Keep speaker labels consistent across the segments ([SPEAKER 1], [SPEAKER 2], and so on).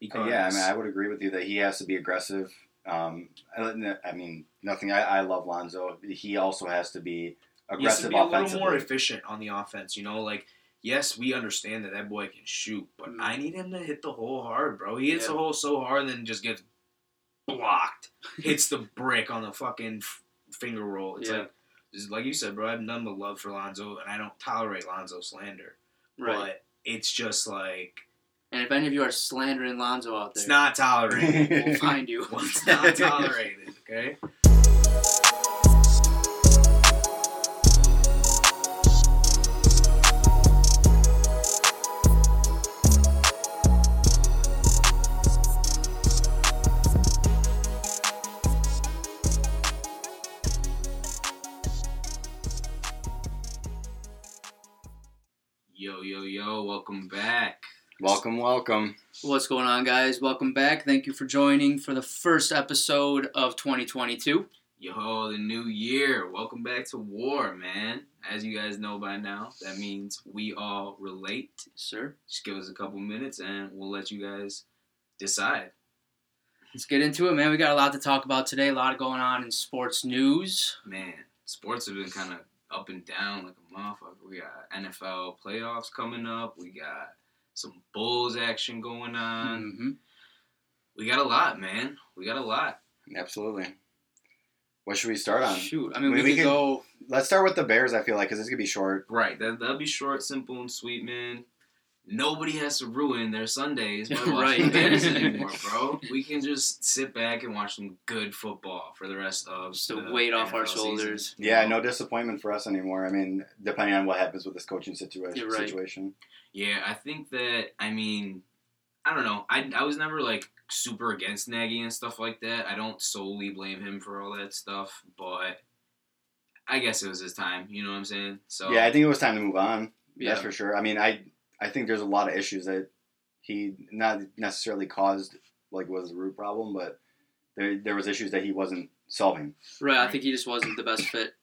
[SPEAKER 1] Because
[SPEAKER 2] yeah, I mean, I would agree with you that he has to be aggressive. Um, I I mean, nothing. I, I love Lonzo. He also has to be
[SPEAKER 1] he has to
[SPEAKER 2] aggressive
[SPEAKER 1] be a little more efficient on the offense. You know, like yes, we understand that that boy can shoot, but
[SPEAKER 3] Mm.
[SPEAKER 1] I need him to hit the hole hard, bro. He hits
[SPEAKER 3] Yeah.
[SPEAKER 1] the hole so hard, and then just gets blocked. hits the brick on the fucking finger roll. It's
[SPEAKER 3] Yeah.
[SPEAKER 1] like, like you said, bro. I have none but love for Lonzo, and I don't tolerate Lonzo slander.
[SPEAKER 3] Right.
[SPEAKER 1] But it's just like
[SPEAKER 3] and if any of you are slandering Lonzo out there,
[SPEAKER 1] it's not tolerated.
[SPEAKER 3] we'll find you.
[SPEAKER 1] Well, it's not tolerated. Okay. Welcome,
[SPEAKER 2] welcome.
[SPEAKER 3] What's going on, guys? Welcome back. Thank you for joining for the first episode of 2022.
[SPEAKER 1] Yo, the new year. Welcome back to War, man. As you guys know by now, that means we all relate.
[SPEAKER 3] Sir,
[SPEAKER 1] Just give us a couple minutes and we'll let you guys decide.
[SPEAKER 3] let's get into it, man. We got a lot to talk about today. A lot going on in sports news.
[SPEAKER 1] Man, sports have been kind of up and down like a motherfucker. We got NFL playoffs coming up. We got some Bulls action going on.
[SPEAKER 3] hmm
[SPEAKER 1] We got a lot, man. We got a lot.
[SPEAKER 2] Absolutely. What should we start on?
[SPEAKER 3] Shoot, I mean,
[SPEAKER 2] I
[SPEAKER 3] we,
[SPEAKER 2] mean, we
[SPEAKER 3] could
[SPEAKER 2] can-
[SPEAKER 3] go.
[SPEAKER 2] Let's start with the Bears. I feel like because this could be short.
[SPEAKER 1] Right. That, that'll be short, simple, and sweet, man. Nobody has to ruin their Sundays by watching
[SPEAKER 3] Right.
[SPEAKER 1] anymore, bro. We can just sit back and watch some good football for the rest of
[SPEAKER 3] Just the
[SPEAKER 1] the
[SPEAKER 3] weight off our
[SPEAKER 1] NFL season.
[SPEAKER 3] shoulders.
[SPEAKER 2] Yeah, no disappointment for us anymore. I mean, depending on what happens with this coaching situation.
[SPEAKER 3] Right.
[SPEAKER 2] Situation.
[SPEAKER 1] Yeah, I think that I mean, I don't know. I I was never like super against Nagy and stuff like that. I don't solely blame him for all that stuff, but I guess it was his time. You know what I'm saying? So
[SPEAKER 2] Yeah, I think it was time to move on.
[SPEAKER 3] Yeah.
[SPEAKER 2] That's for sure. I mean, I I think there's a lot of issues that he not necessarily caused, like was the root problem, but there there was issues that he wasn't solving.
[SPEAKER 3] Right, I think he just wasn't the best fit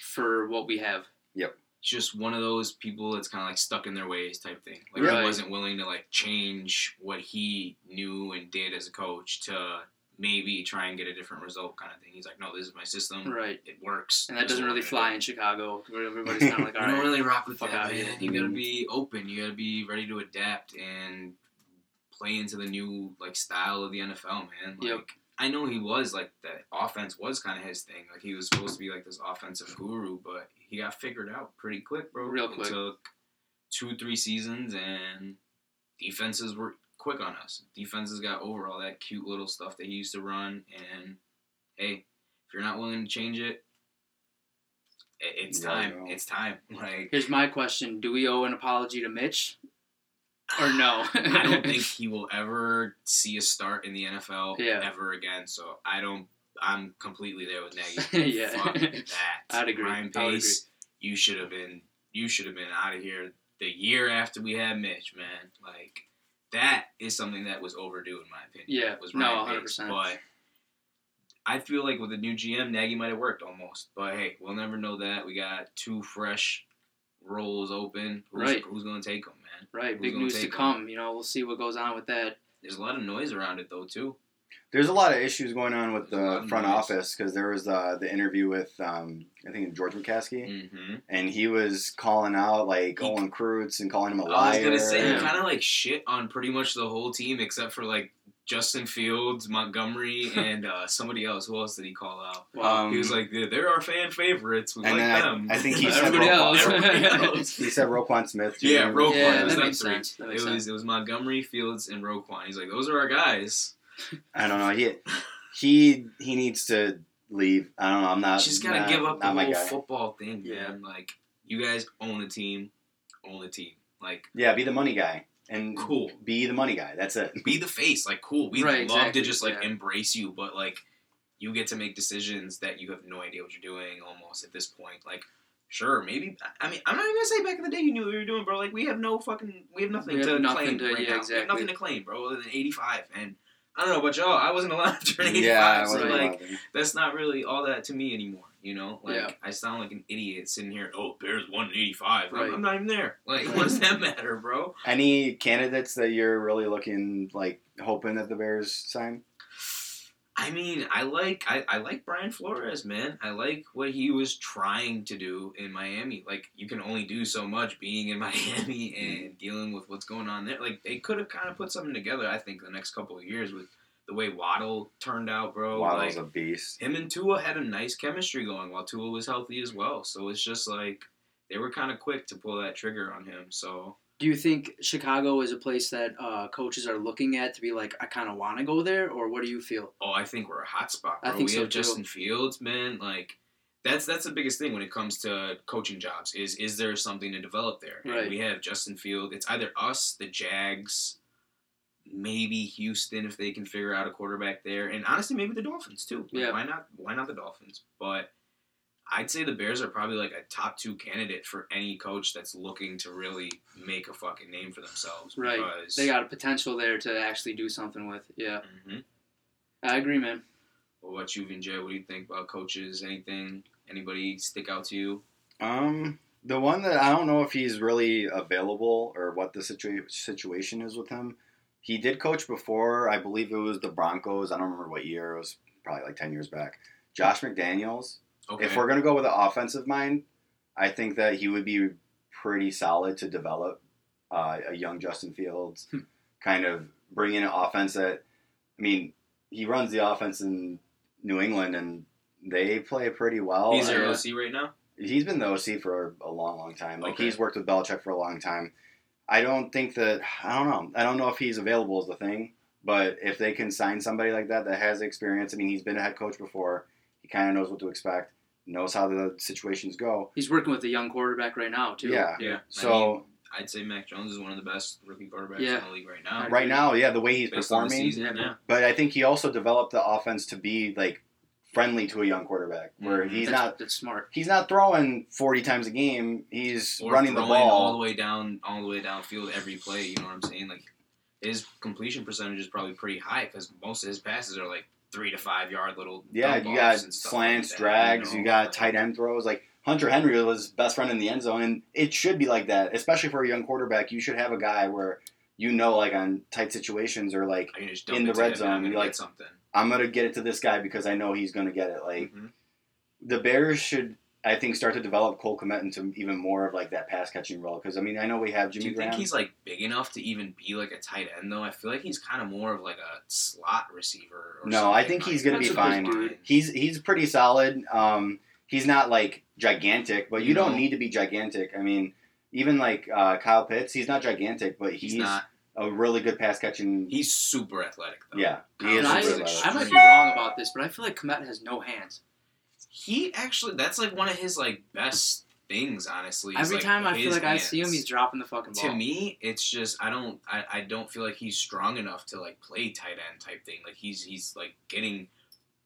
[SPEAKER 3] for what we have. Yep.
[SPEAKER 1] Just one of those people that's kind of like stuck in their ways type thing. Like
[SPEAKER 3] Right.
[SPEAKER 1] he wasn't willing to like change what he knew and did as a coach to maybe try and get a different result kind of thing. He's like, no, this is my system.
[SPEAKER 3] Right.
[SPEAKER 1] It works.
[SPEAKER 3] And that doesn't really fly in Chicago. Where everybody's kind of like,
[SPEAKER 1] do."
[SPEAKER 3] all
[SPEAKER 1] You don't really rock with that, man. You gotta be open. You gotta be ready to adapt and play into the new like style of the NFL, man. Like,
[SPEAKER 3] Yep.
[SPEAKER 1] I know he was like that offense was kind of his thing. Like he was supposed to be like this offensive guru, but he got figured out pretty quick, bro.
[SPEAKER 3] Real
[SPEAKER 1] It
[SPEAKER 3] quick.
[SPEAKER 1] took two, three seasons, and defenses were quick on us. Defenses got over all that cute little stuff that he used to run, and hey, if you're not willing to change it, it's
[SPEAKER 2] Yeah,
[SPEAKER 1] time. It's time. Like
[SPEAKER 3] Here's my question: Do we owe an apology to Mitch, or no?
[SPEAKER 1] I don't think he will ever see a start in the NFL
[SPEAKER 3] Yeah.
[SPEAKER 1] ever again. So I don't. I'm completely there with Nagy.
[SPEAKER 3] Yeah.
[SPEAKER 1] Fuck that.
[SPEAKER 3] I'd agree.
[SPEAKER 1] Ryan
[SPEAKER 3] I would
[SPEAKER 1] Pace, you should have been. You should have been out of here the year after we had Mitch, man. Like that is something that was overdue in my opinion.
[SPEAKER 3] Yeah.
[SPEAKER 1] was Ryan Pace.
[SPEAKER 3] 100%.
[SPEAKER 1] But I feel like with the new GM, Nagy might have worked almost. But hey, we'll never know that. We got two fresh roles open. Who's,
[SPEAKER 3] Right.
[SPEAKER 1] Who's gonna take them, man?
[SPEAKER 3] Right,
[SPEAKER 1] Who's
[SPEAKER 3] big news to come. You know, we'll see what goes on with that.
[SPEAKER 1] There's a lot of noise around it though too.
[SPEAKER 2] There's a lot of issues going on with
[SPEAKER 1] There's
[SPEAKER 2] the front
[SPEAKER 1] noise.
[SPEAKER 2] office because there was uh, the interview with um, I think George McCaskey,
[SPEAKER 1] Mm-hmm.
[SPEAKER 2] and he was calling out like
[SPEAKER 1] He-
[SPEAKER 2] Olin Kreutz and calling him a liar.
[SPEAKER 1] I was gonna say
[SPEAKER 3] Yeah.
[SPEAKER 1] he kind of like shit on pretty much the whole team except for like Justin Fields, Montgomery, and uh, somebody else. Who else did he call out?
[SPEAKER 3] Wow.
[SPEAKER 2] Um,
[SPEAKER 1] he was like, "They're our fan favorites. We
[SPEAKER 2] and
[SPEAKER 1] like
[SPEAKER 2] then I-
[SPEAKER 1] them."
[SPEAKER 2] I think he said
[SPEAKER 3] Everybody
[SPEAKER 2] Roquan-
[SPEAKER 3] else.
[SPEAKER 1] Else.
[SPEAKER 2] He said Roquan Smith. Too.
[SPEAKER 1] Yeah, Roquan.
[SPEAKER 3] Yeah,
[SPEAKER 1] it was
[SPEAKER 3] that makes sense. That makes
[SPEAKER 1] it was
[SPEAKER 3] sense.
[SPEAKER 1] it was Montgomery, Fields, and Roquan. He's like, "Those are our guys."
[SPEAKER 2] I don't know. He he he needs to leave. I don't know. I'm not.
[SPEAKER 1] Just gotta
[SPEAKER 2] not-
[SPEAKER 1] give up the whole
[SPEAKER 2] guy.
[SPEAKER 1] football thing,
[SPEAKER 3] Yeah.
[SPEAKER 1] man. Like, you guys own the team, own the team. Like,
[SPEAKER 2] Yeah, be the money guy and
[SPEAKER 1] cool.
[SPEAKER 2] be the money guy. That's it.
[SPEAKER 1] be the face. Like, cool. We
[SPEAKER 3] Right,
[SPEAKER 1] love
[SPEAKER 3] exactly,
[SPEAKER 1] to just like
[SPEAKER 3] yeah.
[SPEAKER 1] embrace you, but like, you get to make decisions that you have no idea what you're doing. Almost at this point, like, sure, maybe. I mean, I'm not even gonna say back in the day you knew what you were doing, bro. Like, we have no fucking, we have nothing
[SPEAKER 3] We have
[SPEAKER 1] to
[SPEAKER 3] nothing
[SPEAKER 1] claim
[SPEAKER 3] to-
[SPEAKER 1] right
[SPEAKER 3] yeah,
[SPEAKER 1] now. We have nothing to claim, bro, other than 85. And I don't know about y'all. I wasn't allowed to turn 85,
[SPEAKER 2] Yeah, I
[SPEAKER 1] so like,
[SPEAKER 2] allowed
[SPEAKER 1] that's not really all that to me anymore. You know, like
[SPEAKER 3] Yeah.
[SPEAKER 1] I sound like an idiot sitting here. Oh, Bears won in '85.
[SPEAKER 3] Right.
[SPEAKER 1] I'm, I'm not even there. Like, what does that matter, bro?
[SPEAKER 2] Any candidates that you're really looking like hoping that the Bears sign?
[SPEAKER 1] I mean, I like I, I like Brian Flores, man. I like what he was trying to do in Miami. Like you can only do so much being in Miami and dealing with what's going on there. Like they could have kind of put something together. I think the next couple of years with the way Waddle turned out, bro.
[SPEAKER 2] Waddle's
[SPEAKER 1] like
[SPEAKER 2] a beast.
[SPEAKER 1] him and Tua had a nice chemistry going while Tua was healthy as well. So it's just like they were kind of quick to pull that trigger on him. So
[SPEAKER 3] Do you think Chicago is a place that uh, coaches are looking at to be like, I kind of want to go there, or what do you feel?
[SPEAKER 1] Oh, I think we're a hot spot.
[SPEAKER 3] I think
[SPEAKER 1] we
[SPEAKER 3] so,
[SPEAKER 1] have
[SPEAKER 3] too.
[SPEAKER 1] Justin Fields, man. Like that's that's the biggest thing when it comes to coaching jobs. Is is there something to develop there? And
[SPEAKER 3] Right.
[SPEAKER 1] we have Justin Field. It's either us, the Jags, maybe Houston if they can figure out a quarterback there, and honestly, maybe the Dolphins too. Like,
[SPEAKER 3] Yeah.
[SPEAKER 1] Why not? Why not the Dolphins? But I'd say the Bears are probably like a top two candidate for any coach that's looking to really make a fucking name for themselves.
[SPEAKER 3] Right.
[SPEAKER 1] Because,
[SPEAKER 3] They got a potential there to actually do something with. Yeah,
[SPEAKER 1] hmm
[SPEAKER 3] I agree, man.
[SPEAKER 1] What about you, Vinjay? What do you think about coaches? Anything? Anybody stick out to you?
[SPEAKER 2] Um, the one that I don't know if he's really available or what the situa- situation is with him. He did coach before. I believe it was the Broncos. I don't remember what year. It was probably like ten years back. Josh McDaniels.
[SPEAKER 1] Okay.
[SPEAKER 2] If we're gonna go with an offensive mind, I think that he would be pretty solid to develop uh, a young Justin Fields,
[SPEAKER 3] Hmm.
[SPEAKER 2] kind of bring in an offense that. I mean, he runs the offense in New England, and they play pretty well.
[SPEAKER 1] He's their OC right now.
[SPEAKER 2] He's been the OC for a long, long time. Like
[SPEAKER 1] Okay.
[SPEAKER 2] he's worked with Belichick for a long time. I don't think that I don't know. I don't know if he's available is the thing. But if they can sign somebody like that that has experience, I mean, he's been a head coach before. He kind of knows what to expect. Knows how the situations go.
[SPEAKER 3] He's working with a young quarterback right now too.
[SPEAKER 2] Yeah.
[SPEAKER 1] Yeah.
[SPEAKER 2] So
[SPEAKER 1] I mean, I'd say Mac Jones is one of the best rookie quarterbacks
[SPEAKER 3] Yeah.
[SPEAKER 1] in the league right now.
[SPEAKER 2] right now, yeah, the way he's
[SPEAKER 1] Based
[SPEAKER 2] performing.
[SPEAKER 1] season, yeah.
[SPEAKER 2] But I think he also developed the offense to be like friendly to a young quarterback, where
[SPEAKER 1] Mhm.
[SPEAKER 2] he's
[SPEAKER 3] that's,
[SPEAKER 2] not
[SPEAKER 3] That's smart.
[SPEAKER 2] he's not throwing forty times a game. He's
[SPEAKER 1] Or
[SPEAKER 2] running the
[SPEAKER 1] ball all the way down, all the way downfield every play. You know what I'm saying? Like his completion percentage is probably pretty high because most of his passes are like three to five yard little.
[SPEAKER 2] Yeah, you got
[SPEAKER 1] offs and stuff
[SPEAKER 2] slants,
[SPEAKER 1] like
[SPEAKER 2] drags,
[SPEAKER 1] know?
[SPEAKER 2] you got tight end throws. Like Hunter Henry was best friend in the end zone, and it should be like that, especially for a young quarterback. You should have a guy where you know, like on tight situations, or like
[SPEAKER 1] I can just
[SPEAKER 2] in the red zone, you like-
[SPEAKER 1] something.
[SPEAKER 2] I'm gonna get it to this guy because I know he's gonna get it. Like
[SPEAKER 1] Mhm.
[SPEAKER 2] the Bears should, I think, start to develop Cole Kmet into even more of like that pass catching role. Because I mean, I know we have Jimmy.
[SPEAKER 1] Do you
[SPEAKER 2] Graham.
[SPEAKER 1] think he's like big enough to even be like a tight end though? I feel like he's kind of more of like a slot receiver. Or
[SPEAKER 2] No,
[SPEAKER 1] something,
[SPEAKER 2] I think
[SPEAKER 1] like,
[SPEAKER 2] he's gonna
[SPEAKER 3] be fine.
[SPEAKER 1] what
[SPEAKER 2] he's he's pretty solid. Um, he's not like gigantic, but you,
[SPEAKER 1] You
[SPEAKER 2] don't
[SPEAKER 1] know.
[SPEAKER 2] need to be gigantic. I mean, even like uh, Kyle Pitts, he's not gigantic, but
[SPEAKER 1] He's,
[SPEAKER 2] he's,
[SPEAKER 1] not.
[SPEAKER 2] a really good pass catching.
[SPEAKER 1] He's super athletic though.
[SPEAKER 2] yeah, he is
[SPEAKER 3] I,
[SPEAKER 1] Pitts
[SPEAKER 2] athletic.
[SPEAKER 3] I might be wrong about this, but I feel like Kmet has no hands.
[SPEAKER 1] He actually, that's like one of his like best things. Honestly,
[SPEAKER 3] Every
[SPEAKER 1] like,
[SPEAKER 3] time I feel like I see him, he's dropping the fucking ball.
[SPEAKER 1] To me, it's just I don't I, I don't feel like he's strong enough to like play tight end type thing. Like he's he's like getting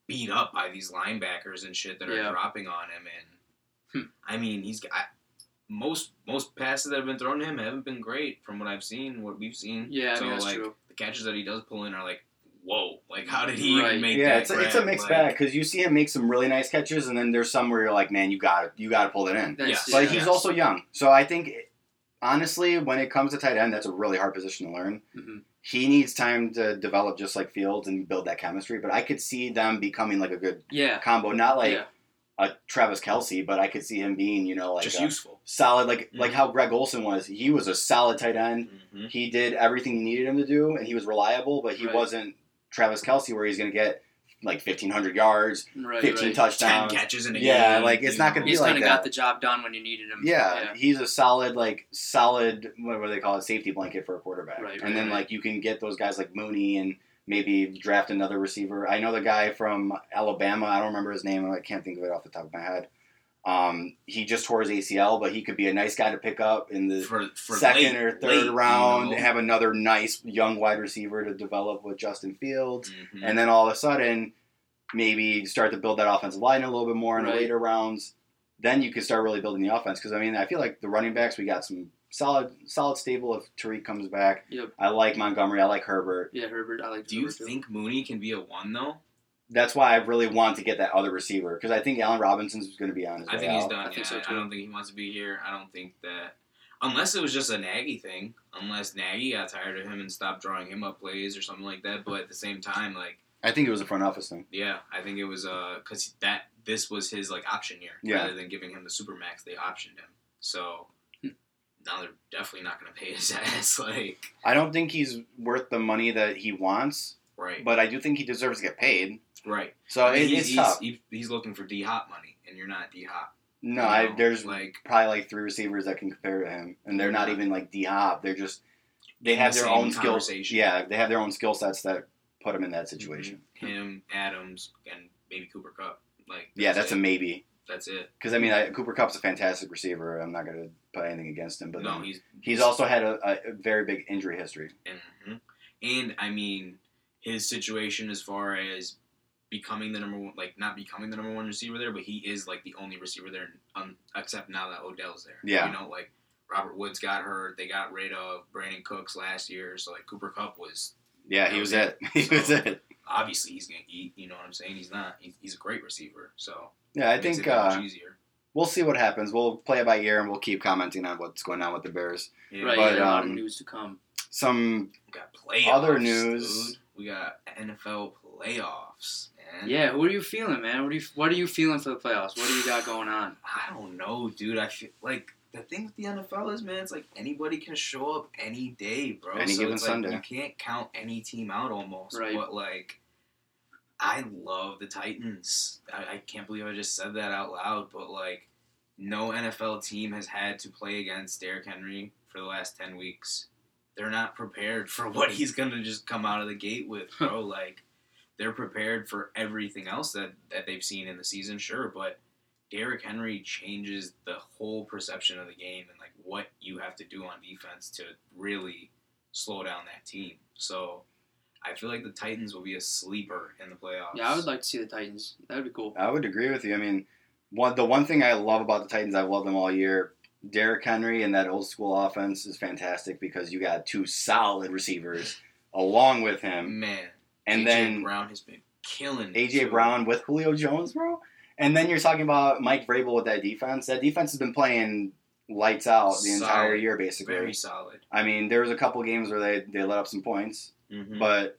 [SPEAKER 1] beat up by these linebackers and shit that are
[SPEAKER 3] Yeah.
[SPEAKER 1] dropping on him. And
[SPEAKER 3] Hmm.
[SPEAKER 1] I mean, he's got most most passes that have been thrown to him haven't been great from what I've seen, what we've seen.
[SPEAKER 3] Yeah, I
[SPEAKER 1] so
[SPEAKER 3] mean, that's
[SPEAKER 1] like
[SPEAKER 3] true.
[SPEAKER 1] the catches that he does pull in are like, whoa, like how did he
[SPEAKER 3] Right.
[SPEAKER 1] even make
[SPEAKER 2] yeah,
[SPEAKER 1] that?
[SPEAKER 2] it's a, it's a mixed
[SPEAKER 1] Like,
[SPEAKER 2] bag because you see him make some really nice catches, and then there's some where you're like, man, you got to you got to pull it in.
[SPEAKER 3] That's,
[SPEAKER 1] Yes.
[SPEAKER 2] But
[SPEAKER 3] yeah.
[SPEAKER 2] he's
[SPEAKER 1] Yes.
[SPEAKER 2] also young, so I think honestly, when it comes to tight end, that's a really hard position to learn.
[SPEAKER 3] Mhm.
[SPEAKER 2] He needs time to develop, just like Fields, and build that chemistry. But I could see them becoming like a good
[SPEAKER 3] yeah.
[SPEAKER 2] combo, not like
[SPEAKER 3] yeah.
[SPEAKER 2] a Travis Kelce, but I could see him being, you know, like
[SPEAKER 1] just
[SPEAKER 2] a
[SPEAKER 1] useful.
[SPEAKER 2] solid, like like
[SPEAKER 1] Mhm.
[SPEAKER 2] how Greg Olsen was. He was a solid tight end.
[SPEAKER 1] Mhm.
[SPEAKER 2] He did everything you needed him to do, and he was reliable. But he
[SPEAKER 3] Right.
[SPEAKER 2] wasn't Travis Kelce, where he's going to get like fifteen hundred yards,
[SPEAKER 3] Right,
[SPEAKER 2] fifteen
[SPEAKER 3] right.
[SPEAKER 2] touchdowns.
[SPEAKER 1] Ten catches in a
[SPEAKER 2] Yeah,
[SPEAKER 1] game.
[SPEAKER 2] like, it's not gonna be like
[SPEAKER 3] He's
[SPEAKER 2] like
[SPEAKER 3] kind of got the job done when you needed him.
[SPEAKER 2] Yeah, he's a solid, like solid. What do they call it? Safety blanket for a quarterback.
[SPEAKER 3] Right,
[SPEAKER 2] and
[SPEAKER 3] right,
[SPEAKER 2] then
[SPEAKER 3] right.
[SPEAKER 2] like you can get those guys like Mooney and maybe draft another receiver. I know the guy from Alabama. I don't remember his name. I can't think of it off the top of my head. Um, he just tore his ACL, but he could be a nice guy to pick up in the
[SPEAKER 1] for, for
[SPEAKER 2] second
[SPEAKER 1] late-
[SPEAKER 2] or third
[SPEAKER 1] late, you
[SPEAKER 2] round.
[SPEAKER 1] know?
[SPEAKER 2] Have another nice young wide receiver to develop with Justin Fields,
[SPEAKER 1] Mhm.
[SPEAKER 2] and then all of a sudden, maybe start to build that offensive line a little bit more in
[SPEAKER 3] Right.
[SPEAKER 2] the later rounds. Then you can start really building the offense because I mean I feel like the running backs we got some solid solid stable if Tarik comes back.
[SPEAKER 3] Yep.
[SPEAKER 2] I like Montgomery. I like Herbert.
[SPEAKER 3] Yeah, Herbert. I like.
[SPEAKER 1] Do you
[SPEAKER 3] Herbert too.
[SPEAKER 1] think Mooney can be a one though?
[SPEAKER 2] That's why I really want to get that other receiver because I think Allen Robinson's going to be on his
[SPEAKER 1] I
[SPEAKER 2] way
[SPEAKER 1] think he's
[SPEAKER 2] out.
[SPEAKER 1] done.
[SPEAKER 3] I
[SPEAKER 1] yeah,
[SPEAKER 3] think so,
[SPEAKER 1] I-
[SPEAKER 3] too.
[SPEAKER 1] I don't think he wants to be here. I don't think that unless it was just a Nagy thing, unless Nagy got tired of him and stopped drawing him up plays or something like that. But at the same time, like
[SPEAKER 2] I think it was a front office thing.
[SPEAKER 1] yeah, I think it was uh because that this was his like option year
[SPEAKER 2] Yeah.
[SPEAKER 1] rather than giving him the super max. They optioned him, so
[SPEAKER 3] Hmm.
[SPEAKER 1] now they're definitely not going to pay his ass. Like
[SPEAKER 2] I don't think he's worth the money that he wants,
[SPEAKER 1] right,
[SPEAKER 2] but I do think he deserves to get paid.
[SPEAKER 1] Right.
[SPEAKER 2] So
[SPEAKER 1] I mean,
[SPEAKER 2] it,
[SPEAKER 1] he's,
[SPEAKER 2] it's
[SPEAKER 1] he's,
[SPEAKER 2] tough.
[SPEAKER 1] he- he's looking for D Hop money, and you're not D Hop.
[SPEAKER 2] no,
[SPEAKER 1] you
[SPEAKER 2] I, there's
[SPEAKER 1] like
[SPEAKER 2] probably like three receivers that can compare to him, and they're not even like D Hop. They're just they have
[SPEAKER 1] the
[SPEAKER 2] their own skills. Yeah, they have their own skill sets that put them in that situation.
[SPEAKER 1] him, Adams, and maybe Cooper Kupp. Like
[SPEAKER 2] Yeah, that's a maybe.
[SPEAKER 1] that's it.
[SPEAKER 2] Because I mean, I, Cooper Kupp's a fantastic receiver. I'm not going to put anything against him, but
[SPEAKER 1] no, he's
[SPEAKER 2] he's also had a, a, very big injury history.
[SPEAKER 1] mhm. and I mean his situation as far as becoming the number one, like not becoming the number one receiver there, but he is like the only receiver there, um, except now that Odell's there.
[SPEAKER 2] Yeah.
[SPEAKER 1] you know, like Robert Woods got hurt, they got rid of Brandin Cooks last year, so like Cooper Kupp was
[SPEAKER 2] Yeah, he was it. He was it.
[SPEAKER 1] obviously he's gonna eat. You know what I'm saying? He's not. He's, he's a great receiver, so
[SPEAKER 2] Yeah, I think
[SPEAKER 1] it
[SPEAKER 2] uh,
[SPEAKER 1] easier.
[SPEAKER 2] we'll see what happens. We'll play it by ear, and we'll keep commenting on what's going on with the Bears.
[SPEAKER 1] Yeah.
[SPEAKER 3] Right,
[SPEAKER 2] But,
[SPEAKER 3] yeah, a lot of
[SPEAKER 2] um,
[SPEAKER 3] news to come.
[SPEAKER 2] Some
[SPEAKER 1] We got playoffs.
[SPEAKER 2] Other news.
[SPEAKER 1] dude. We got NFL playoffs, man.
[SPEAKER 3] Yeah, what are you feeling, man? What are you What are you feeling for the playoffs? What do you got going on?
[SPEAKER 1] I don't know, dude. I feel like the thing with the NFL is, man, it's like anybody can show up any day, bro.
[SPEAKER 2] Any
[SPEAKER 1] so
[SPEAKER 2] given
[SPEAKER 1] it's
[SPEAKER 2] Sunday.
[SPEAKER 1] Like, you can't count any team out almost.
[SPEAKER 3] Right.
[SPEAKER 1] But like, I love the Titans. I, I can't believe I just said that out loud. But like, no NFL team has had to play against Derrick Henry for the last ten weeks. They're not prepared for what he's gonna just come out of the gate with, bro. like, they're prepared for everything else that that they've seen in the season, sure, but Derrick Henry changes the whole perception of the game and like what you have to do on defense to really slow down that team. So I feel like the Titans will be a sleeper in the playoffs.
[SPEAKER 3] Yeah, I would like to see the Titans. That would be cool.
[SPEAKER 2] I would agree with you. I mean, one the one thing I love about the Titans, I've loved them all year. Derrick Henry and that old school offense is fantastic because you got two solid receivers along with him,
[SPEAKER 1] man.
[SPEAKER 2] And
[SPEAKER 1] AJ
[SPEAKER 2] then
[SPEAKER 1] Brown has been killing.
[SPEAKER 2] AJ
[SPEAKER 1] too.
[SPEAKER 2] Brown with Julio Jones, bro. And then you're talking about Mike Vrabel with that defense. That defense has been playing lights out the entire year, basically.
[SPEAKER 1] very solid.
[SPEAKER 2] I mean, there was a couple games where they, they let up some points,
[SPEAKER 1] Mhm.
[SPEAKER 2] but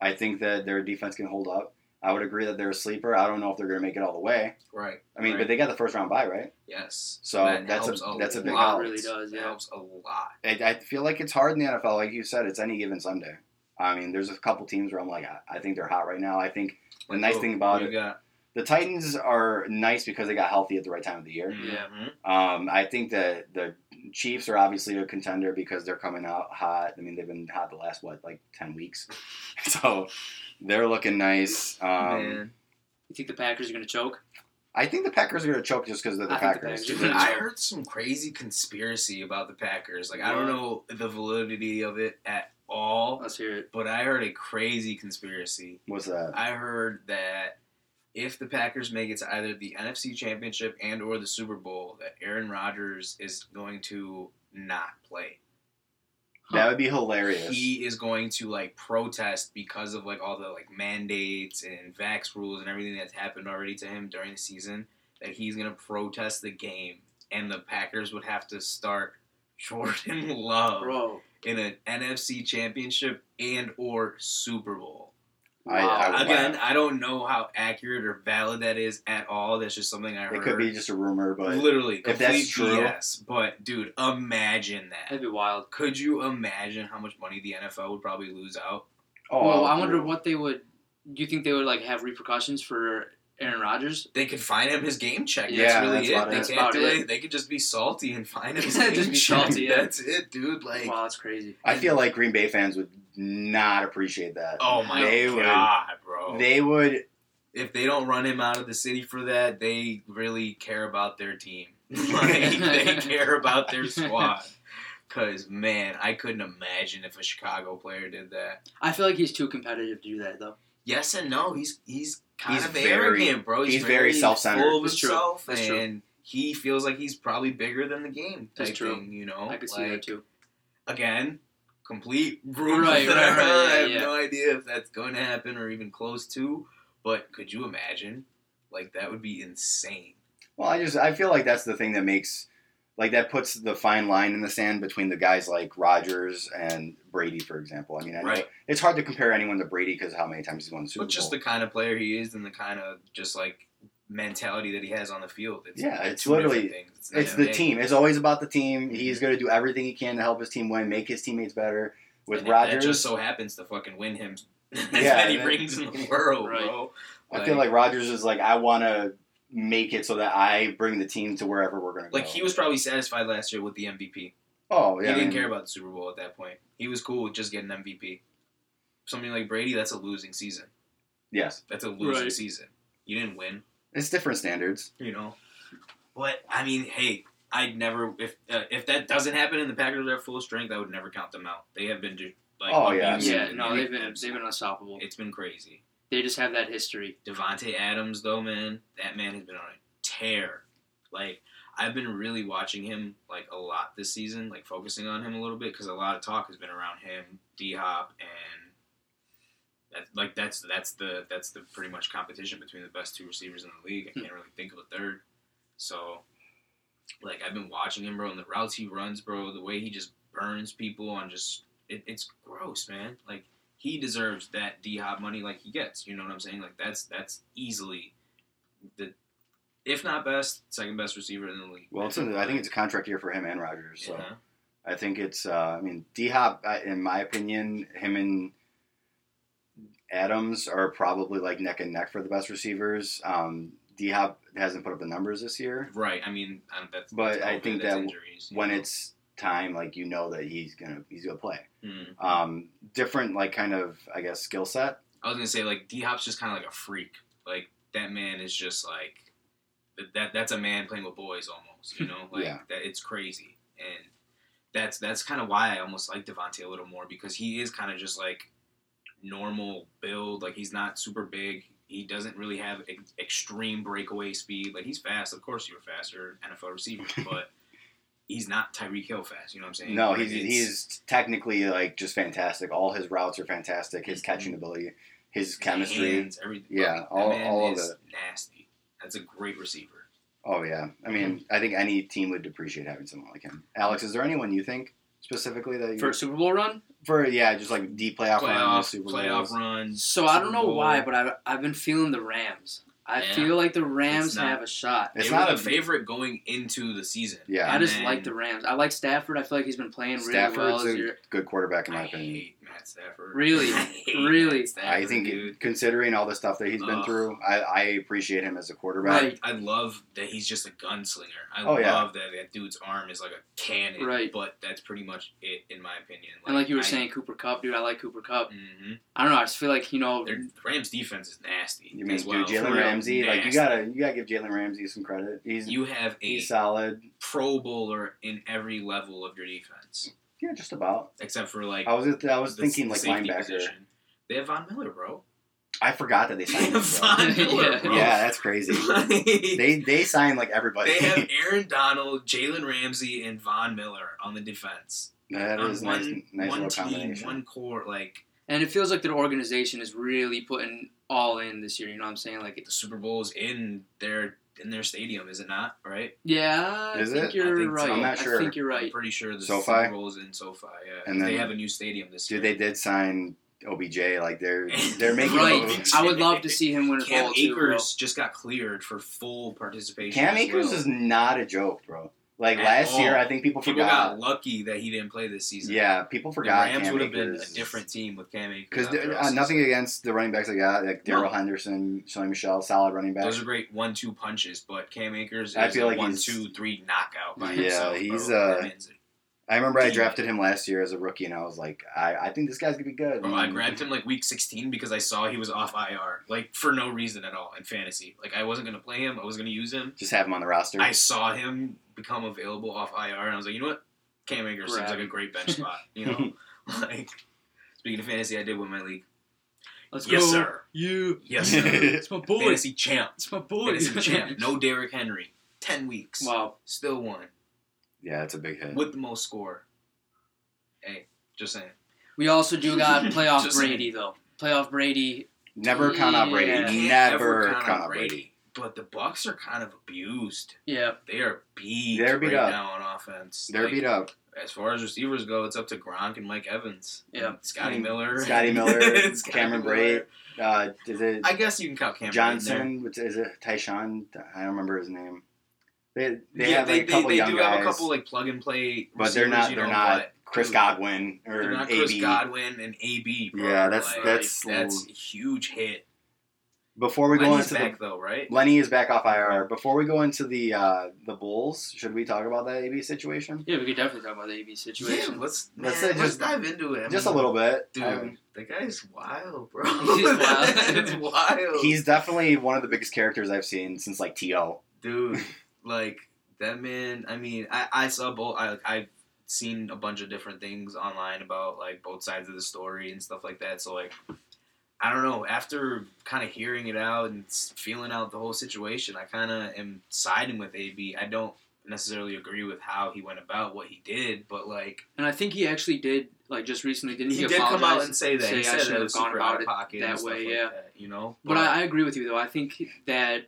[SPEAKER 2] I think that their defense can hold up. I would agree that they're a sleeper. I don't know if they're going to make it all the way.
[SPEAKER 1] right.
[SPEAKER 2] I mean,
[SPEAKER 1] right.
[SPEAKER 2] but they got the first round bye, right?
[SPEAKER 1] yes.
[SPEAKER 2] So
[SPEAKER 1] That
[SPEAKER 2] that's a-
[SPEAKER 1] helps
[SPEAKER 2] that's a big
[SPEAKER 1] lot.
[SPEAKER 2] help.
[SPEAKER 3] Really does,
[SPEAKER 1] That
[SPEAKER 3] yeah.
[SPEAKER 1] helps a lot.
[SPEAKER 2] I, I feel like it's hard in the NFL. Like you said, it's any given Sunday. I mean, there's a couple teams where I'm like, I, I think they're hot right now. I think the
[SPEAKER 1] Like,
[SPEAKER 2] nice
[SPEAKER 1] who-
[SPEAKER 2] thing about it,
[SPEAKER 1] got?
[SPEAKER 2] the Titans are nice because they got healthy at the right time of the year.
[SPEAKER 3] Yeah.
[SPEAKER 1] Mhm.
[SPEAKER 2] Um, I think that the Chiefs are obviously a contender because they're coming out hot. I mean, they've been hot the last what, like ten weeks, so they're looking nice. Um,
[SPEAKER 1] Man.
[SPEAKER 3] You think the Packers are going to choke?
[SPEAKER 2] I think the Packers are going to choke just because they're the
[SPEAKER 3] I think the
[SPEAKER 2] Packers.
[SPEAKER 3] Packers
[SPEAKER 1] Dude, I heard some crazy conspiracy about the Packers. Like I don't know the validity of it at all,
[SPEAKER 3] Let's hear it.
[SPEAKER 1] but I heard a crazy conspiracy.
[SPEAKER 2] What's that?
[SPEAKER 1] I heard that if the Packers make it to either the NFC Championship and or the Super Bowl, that Aaron Rodgers is going to not play.
[SPEAKER 2] That would be hilarious.
[SPEAKER 1] He is going to like protest because of like all the like mandates and vax rules and everything that's happened already to him during the season. That he's gonna protest the game, and the Packers would have to start Jordan Love
[SPEAKER 3] Bro.
[SPEAKER 1] In an NFC Championship and or Super Bowl.
[SPEAKER 2] I- I
[SPEAKER 1] Again,
[SPEAKER 2] laugh.
[SPEAKER 1] I don't know how accurate or valid that is at all. That's just something I heard.
[SPEAKER 2] It could be just a rumor, but
[SPEAKER 1] literally
[SPEAKER 2] if that's true-
[SPEAKER 1] BS. But dude, imagine that.
[SPEAKER 3] That'd be wild.
[SPEAKER 1] Could you imagine how much money the NFL would probably lose out?
[SPEAKER 2] oh,
[SPEAKER 3] well, I wonder what they would. Do you think they would like have repercussions for Aaron Rodgers?
[SPEAKER 1] They could fine him his game check.
[SPEAKER 2] Yeah,
[SPEAKER 1] that's really
[SPEAKER 2] that's
[SPEAKER 1] it. They
[SPEAKER 2] it.
[SPEAKER 1] Can't do
[SPEAKER 3] it.
[SPEAKER 1] it. They could just be salty and fine him his
[SPEAKER 3] Just be salty, yeah.
[SPEAKER 1] That's it, dude. Like,
[SPEAKER 3] wow, that's crazy.
[SPEAKER 2] I feel like Green Bay fans would not appreciate that.
[SPEAKER 1] oh my
[SPEAKER 2] they would,
[SPEAKER 1] god, bro.
[SPEAKER 2] They would.
[SPEAKER 1] if they don't run him out of the city for that, they really care about their team. like, they care about their squad. Cause man, I couldn't imagine if a Chicago player did that.
[SPEAKER 3] I feel like he's too competitive to do that though.
[SPEAKER 1] Yes and no. He's he's kind
[SPEAKER 2] He's
[SPEAKER 1] of
[SPEAKER 2] very-
[SPEAKER 1] arrogant, bro.
[SPEAKER 2] he's very self-centered.
[SPEAKER 1] full of
[SPEAKER 3] That's true.
[SPEAKER 1] himself,
[SPEAKER 3] That's true.
[SPEAKER 1] and he feels like he's probably bigger than the game.
[SPEAKER 3] That's
[SPEAKER 1] type
[SPEAKER 3] true.
[SPEAKER 1] Thing, you know,
[SPEAKER 3] I could see that too.
[SPEAKER 1] Again, complete rumor.
[SPEAKER 3] Right,
[SPEAKER 1] that
[SPEAKER 3] right,
[SPEAKER 1] I heard.
[SPEAKER 3] right,
[SPEAKER 1] I have
[SPEAKER 3] yeah.
[SPEAKER 1] no idea if that's going to happen or even close to. But could you imagine? Like that would be insane.
[SPEAKER 2] Well, I just I feel like that's the thing that makes like that puts the fine line in the sand between the guys like Rodgers and Brady, for example. I mean, I know
[SPEAKER 1] Right.
[SPEAKER 2] it's hard to compare anyone to Brady because how many times he's won the Super
[SPEAKER 1] But just
[SPEAKER 2] Bowl.
[SPEAKER 1] the kind of player he is and the kind of just like mentality that he has on the field. It's,
[SPEAKER 2] Yeah,
[SPEAKER 1] they're
[SPEAKER 2] it's literally-
[SPEAKER 1] It's,
[SPEAKER 2] it's the team. It's always about the team.
[SPEAKER 1] Mm-hmm.
[SPEAKER 2] He's going to do everything he can to help his team win, make his teammates better. With
[SPEAKER 1] And That just so happens to fucking win him as
[SPEAKER 2] Yeah,
[SPEAKER 1] many rings in the world,
[SPEAKER 3] Right.
[SPEAKER 1] bro.
[SPEAKER 2] I feel like Rodgers is like, I want to make it so that I bring the team to wherever we're going to go.
[SPEAKER 1] like he was probably satisfied last year with the MVP.
[SPEAKER 2] oh yeah,
[SPEAKER 1] he didn't
[SPEAKER 2] mean,
[SPEAKER 1] care about the Super Bowl at that point. He was cool with just getting MVP. Something like Brady, that's a losing season.
[SPEAKER 2] Yes,
[SPEAKER 1] That's a losing
[SPEAKER 3] Right.
[SPEAKER 1] season. You didn't win,
[SPEAKER 2] it's different standards.
[SPEAKER 1] you know. But I mean, hey, I'd never if uh, if that doesn't happen and the Packers are at full strength, I would never count them out. They have been just like
[SPEAKER 2] Oh, yeah,
[SPEAKER 1] abusive
[SPEAKER 3] Yeah, no, they've been they've been unstoppable.
[SPEAKER 1] It's been crazy.
[SPEAKER 3] They just have that history.
[SPEAKER 1] Davante Adams, though, man, that man has been on a tear. Like I've been really watching him like a lot this season, like focusing on him a little bit because a lot of talk has been around him, D Hop, and that, like that's that's the that's the pretty much competition between the best two receivers in the league. I hmm. can't really think of a third. So, like I've been watching him, bro, and the routes he runs, bro, the way he just burns people on just it, it's gross, man. Like he deserves that D Hop money like he gets. You know what I'm saying? Like that's that's easily the if not best, second best receiver in the league.
[SPEAKER 2] Well, it's a, I think it's a contract year for him and Rodgers. So.
[SPEAKER 1] Yeah.
[SPEAKER 2] I think it's. Uh, I mean, D Hop, in my opinion, him and Adams are probably like neck and neck for the best receivers. Um, D Hop hasn't put up the numbers this year,
[SPEAKER 1] Right. I mean, um, that's
[SPEAKER 2] But
[SPEAKER 1] that's
[SPEAKER 2] I think that
[SPEAKER 1] injuries,
[SPEAKER 2] when
[SPEAKER 1] know?
[SPEAKER 2] it's time, like you know that he's gonna he's gonna play.
[SPEAKER 1] Mhm.
[SPEAKER 2] Um, different, like kind of, I guess, skill set.
[SPEAKER 1] I was gonna say like D Hop's just kind of like a freak. Like that man is just like that. that that's a man playing with boys almost. You know, like
[SPEAKER 2] Yeah.
[SPEAKER 1] that. It's crazy, and that's that's kind of why I almost like Davante a little more because he is kind of just like normal build. Like he's not super big. He doesn't really have ex- extreme breakaway speed. Like he's fast. Of course, you're faster NFL receiver, but he's not Tyreek Hill fast. You know what I'm saying?
[SPEAKER 2] No,
[SPEAKER 1] Like,
[SPEAKER 2] he's he's technically like just fantastic. All his routes are fantastic. His mm-hmm. catching ability, his chemistry.
[SPEAKER 1] hands, everything.
[SPEAKER 2] Yeah,
[SPEAKER 1] That
[SPEAKER 2] all-
[SPEAKER 1] man
[SPEAKER 2] all of
[SPEAKER 1] is
[SPEAKER 2] it.
[SPEAKER 1] Nasty. That's a great receiver.
[SPEAKER 2] Oh yeah, I mean, mm-hmm. I think any team would appreciate having someone like him. Alex, is there anyone you think specifically that you
[SPEAKER 3] For a Super Bowl run?
[SPEAKER 2] for yeah, just like deep playoff, run,
[SPEAKER 1] Playoff,
[SPEAKER 2] Super
[SPEAKER 1] playoff
[SPEAKER 2] Bowls.
[SPEAKER 1] runs.
[SPEAKER 3] So I don't know
[SPEAKER 1] Bowl.
[SPEAKER 3] why, but I've, I've been feeling the Rams. I
[SPEAKER 1] Yeah.
[SPEAKER 3] feel like the Rams
[SPEAKER 1] not-
[SPEAKER 3] have a shot.
[SPEAKER 2] It's
[SPEAKER 1] they
[SPEAKER 2] not
[SPEAKER 1] were
[SPEAKER 2] a
[SPEAKER 1] the favorite going into the season.
[SPEAKER 2] Yeah,
[SPEAKER 3] I just
[SPEAKER 1] And
[SPEAKER 3] like the Rams. I like Stafford. I feel like he's been playing really
[SPEAKER 2] Stafford's
[SPEAKER 3] well this
[SPEAKER 2] a
[SPEAKER 3] year.
[SPEAKER 2] good quarterback in my
[SPEAKER 1] I
[SPEAKER 2] opinion.
[SPEAKER 1] Hate Matt Stafford.
[SPEAKER 3] Really?
[SPEAKER 1] I hate
[SPEAKER 3] Really?
[SPEAKER 1] Matt Stafford,
[SPEAKER 2] I think,
[SPEAKER 1] dude.
[SPEAKER 2] considering all the stuff that he's been
[SPEAKER 1] Ugh.
[SPEAKER 2] through, I, I appreciate him as a quarterback.
[SPEAKER 3] Right.
[SPEAKER 1] I love that he's just a gunslinger. I
[SPEAKER 2] Oh,
[SPEAKER 1] love
[SPEAKER 2] yeah.
[SPEAKER 1] that that dude's arm is like a cannon.
[SPEAKER 3] Right.
[SPEAKER 1] But that's pretty much it, in my opinion.
[SPEAKER 3] And like you were
[SPEAKER 1] I-
[SPEAKER 3] saying, Cooper Kupp, dude, I like Cooper Kupp.
[SPEAKER 1] Mhm.
[SPEAKER 3] I don't know. I just feel like you know,
[SPEAKER 1] Their the Rams defense is nasty.
[SPEAKER 2] You mean
[SPEAKER 1] as well.
[SPEAKER 2] dude, Jalen
[SPEAKER 3] real.
[SPEAKER 2] Ramsey? Like you gotta you gotta give Jalen Ramsey some credit. He's
[SPEAKER 1] You have a
[SPEAKER 2] he's solid.
[SPEAKER 1] Pro Bowler in every level of your defense,
[SPEAKER 2] Yeah, just about.
[SPEAKER 1] except for like
[SPEAKER 2] I was I was
[SPEAKER 1] the-
[SPEAKER 2] thinking
[SPEAKER 1] the
[SPEAKER 2] like linebacker.
[SPEAKER 1] position. They have Von Miller, bro.
[SPEAKER 2] I forgot that they signed him.
[SPEAKER 1] Von Miller,
[SPEAKER 3] Yeah.
[SPEAKER 1] bro.
[SPEAKER 2] yeah, that's crazy.
[SPEAKER 1] Like,
[SPEAKER 2] They they signed like everybody.
[SPEAKER 1] they have Aaron Donald, Jalen Ramsey, and Von Miller on the defense.
[SPEAKER 2] that
[SPEAKER 1] on
[SPEAKER 2] is
[SPEAKER 1] one,
[SPEAKER 2] nice nice
[SPEAKER 1] one
[SPEAKER 2] little
[SPEAKER 1] team,
[SPEAKER 2] combination.
[SPEAKER 1] one core. Like
[SPEAKER 3] and it feels like their organization is really putting all in this year. You know what I'm saying? Like,
[SPEAKER 1] the Super Bowl is in their in their stadium, is it not? Right?
[SPEAKER 3] yeah, I
[SPEAKER 2] Is
[SPEAKER 3] think
[SPEAKER 2] it?
[SPEAKER 3] you're
[SPEAKER 1] I think so.
[SPEAKER 3] right.
[SPEAKER 2] I'm not sure.
[SPEAKER 3] I think you're right.
[SPEAKER 1] I'm pretty sure the
[SPEAKER 2] SoFi?
[SPEAKER 1] Super Bowl is in SoFi. Yeah,
[SPEAKER 2] And
[SPEAKER 1] they have a new stadium this
[SPEAKER 2] Dude,
[SPEAKER 1] year.
[SPEAKER 2] they did sign OBJ. Like they're they're making
[SPEAKER 3] Right.
[SPEAKER 2] moves.
[SPEAKER 3] I would love to see him win a
[SPEAKER 1] Cam
[SPEAKER 3] bowl too, bro.
[SPEAKER 1] Akers just got cleared for full participation.
[SPEAKER 2] Cam
[SPEAKER 1] as
[SPEAKER 2] Akers
[SPEAKER 1] well.
[SPEAKER 2] is not a joke, bro. Like
[SPEAKER 1] At
[SPEAKER 2] last
[SPEAKER 1] all.
[SPEAKER 2] year, I think people
[SPEAKER 1] People
[SPEAKER 2] forgot.
[SPEAKER 1] got lucky that he didn't play this season.
[SPEAKER 2] yeah, people
[SPEAKER 1] the
[SPEAKER 2] forgot.
[SPEAKER 1] Rams
[SPEAKER 2] Cam
[SPEAKER 1] would have been a different team with Cam Akers.
[SPEAKER 2] Because
[SPEAKER 1] out there all
[SPEAKER 2] uh, nothing against the running backs they got, like
[SPEAKER 1] No.
[SPEAKER 2] Darrell Henderson, Sony Michel, solid running backs.
[SPEAKER 1] Those are great one-two punches, but Cam Akers is
[SPEAKER 2] I feel
[SPEAKER 1] a
[SPEAKER 2] like
[SPEAKER 1] one-two-three knockout by
[SPEAKER 2] Yeah,
[SPEAKER 1] himself.
[SPEAKER 2] he's,
[SPEAKER 1] bro.
[SPEAKER 2] uh,
[SPEAKER 1] That man's a-
[SPEAKER 2] I remember I drafted him last year as a rookie, and I was like, I, I think this guy's gonna be good.
[SPEAKER 1] Bro, I grabbed him like week 16 because I saw he was off IR, like for no reason at all in fantasy. Like I wasn't gonna play him, I was gonna use him.
[SPEAKER 2] Just have him on the roster.
[SPEAKER 1] I saw him become available off IR, and I was like, you know what, Cam Akers seems like a great bench spot. You know, like speaking of fantasy, I did win my league.
[SPEAKER 3] Let's
[SPEAKER 1] Yes,
[SPEAKER 3] go.
[SPEAKER 1] sir.
[SPEAKER 3] You.
[SPEAKER 1] Yes, sir.
[SPEAKER 3] It's my boy.
[SPEAKER 1] fantasy champ.
[SPEAKER 3] It's my boy.
[SPEAKER 1] Fantasy champ. No Derrick Henry. Ten weeks.
[SPEAKER 3] Wow.
[SPEAKER 1] Still won
[SPEAKER 2] yeah, it's a big hit.
[SPEAKER 1] with the most score. Hey, just saying.
[SPEAKER 3] We also do got playoff
[SPEAKER 1] Just
[SPEAKER 3] Brady though. Playoff Brady.
[SPEAKER 2] Never count out Brady.
[SPEAKER 3] Yeah.
[SPEAKER 1] Can't
[SPEAKER 2] Never
[SPEAKER 1] ever
[SPEAKER 2] count out Brady.
[SPEAKER 1] But the Bucks are kind of abused.
[SPEAKER 3] Yeah.
[SPEAKER 1] They are beat,
[SPEAKER 2] They're beat
[SPEAKER 1] right
[SPEAKER 2] up.
[SPEAKER 1] now on offense.
[SPEAKER 2] They're
[SPEAKER 1] Like,
[SPEAKER 2] beat up.
[SPEAKER 1] As far as receivers go, it's up to Gronk and Mike Evans.
[SPEAKER 3] Yeah.
[SPEAKER 1] Scotty
[SPEAKER 2] I mean,
[SPEAKER 1] Miller.
[SPEAKER 2] Scotty Miller,
[SPEAKER 1] Scotty
[SPEAKER 2] Cameron
[SPEAKER 1] Miller.
[SPEAKER 2] Brate. Uh, is it
[SPEAKER 1] I guess you can count Cameron
[SPEAKER 2] Johnson? Which is it Tyshawn? I don't remember his name. They they
[SPEAKER 1] yeah,
[SPEAKER 2] have
[SPEAKER 1] they,
[SPEAKER 2] like a couple
[SPEAKER 1] they, they do
[SPEAKER 2] guys,
[SPEAKER 1] have a couple like plug and play,
[SPEAKER 2] but they're not. They're
[SPEAKER 1] know,
[SPEAKER 2] not Chris Godwin or
[SPEAKER 1] They're not
[SPEAKER 2] AB.
[SPEAKER 1] Chris Godwin and AB. Bro.
[SPEAKER 2] Yeah, that's-
[SPEAKER 1] Like,
[SPEAKER 2] that's-
[SPEAKER 1] that's huge hit.
[SPEAKER 2] Before we go
[SPEAKER 1] Lenny's
[SPEAKER 2] into
[SPEAKER 1] back
[SPEAKER 2] the
[SPEAKER 1] though, right?
[SPEAKER 2] Lenny is back off IR. Before we go into the uh, the Bulls, should we talk about that AB situation?
[SPEAKER 3] Yeah, we could definitely talk about the AB
[SPEAKER 1] Yeah,
[SPEAKER 3] situation.
[SPEAKER 1] let's
[SPEAKER 2] Let's
[SPEAKER 1] let's, let's
[SPEAKER 2] just-
[SPEAKER 1] dive into it. I
[SPEAKER 2] Just a little bit.
[SPEAKER 1] dude.
[SPEAKER 2] Um,
[SPEAKER 1] the guy's wild, bro.
[SPEAKER 3] He's wild.
[SPEAKER 1] it's wild.
[SPEAKER 2] he's definitely one of the biggest characters I've seen since like To.
[SPEAKER 1] dude. Like that man. I mean, I, I saw both. I I've seen a bunch of different things online about like both sides of the story and stuff like that. So like, I don't know. After kind of hearing it out and feeling out the whole situation, I kind of am siding with AB. I don't necessarily agree with how he went about what he did, but like
[SPEAKER 3] And I think he actually did, like just recently, didn't he,
[SPEAKER 1] he, did come out and say that.
[SPEAKER 3] say
[SPEAKER 1] he
[SPEAKER 3] I should have gone about it
[SPEAKER 1] pocket
[SPEAKER 3] that way,
[SPEAKER 1] like
[SPEAKER 3] yeah.
[SPEAKER 1] that, you know.
[SPEAKER 3] But I, I agree with you though. I think that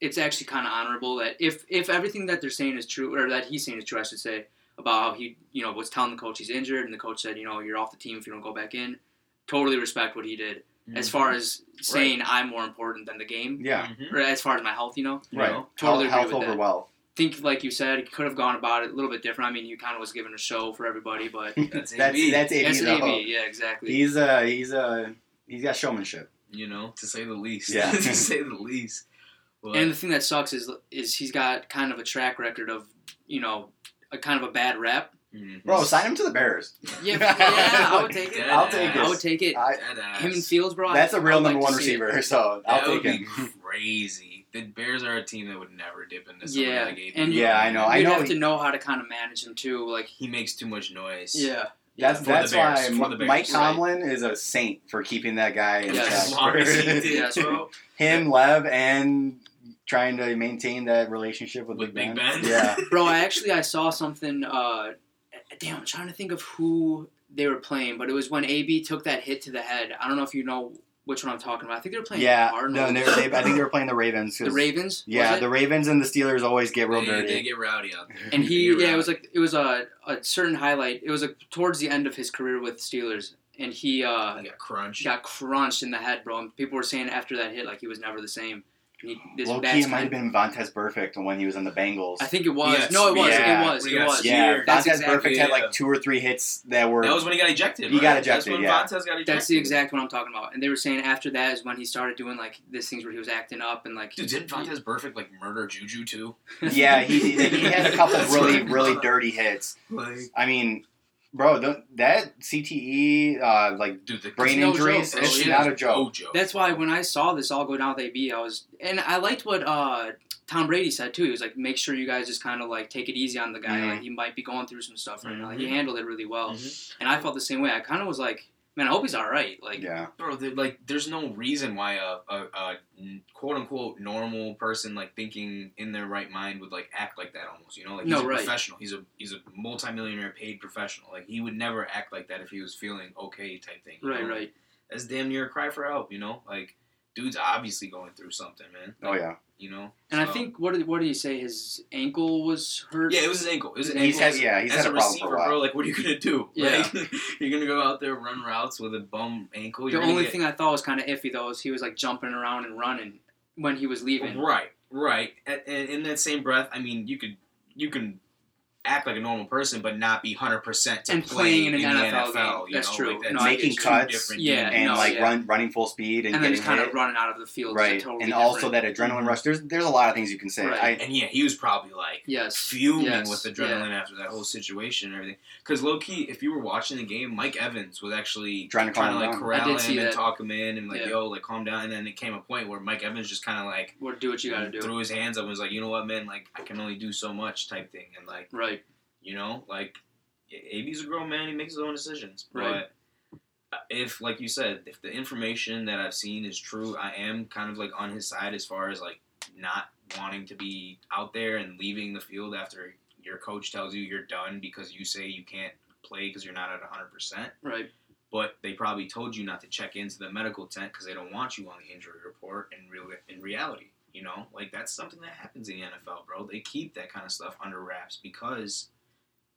[SPEAKER 3] it's actually kind of honorable that if if everything that they're saying is true, or that he's saying is true, I should say, about how he you know was telling the coach he's injured, and the coach said you know you're off the team if you don't go back in. Totally respect what he did. As far as saying I'm more important than the game,
[SPEAKER 2] Yeah,
[SPEAKER 1] Mhm.
[SPEAKER 3] or as far as my health, you know.
[SPEAKER 1] You
[SPEAKER 2] right.
[SPEAKER 1] know?
[SPEAKER 3] Totally
[SPEAKER 2] health,
[SPEAKER 3] agree
[SPEAKER 2] health over
[SPEAKER 3] that.
[SPEAKER 2] wealth.
[SPEAKER 3] Think like you said, he could have gone about it a little bit different. I mean, he kind of was given a show for everybody, but
[SPEAKER 1] That's
[SPEAKER 2] That's
[SPEAKER 1] AB.
[SPEAKER 2] that's AB
[SPEAKER 3] that's
[SPEAKER 2] though.
[SPEAKER 3] AB. Yeah, exactly.
[SPEAKER 2] He's uh he's uh he's got showmanship.
[SPEAKER 1] you know, to say the least.
[SPEAKER 2] Yeah.
[SPEAKER 1] to say the least. But,
[SPEAKER 3] And the thing that sucks is is he's got kind of a track record of you know a kind of a bad rep.
[SPEAKER 1] Mhm.
[SPEAKER 2] Bro, sign him to the Bears.
[SPEAKER 3] Yeah, yeah, I would take it.
[SPEAKER 1] I'll take it.
[SPEAKER 3] I
[SPEAKER 1] it.
[SPEAKER 3] would take it.
[SPEAKER 2] I,
[SPEAKER 1] Deadass.
[SPEAKER 3] Him and Fields, bro.
[SPEAKER 2] that's
[SPEAKER 3] a
[SPEAKER 2] a real number one receiver, so I'll take him.
[SPEAKER 1] crazy. The Bears are a team that would never dip into somebody
[SPEAKER 3] Yeah,
[SPEAKER 1] like
[SPEAKER 3] and-
[SPEAKER 2] Yeah, I know. I
[SPEAKER 3] You'd
[SPEAKER 2] know.
[SPEAKER 3] have to know how to kind of manage him too. Like,
[SPEAKER 1] he makes too much noise.
[SPEAKER 3] yeah,
[SPEAKER 2] That's
[SPEAKER 1] For the
[SPEAKER 2] that's
[SPEAKER 1] Bears,
[SPEAKER 2] why
[SPEAKER 1] Bears.
[SPEAKER 2] Mike
[SPEAKER 3] Right.
[SPEAKER 2] Tomlin is a saint for keeping that guy in
[SPEAKER 3] Yes.
[SPEAKER 2] Check.
[SPEAKER 1] long as he did,
[SPEAKER 3] Yes,
[SPEAKER 1] bro.
[SPEAKER 2] Him, Lev, and trying to maintain that relationship with,
[SPEAKER 1] With
[SPEAKER 2] Big
[SPEAKER 1] Big
[SPEAKER 2] Ben.
[SPEAKER 1] Ben.
[SPEAKER 2] Yeah,
[SPEAKER 3] bro. I actually I saw something. Uh, damn, I'm trying to think of who they were playing, but it was when AB took that hit to the head. I don't know if you know which one I'm talking about. I think they were playing
[SPEAKER 2] yeah.
[SPEAKER 3] the Cardinals.
[SPEAKER 2] No, they, they, I think they were playing the Ravens. 'cause-
[SPEAKER 3] the Ravens.
[SPEAKER 2] Yeah, the Ravens and the Steelers always get real
[SPEAKER 1] they,
[SPEAKER 2] dirty.
[SPEAKER 1] they get rowdy out there.
[SPEAKER 3] and he
[SPEAKER 1] get
[SPEAKER 3] yeah it was like it was a, a certain highlight it was like towards the end of his career with steelers and he uh
[SPEAKER 1] got crunched.
[SPEAKER 3] got crunched in the head bro and people were saying after that hit like he was never the same And he, this,
[SPEAKER 2] Low
[SPEAKER 3] that's
[SPEAKER 2] key, it might have been Vontaze Burfict when he was in the Bengals.
[SPEAKER 3] i think it was
[SPEAKER 1] Yes,
[SPEAKER 3] no it was
[SPEAKER 2] yeah.
[SPEAKER 3] it was it was
[SPEAKER 1] scared.
[SPEAKER 2] yeah,
[SPEAKER 3] That's
[SPEAKER 2] Vontaze
[SPEAKER 3] exactly-
[SPEAKER 2] Burfict had
[SPEAKER 1] yeah.
[SPEAKER 2] like two or three hits that were.
[SPEAKER 1] that was when he got ejected.
[SPEAKER 2] He
[SPEAKER 1] right?
[SPEAKER 2] got
[SPEAKER 1] That's
[SPEAKER 2] ejected,
[SPEAKER 1] when
[SPEAKER 2] yeah.
[SPEAKER 1] Vontaze got ejected.
[SPEAKER 3] that's the exact one i'm talking about and they were saying after that is when he started doing like these things where he was acting up and like
[SPEAKER 1] Dude, didn't Vontaze Burfict like murder Juju too?
[SPEAKER 2] yeah, he, he he had a couple
[SPEAKER 1] That's
[SPEAKER 2] really really dirty hits.
[SPEAKER 1] Like,
[SPEAKER 2] I mean, bro, the, that CTE uh, like
[SPEAKER 1] dude, the
[SPEAKER 2] brain
[SPEAKER 3] no
[SPEAKER 2] injuries,
[SPEAKER 3] joke,
[SPEAKER 2] it's not a joke.
[SPEAKER 1] No joke.
[SPEAKER 3] that's why when i saw this all go down with ab i was and i liked what uh Tom Brady said too. He was like, "Make sure you guys just kind of like take it easy on the guy.
[SPEAKER 2] Mhm.
[SPEAKER 3] Like he might be going through some stuff right now. Like, he handled it really well."
[SPEAKER 1] Mhm.
[SPEAKER 3] And I felt the same way. I kind of was like, man, I hope he's all right. Like,
[SPEAKER 2] Yeah,
[SPEAKER 1] bro like there's no reason why a, a, a quote unquote normal person like thinking in their right mind would like act like that almost you know like he's
[SPEAKER 3] No,
[SPEAKER 1] a
[SPEAKER 3] right.
[SPEAKER 1] professional he's a he's a multimillionaire paid professional like he would never act like that if he was feeling okay type thing
[SPEAKER 3] right,
[SPEAKER 1] know?
[SPEAKER 3] right.
[SPEAKER 1] that's damn near a cry for help you know like dude's obviously going through something man
[SPEAKER 2] oh yeah.
[SPEAKER 1] you know
[SPEAKER 3] And I think what did what did he say? His ankle was hurt.
[SPEAKER 1] yeah it was his ankle it was his
[SPEAKER 2] He's
[SPEAKER 1] ankle
[SPEAKER 2] had yeah he's
[SPEAKER 1] as
[SPEAKER 2] had
[SPEAKER 1] a
[SPEAKER 2] a problem
[SPEAKER 1] receiver,
[SPEAKER 2] for a while.
[SPEAKER 1] bro, like what are you gonna do?
[SPEAKER 3] Yeah.
[SPEAKER 1] Like, you're gonna go out there run routes with a bum ankle.
[SPEAKER 3] The
[SPEAKER 1] You're gonna
[SPEAKER 3] only
[SPEAKER 1] get-
[SPEAKER 3] thing I thought was kind of iffy though is he was like jumping around and running when he was leaving.
[SPEAKER 1] Right, right. And, and in that same breath, I mean, you could you can act like a normal person, but not be hundred percent to
[SPEAKER 3] And
[SPEAKER 1] play
[SPEAKER 3] playing in an
[SPEAKER 1] the
[SPEAKER 3] NFL
[SPEAKER 1] NFL.
[SPEAKER 3] game.
[SPEAKER 1] You
[SPEAKER 3] That's
[SPEAKER 1] know?
[SPEAKER 3] true.
[SPEAKER 1] Like, that's
[SPEAKER 3] No,
[SPEAKER 2] Making cuts,
[SPEAKER 3] yeah,
[SPEAKER 2] and
[SPEAKER 3] no,
[SPEAKER 2] like
[SPEAKER 3] yeah.
[SPEAKER 2] run running full speed and,
[SPEAKER 3] And then just kind
[SPEAKER 2] hit.
[SPEAKER 3] of running out of the field.
[SPEAKER 2] right,
[SPEAKER 3] totally
[SPEAKER 2] and
[SPEAKER 3] different.
[SPEAKER 2] also that adrenaline mm-hmm. rush. There's there's a lot of things you can say.
[SPEAKER 3] Right.
[SPEAKER 2] I,
[SPEAKER 1] and yeah, he was probably like
[SPEAKER 3] yes,
[SPEAKER 1] fuming
[SPEAKER 3] yes,
[SPEAKER 1] with adrenaline after that whole situation and everything. Because low key, if you were watching the game, Mike Evans was actually
[SPEAKER 2] Trying to calm him
[SPEAKER 1] like
[SPEAKER 2] down.
[SPEAKER 1] corral him and
[SPEAKER 3] that.
[SPEAKER 1] talk him in and like,
[SPEAKER 3] Yeah.
[SPEAKER 1] yo, like calm down. And then it came a point where Mike Evans just kind of like
[SPEAKER 3] Or do what you got to do.
[SPEAKER 1] threw his hands up and was like, you know what, man, like I can only do so much type thing. And like,
[SPEAKER 3] Right.
[SPEAKER 1] You know, like AB's a grown man, he makes his own decisions.
[SPEAKER 3] Right.
[SPEAKER 1] But uh, if, like you said, if the information that I've seen is true, I am kind of like on his side as far as like not wanting to be out there and leaving the field after your coach tells you you're done because you say you can't play because you're not at 100%.
[SPEAKER 3] Right.
[SPEAKER 1] but they probably told you not to check into the medical tent because they don't want you on the injury report. In real, in reality, you know, like that's something that happens in the NFL, bro. They keep that kind of stuff under wraps because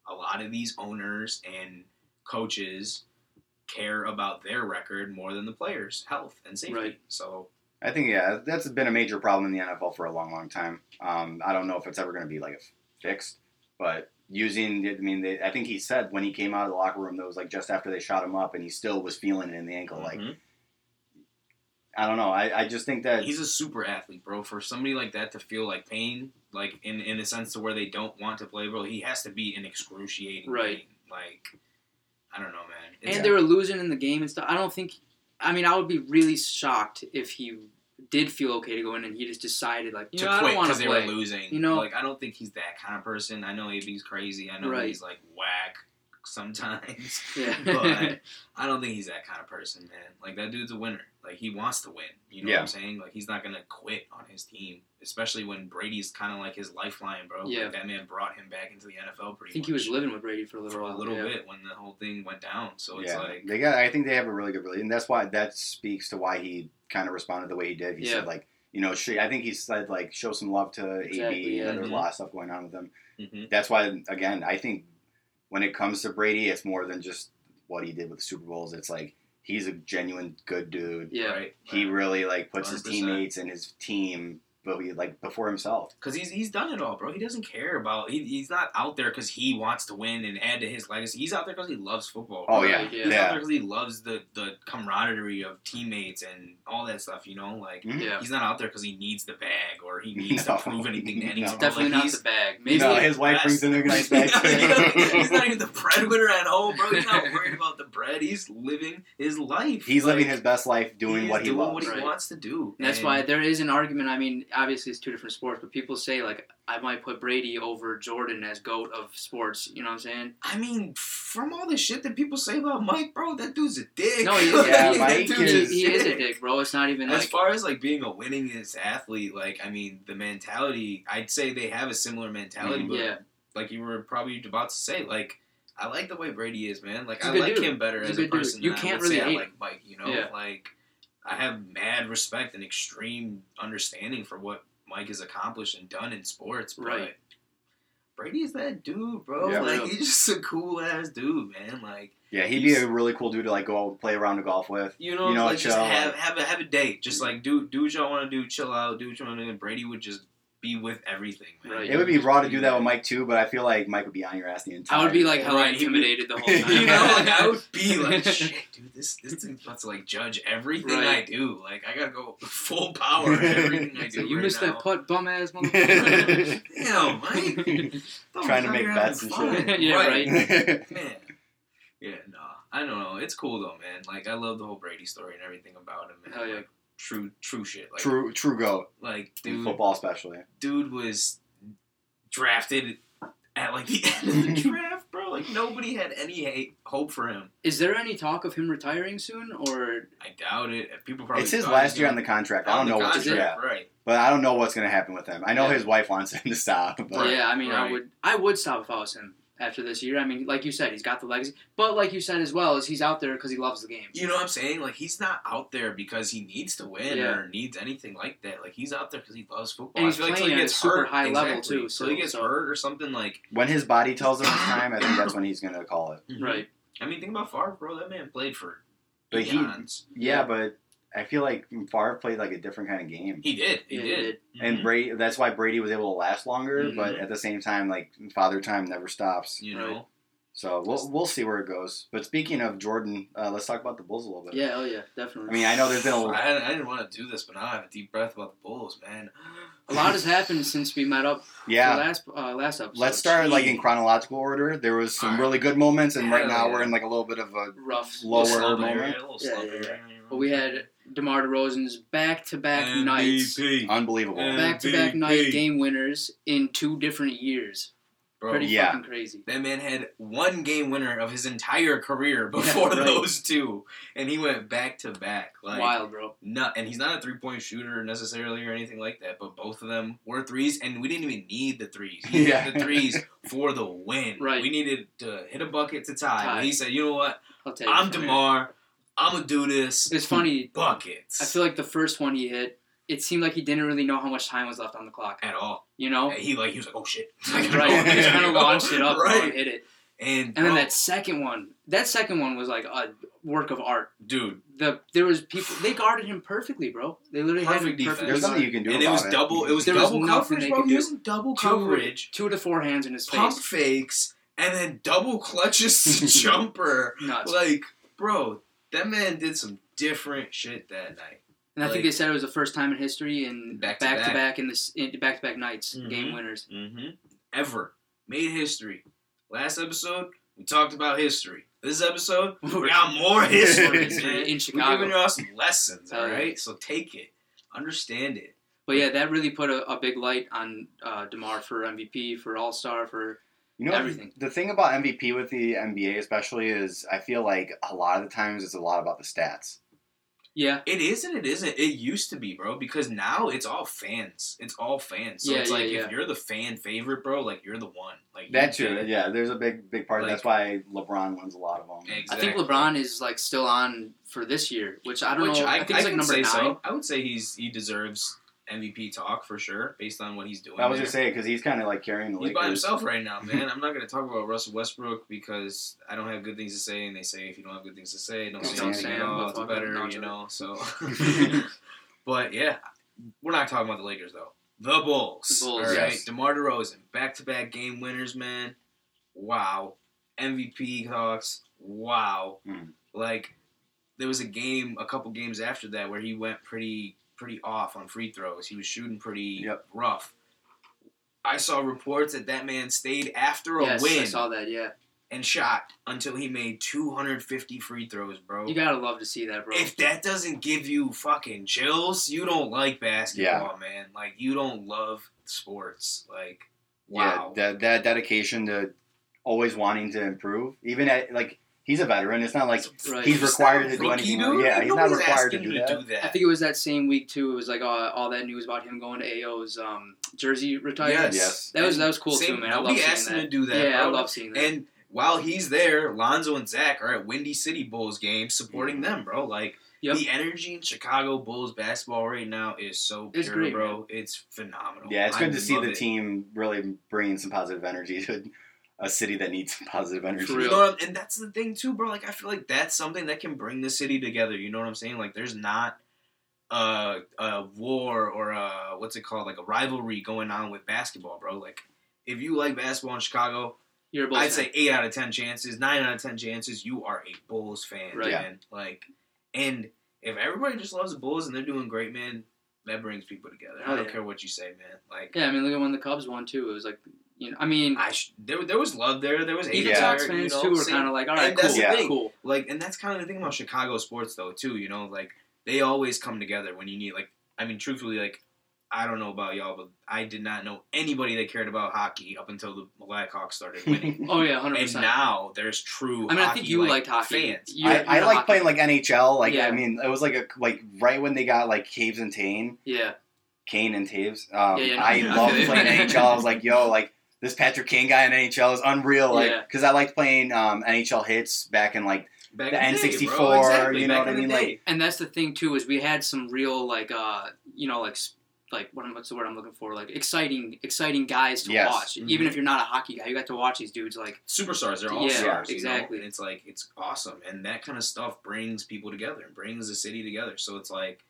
[SPEAKER 1] a lot of these owners and coaches care about their record more than the players' health and safety.
[SPEAKER 3] Right.
[SPEAKER 1] So
[SPEAKER 2] I think yeah, that's been a major problem in the NFL for a long, long time. Um, I don't know if it's ever going to be like fixed, but using, I mean, they, I think he said when he came out of the locker room that was like just after they shot him up, and he still was feeling it in the ankle. Like
[SPEAKER 1] mhm.
[SPEAKER 2] I don't know. I, I just think that
[SPEAKER 1] he's a super athlete, bro. For somebody like that to feel like pain, like in in a sense to where they don't want to play, bro, he has to be in excruciating
[SPEAKER 3] Right.
[SPEAKER 1] pain. Like I don't know, man. It's-
[SPEAKER 3] and they were losing in the game and stuff. I don't think. I mean, I would be really shocked if he did feel okay to go in and he just decided like, you
[SPEAKER 1] to
[SPEAKER 3] know, I
[SPEAKER 1] quit
[SPEAKER 3] don't want
[SPEAKER 1] because
[SPEAKER 3] to
[SPEAKER 1] they
[SPEAKER 3] play.
[SPEAKER 1] were losing.
[SPEAKER 3] You know?
[SPEAKER 1] like I don't think he's that kind of person. I know AB's crazy. I know
[SPEAKER 3] Right.
[SPEAKER 1] he's like whack sometimes,
[SPEAKER 3] Yeah.
[SPEAKER 1] but I don't think he's that kind of person, man. Like that dude's a winner. Like he wants to win. You know
[SPEAKER 2] Yeah.
[SPEAKER 1] what I'm saying? Like he's not gonna quit on his team, especially when Brady's kind of like his lifeline, bro.
[SPEAKER 3] Yeah.
[SPEAKER 1] Like, that man brought him back into the NFL pretty
[SPEAKER 3] I think
[SPEAKER 1] much
[SPEAKER 3] he was living with Brady for a little
[SPEAKER 1] for
[SPEAKER 3] while.
[SPEAKER 1] a little
[SPEAKER 3] yeah.
[SPEAKER 1] bit when the whole thing went down. So it's
[SPEAKER 2] yeah,
[SPEAKER 1] like
[SPEAKER 2] they got. I think they have a really good relationship, and that's why that speaks to why he kind of responded the way he did. He
[SPEAKER 3] Yeah.
[SPEAKER 2] said like, you know, sh- I think he said like, show some love to
[SPEAKER 3] Exactly,
[SPEAKER 2] AB.
[SPEAKER 3] yeah.
[SPEAKER 2] and There's
[SPEAKER 1] Mhm.
[SPEAKER 2] a lot of stuff going on with him.
[SPEAKER 1] mhm.
[SPEAKER 2] That's why, again, I think when it comes to Brady, it's more than just what he did with the Super Bowls. It's like he's a genuine good dude.
[SPEAKER 3] Yeah.
[SPEAKER 1] right.
[SPEAKER 2] He really like puts his
[SPEAKER 1] 100%.
[SPEAKER 2] teammates and his team, but he, like before himself.
[SPEAKER 1] Because he's, he's done it all, bro. He doesn't care about. He, he's not out there because he wants to win and add to his legacy. He's out there because he loves football.
[SPEAKER 2] Oh
[SPEAKER 1] bro.
[SPEAKER 2] yeah,
[SPEAKER 3] Right, yeah.
[SPEAKER 1] He's out there because he loves the the camaraderie of teammates and all that stuff. You know, like
[SPEAKER 2] Mhm.
[SPEAKER 3] Yeah.
[SPEAKER 1] he's not out there because he needs the bag or he needs
[SPEAKER 2] No.
[SPEAKER 1] to prove anything to anyone.
[SPEAKER 2] It's
[SPEAKER 3] Definitely
[SPEAKER 1] like,
[SPEAKER 3] not
[SPEAKER 1] he's,
[SPEAKER 3] the bag. Maybe
[SPEAKER 2] No, his wife brings in a nice bag too.
[SPEAKER 1] he's not even the breadwinner at home, bro. He's not worried about the bread. He's living his life.
[SPEAKER 2] He's
[SPEAKER 1] Like,
[SPEAKER 2] living his best life, doing what he
[SPEAKER 1] doing
[SPEAKER 2] loves.
[SPEAKER 1] what he
[SPEAKER 3] Right.
[SPEAKER 1] wants to do.
[SPEAKER 3] And that's
[SPEAKER 1] And-
[SPEAKER 3] why there is an argument. I mean, obviously it's two different sports, but people say like I might put Brady over Jordan as goat of sports. You know what I'm saying?
[SPEAKER 1] I mean, from all the shit that people say about Mike, bro, that dude's a dick.
[SPEAKER 3] No, he,
[SPEAKER 2] Yeah,
[SPEAKER 3] he,
[SPEAKER 2] Mike
[SPEAKER 3] he,
[SPEAKER 2] is-
[SPEAKER 3] he is a dick, bro. It's not even
[SPEAKER 1] As
[SPEAKER 3] like
[SPEAKER 1] far as like being a winningest athlete, like I mean, the mentality, I'd say they have a similar mentality,
[SPEAKER 2] Mhm.
[SPEAKER 1] but
[SPEAKER 3] Yeah.
[SPEAKER 1] like you were probably about to say, like I like the way Brady is, man. Like
[SPEAKER 3] He's
[SPEAKER 1] I like
[SPEAKER 3] dude.
[SPEAKER 1] him better
[SPEAKER 3] He's
[SPEAKER 1] as a person.
[SPEAKER 3] You
[SPEAKER 1] than
[SPEAKER 3] can't really
[SPEAKER 1] I
[SPEAKER 3] hate
[SPEAKER 1] like Mike. You know,
[SPEAKER 3] Yeah.
[SPEAKER 1] like I have mad respect and extreme understanding for what Mike has accomplished and done in sports, but
[SPEAKER 3] Right.
[SPEAKER 1] Brady is that dude, bro.
[SPEAKER 2] Yeah.
[SPEAKER 1] like
[SPEAKER 3] Yeah.
[SPEAKER 1] he's just a cool ass dude, man. Like
[SPEAKER 2] Yeah, he'd be a really cool dude to like go play around the golf with.
[SPEAKER 1] you know,
[SPEAKER 2] You know,
[SPEAKER 1] like just have have a have a date. Just like do do what y'all want to do, chill out, do what you want to do. And Brady would just be with everything, man.
[SPEAKER 3] Right.
[SPEAKER 2] It would be raw to do that with. Mike too, but I feel like Mike would be on your ass the entire.
[SPEAKER 3] I would be like hella
[SPEAKER 1] Right,
[SPEAKER 3] intimidated the whole time.
[SPEAKER 1] you know, like I would be like, shit, dude, this this dude's about to like judge everything
[SPEAKER 3] Right.
[SPEAKER 1] I do. Like I gotta go full power at everything I
[SPEAKER 3] So
[SPEAKER 1] do.
[SPEAKER 3] you
[SPEAKER 1] right
[SPEAKER 3] missed
[SPEAKER 1] now.
[SPEAKER 3] that putt, bum ass motherfucker.
[SPEAKER 1] Damn, Mike.
[SPEAKER 2] Trying to make bets and
[SPEAKER 1] fun.
[SPEAKER 3] Yeah, right.
[SPEAKER 1] Man. Yeah, no, I don't know. It's cool though, man. Like I love the whole Brady story and everything about him. Man.
[SPEAKER 3] Hell yeah.
[SPEAKER 1] Like true, true shit. Like,
[SPEAKER 2] true, true goat
[SPEAKER 1] Like,
[SPEAKER 2] in
[SPEAKER 1] dude,
[SPEAKER 2] football, especially.
[SPEAKER 1] dude was drafted at like the end of the draft, bro. Like nobody had any hate, hope for him.
[SPEAKER 3] Is there any talk of him retiring soon, or
[SPEAKER 1] I doubt it. People probably
[SPEAKER 2] It's his last year on the contract. I don't know what's
[SPEAKER 1] contract,
[SPEAKER 2] yeah,
[SPEAKER 1] right.
[SPEAKER 2] but I don't know what's gonna happen with him. I know
[SPEAKER 3] Yeah.
[SPEAKER 2] his wife wants him to stop. But
[SPEAKER 3] yeah? I mean, I would, I would stop if I was him after this year. I mean, like you said, he's got the legacy, but like you said as well, is he's out there because he loves the game.
[SPEAKER 1] You know what I'm saying? Like he's not out there because he needs to win
[SPEAKER 3] Yeah.
[SPEAKER 1] or needs anything like that. Like he's out there because he loves football.
[SPEAKER 3] And
[SPEAKER 1] I
[SPEAKER 3] he's
[SPEAKER 1] feel like till
[SPEAKER 3] playing
[SPEAKER 1] he
[SPEAKER 3] at a
[SPEAKER 1] gets
[SPEAKER 3] super
[SPEAKER 1] hurt,
[SPEAKER 3] high level,
[SPEAKER 1] exactly.
[SPEAKER 3] too,
[SPEAKER 1] So he gets
[SPEAKER 3] so-
[SPEAKER 1] hurt or something like.
[SPEAKER 2] when his body tells him it's time, I think that's when he's gonna call it.
[SPEAKER 3] Right.
[SPEAKER 1] I mean, think about Favre, bro. That man played for
[SPEAKER 2] But he-
[SPEAKER 1] eons.
[SPEAKER 2] Yeah, but I feel like Favre played like a different kind of game.
[SPEAKER 1] He did. He
[SPEAKER 3] Yeah, he
[SPEAKER 1] did.
[SPEAKER 3] did.
[SPEAKER 2] And
[SPEAKER 1] Mhm.
[SPEAKER 2] Brady, that's why Brady was able to last longer.
[SPEAKER 3] Mhm.
[SPEAKER 2] But at the same time, like father time never stops.
[SPEAKER 1] you
[SPEAKER 3] Right.
[SPEAKER 1] know,
[SPEAKER 2] So we'll we'll see where it goes. But speaking of Jordan, uh, let's talk about the Bulls a little bit.
[SPEAKER 3] Yeah. Oh yeah. Definitely.
[SPEAKER 2] I mean, I know there's been a
[SPEAKER 1] I, I didn't want to do this, but now I have a deep breath about the Bulls, man.
[SPEAKER 3] a lot has happened since we met up.
[SPEAKER 2] yeah.
[SPEAKER 3] For last uh, last episode.
[SPEAKER 2] Let's start like in chronological order. There was some
[SPEAKER 1] Alright.
[SPEAKER 2] really good moments, and right now
[SPEAKER 1] yeah.
[SPEAKER 2] we're in like a little bit of a
[SPEAKER 3] rough.
[SPEAKER 2] lower
[SPEAKER 1] Little
[SPEAKER 2] moment.
[SPEAKER 1] area, a
[SPEAKER 3] Yeah, yeah. But we had DeMar DeRozan's back-to-back nights,
[SPEAKER 2] unbelievable.
[SPEAKER 1] Yeah.
[SPEAKER 3] back-to-back night game winners in two different years.
[SPEAKER 1] bro.
[SPEAKER 3] Pretty
[SPEAKER 2] Yeah.
[SPEAKER 3] fucking crazy.
[SPEAKER 1] That man had one game winner of his entire career before
[SPEAKER 3] right.
[SPEAKER 1] those two, and he went back to back. Like
[SPEAKER 3] Wild, bro.
[SPEAKER 1] not, and he's not a three point shooter necessarily or anything like that. But both of them were threes, and we didn't even need the threes. He
[SPEAKER 2] Yeah.
[SPEAKER 1] hit the threes for the win.
[SPEAKER 3] Right.
[SPEAKER 1] We needed to hit a bucket to tie.
[SPEAKER 3] Tie.
[SPEAKER 1] But he said, "You know what?
[SPEAKER 3] I'll take
[SPEAKER 1] I'm
[SPEAKER 3] from here.
[SPEAKER 1] Demar. I'm gonna do this.
[SPEAKER 3] It's funny.
[SPEAKER 1] Buckets.
[SPEAKER 3] I feel like the first one he hit, it seemed like he didn't really know how much time was left on the clock.
[SPEAKER 1] at all.
[SPEAKER 3] You know?
[SPEAKER 1] He like he was like, oh shit.
[SPEAKER 3] right. He just kind of launched it up bro, and hit it.
[SPEAKER 1] And
[SPEAKER 3] And then
[SPEAKER 1] bro,
[SPEAKER 3] that second one, that second one was like a work of art.
[SPEAKER 1] dude,
[SPEAKER 3] The there was people they guarded him perfectly, bro. They literally had him
[SPEAKER 1] Perfect defense.
[SPEAKER 2] There's nothing you can do
[SPEAKER 1] and it was
[SPEAKER 2] it.
[SPEAKER 1] double. It was
[SPEAKER 3] There was
[SPEAKER 1] double
[SPEAKER 3] nothing
[SPEAKER 1] coverage,
[SPEAKER 3] they
[SPEAKER 1] bro.
[SPEAKER 3] could
[SPEAKER 1] He was in double
[SPEAKER 3] Two-
[SPEAKER 1] coverage,
[SPEAKER 3] Two to four hands in his
[SPEAKER 1] pump
[SPEAKER 3] face.
[SPEAKER 1] fakes, and then double clutches to jumper.
[SPEAKER 3] Nuts.
[SPEAKER 1] Like, bro, that man did some different shit that night.
[SPEAKER 3] and I think they said it was the first time in history in
[SPEAKER 1] Back
[SPEAKER 3] back
[SPEAKER 1] to
[SPEAKER 3] to
[SPEAKER 1] back.
[SPEAKER 3] back in this back to back nights
[SPEAKER 1] Mhm.
[SPEAKER 3] game winners.
[SPEAKER 1] Mm-hmm. Ever made history. Last episode we talked about history. This episode we got more history,
[SPEAKER 3] History
[SPEAKER 1] man.
[SPEAKER 3] in Chicago.
[SPEAKER 1] We're
[SPEAKER 3] Chicago.
[SPEAKER 1] giving y'all some lessons, all
[SPEAKER 3] Hell yeah.
[SPEAKER 1] right? So take it, understand it.
[SPEAKER 3] But yeah, that really put a, a big light on uh, Demar for MVP, for All Star, for
[SPEAKER 2] You know,
[SPEAKER 3] Everything.
[SPEAKER 2] The thing about MVP with the NBA, especially, is I feel like a lot of the times it's a lot about the stats.
[SPEAKER 3] yeah,
[SPEAKER 1] It is and it isn't. It used to be, bro, because now it's all fans. It's all fans. So
[SPEAKER 3] Yeah,
[SPEAKER 1] it's
[SPEAKER 3] yeah,
[SPEAKER 1] like
[SPEAKER 3] yeah.
[SPEAKER 1] if you're the fan favorite, bro, like you're the one. Like you
[SPEAKER 2] That's true. Yeah, there's a big, big part.
[SPEAKER 1] Like-
[SPEAKER 2] That's why LeBron wins a lot of them.
[SPEAKER 1] Exactly.
[SPEAKER 3] I think LeBron is like still on for this year, which I don't
[SPEAKER 1] Which
[SPEAKER 3] know.
[SPEAKER 1] I,
[SPEAKER 3] I, think
[SPEAKER 1] I
[SPEAKER 3] it's like number
[SPEAKER 1] say
[SPEAKER 3] nine.
[SPEAKER 1] so. I would say he's he deserves MVP talk for sure, based on what he's doing.
[SPEAKER 2] I was
[SPEAKER 1] there.
[SPEAKER 2] gonna say because he's kind of like carrying the
[SPEAKER 1] He's
[SPEAKER 2] Lakers.
[SPEAKER 1] by himself right now, man. I'm not going to talk about Russell Westbrook because I don't have good things to say, and they say if you don't have good things to say, don't
[SPEAKER 2] Don't
[SPEAKER 1] say anything
[SPEAKER 2] say
[SPEAKER 1] at all. It's better, you know. So, but yeah, we're not talking about the Lakers though. The Bulls.
[SPEAKER 3] The Bulls,
[SPEAKER 1] all right.
[SPEAKER 2] yes.
[SPEAKER 1] DeMar DeRozan, back-to-back game winners, man. Wow. MVP talks. Wow.
[SPEAKER 2] Mhm.
[SPEAKER 1] Like there was a game, a couple games after that, where he went pretty pretty off on free throws. He was shooting pretty
[SPEAKER 2] Yep.
[SPEAKER 1] rough. I saw reports that that man stayed after a
[SPEAKER 3] yes,
[SPEAKER 1] win
[SPEAKER 3] I saw that. Yeah,
[SPEAKER 1] and shot until he made 250 free throws, bro.
[SPEAKER 3] you gotta love to see that, bro.
[SPEAKER 1] if that doesn't give you fucking chills, you don't like basketball, man. Like you don't love sports. Like wow.
[SPEAKER 2] Yeah, that that dedication to always wanting to improve, even at like he's a veteran. It's not like
[SPEAKER 3] Right.
[SPEAKER 2] he's
[SPEAKER 1] He's
[SPEAKER 2] required to do anything.
[SPEAKER 1] dude.
[SPEAKER 2] Yeah, he's not required to do
[SPEAKER 1] you
[SPEAKER 2] that.
[SPEAKER 1] do that.
[SPEAKER 3] I think it was that same week too. It was like all, all that news about him going to AO's um, jersey retirement.
[SPEAKER 1] Yes.
[SPEAKER 2] Yes.
[SPEAKER 3] That was that was cool
[SPEAKER 1] same-
[SPEAKER 3] too, man. I love
[SPEAKER 1] Nobody
[SPEAKER 3] seeing
[SPEAKER 1] asked him
[SPEAKER 3] that.
[SPEAKER 1] to do that.
[SPEAKER 3] yeah, I love seeing that.
[SPEAKER 1] And while he's there, Lonzo and Zach are at Windy City Bulls game supporting them, bro. Like
[SPEAKER 3] Yep.
[SPEAKER 1] the energy in Chicago Bulls basketball right now is so pure,
[SPEAKER 3] It's great,
[SPEAKER 1] bro. It's phenomenal.
[SPEAKER 2] Yeah, it's
[SPEAKER 1] I
[SPEAKER 2] good to see the
[SPEAKER 1] it.
[SPEAKER 2] team really bringing some positive energy to a city that needs positive energy.
[SPEAKER 3] For
[SPEAKER 1] You know what I'm- and that's the thing too, bro. Like I feel like that's something that can bring the city together. You know what I'm saying? Like there's not a, a war or a what's it called, like a rivalry going on with basketball, bro. Like if you like basketball in Chicago,
[SPEAKER 3] You're a Bulls
[SPEAKER 1] I'd
[SPEAKER 3] fan.
[SPEAKER 1] say eight out of ten chances, nine out of ten chances, you are a Bulls fan,
[SPEAKER 3] Right.
[SPEAKER 1] man. Like, and if everybody just loves the Bulls and they're doing great, man, that brings people together. I
[SPEAKER 3] oh,
[SPEAKER 1] don't
[SPEAKER 3] yeah.
[SPEAKER 1] care what you say, man. Like,
[SPEAKER 3] Yeah, I mean, look at when the Cubs won too. It was like, you know, I mean,
[SPEAKER 1] I sh- there, there was love there. There was hate
[SPEAKER 3] even
[SPEAKER 2] Yeah.
[SPEAKER 3] Sox
[SPEAKER 1] there,
[SPEAKER 3] fans
[SPEAKER 1] you know,
[SPEAKER 3] too were kind of like, all right,
[SPEAKER 1] that's
[SPEAKER 3] cool,
[SPEAKER 2] the
[SPEAKER 1] thing.
[SPEAKER 3] cool.
[SPEAKER 1] like, and that's kind of the thing about Chicago sports, though, too. You know, like they always come together when you need. Like, I mean, truthfully, like. I don't know about y'all, but I did not know anybody that cared about hockey up until the Blackhawks started winning.
[SPEAKER 3] Oh yeah, hundred
[SPEAKER 1] and
[SPEAKER 3] percent.
[SPEAKER 1] now there's true.
[SPEAKER 3] I mean, I think you
[SPEAKER 1] like,
[SPEAKER 3] liked hockey.
[SPEAKER 1] fans.
[SPEAKER 3] You're-
[SPEAKER 2] I,
[SPEAKER 3] you're
[SPEAKER 2] I
[SPEAKER 3] a
[SPEAKER 2] like playing like NHL. Like
[SPEAKER 3] Yeah.
[SPEAKER 2] I mean, it was like a like right when they got like Caves and Tane,
[SPEAKER 3] Yeah,
[SPEAKER 2] Kane and Toews. Um,
[SPEAKER 3] Yeah, yeah, no,
[SPEAKER 2] I
[SPEAKER 3] I
[SPEAKER 2] love
[SPEAKER 3] feel
[SPEAKER 2] playing NHL. I was like, yo, like this Patrick Kane guy in NHL is unreal. Like,
[SPEAKER 3] Yeah.
[SPEAKER 2] because I liked playing um, NHL Hitz back in like
[SPEAKER 1] Back
[SPEAKER 2] The
[SPEAKER 1] in day,
[SPEAKER 2] N64,
[SPEAKER 1] bro, exactly,
[SPEAKER 2] you know
[SPEAKER 1] back
[SPEAKER 2] what I
[SPEAKER 1] in the
[SPEAKER 2] mean, like-
[SPEAKER 3] and that's the thing too is we had some real like, uh, you know, like. Like what, what's the word I'm looking for? Like exciting, exciting guys to
[SPEAKER 2] Yes.
[SPEAKER 3] watch.
[SPEAKER 1] Mhm.
[SPEAKER 3] Even if you're not a hockey guy, you got to watch these dudes. Like
[SPEAKER 1] superstars. They're all
[SPEAKER 3] Yeah,
[SPEAKER 1] stars, you know?
[SPEAKER 3] exactly.
[SPEAKER 1] And it's like it's awesome, and that kind of stuff brings people together and brings the city together. So it's like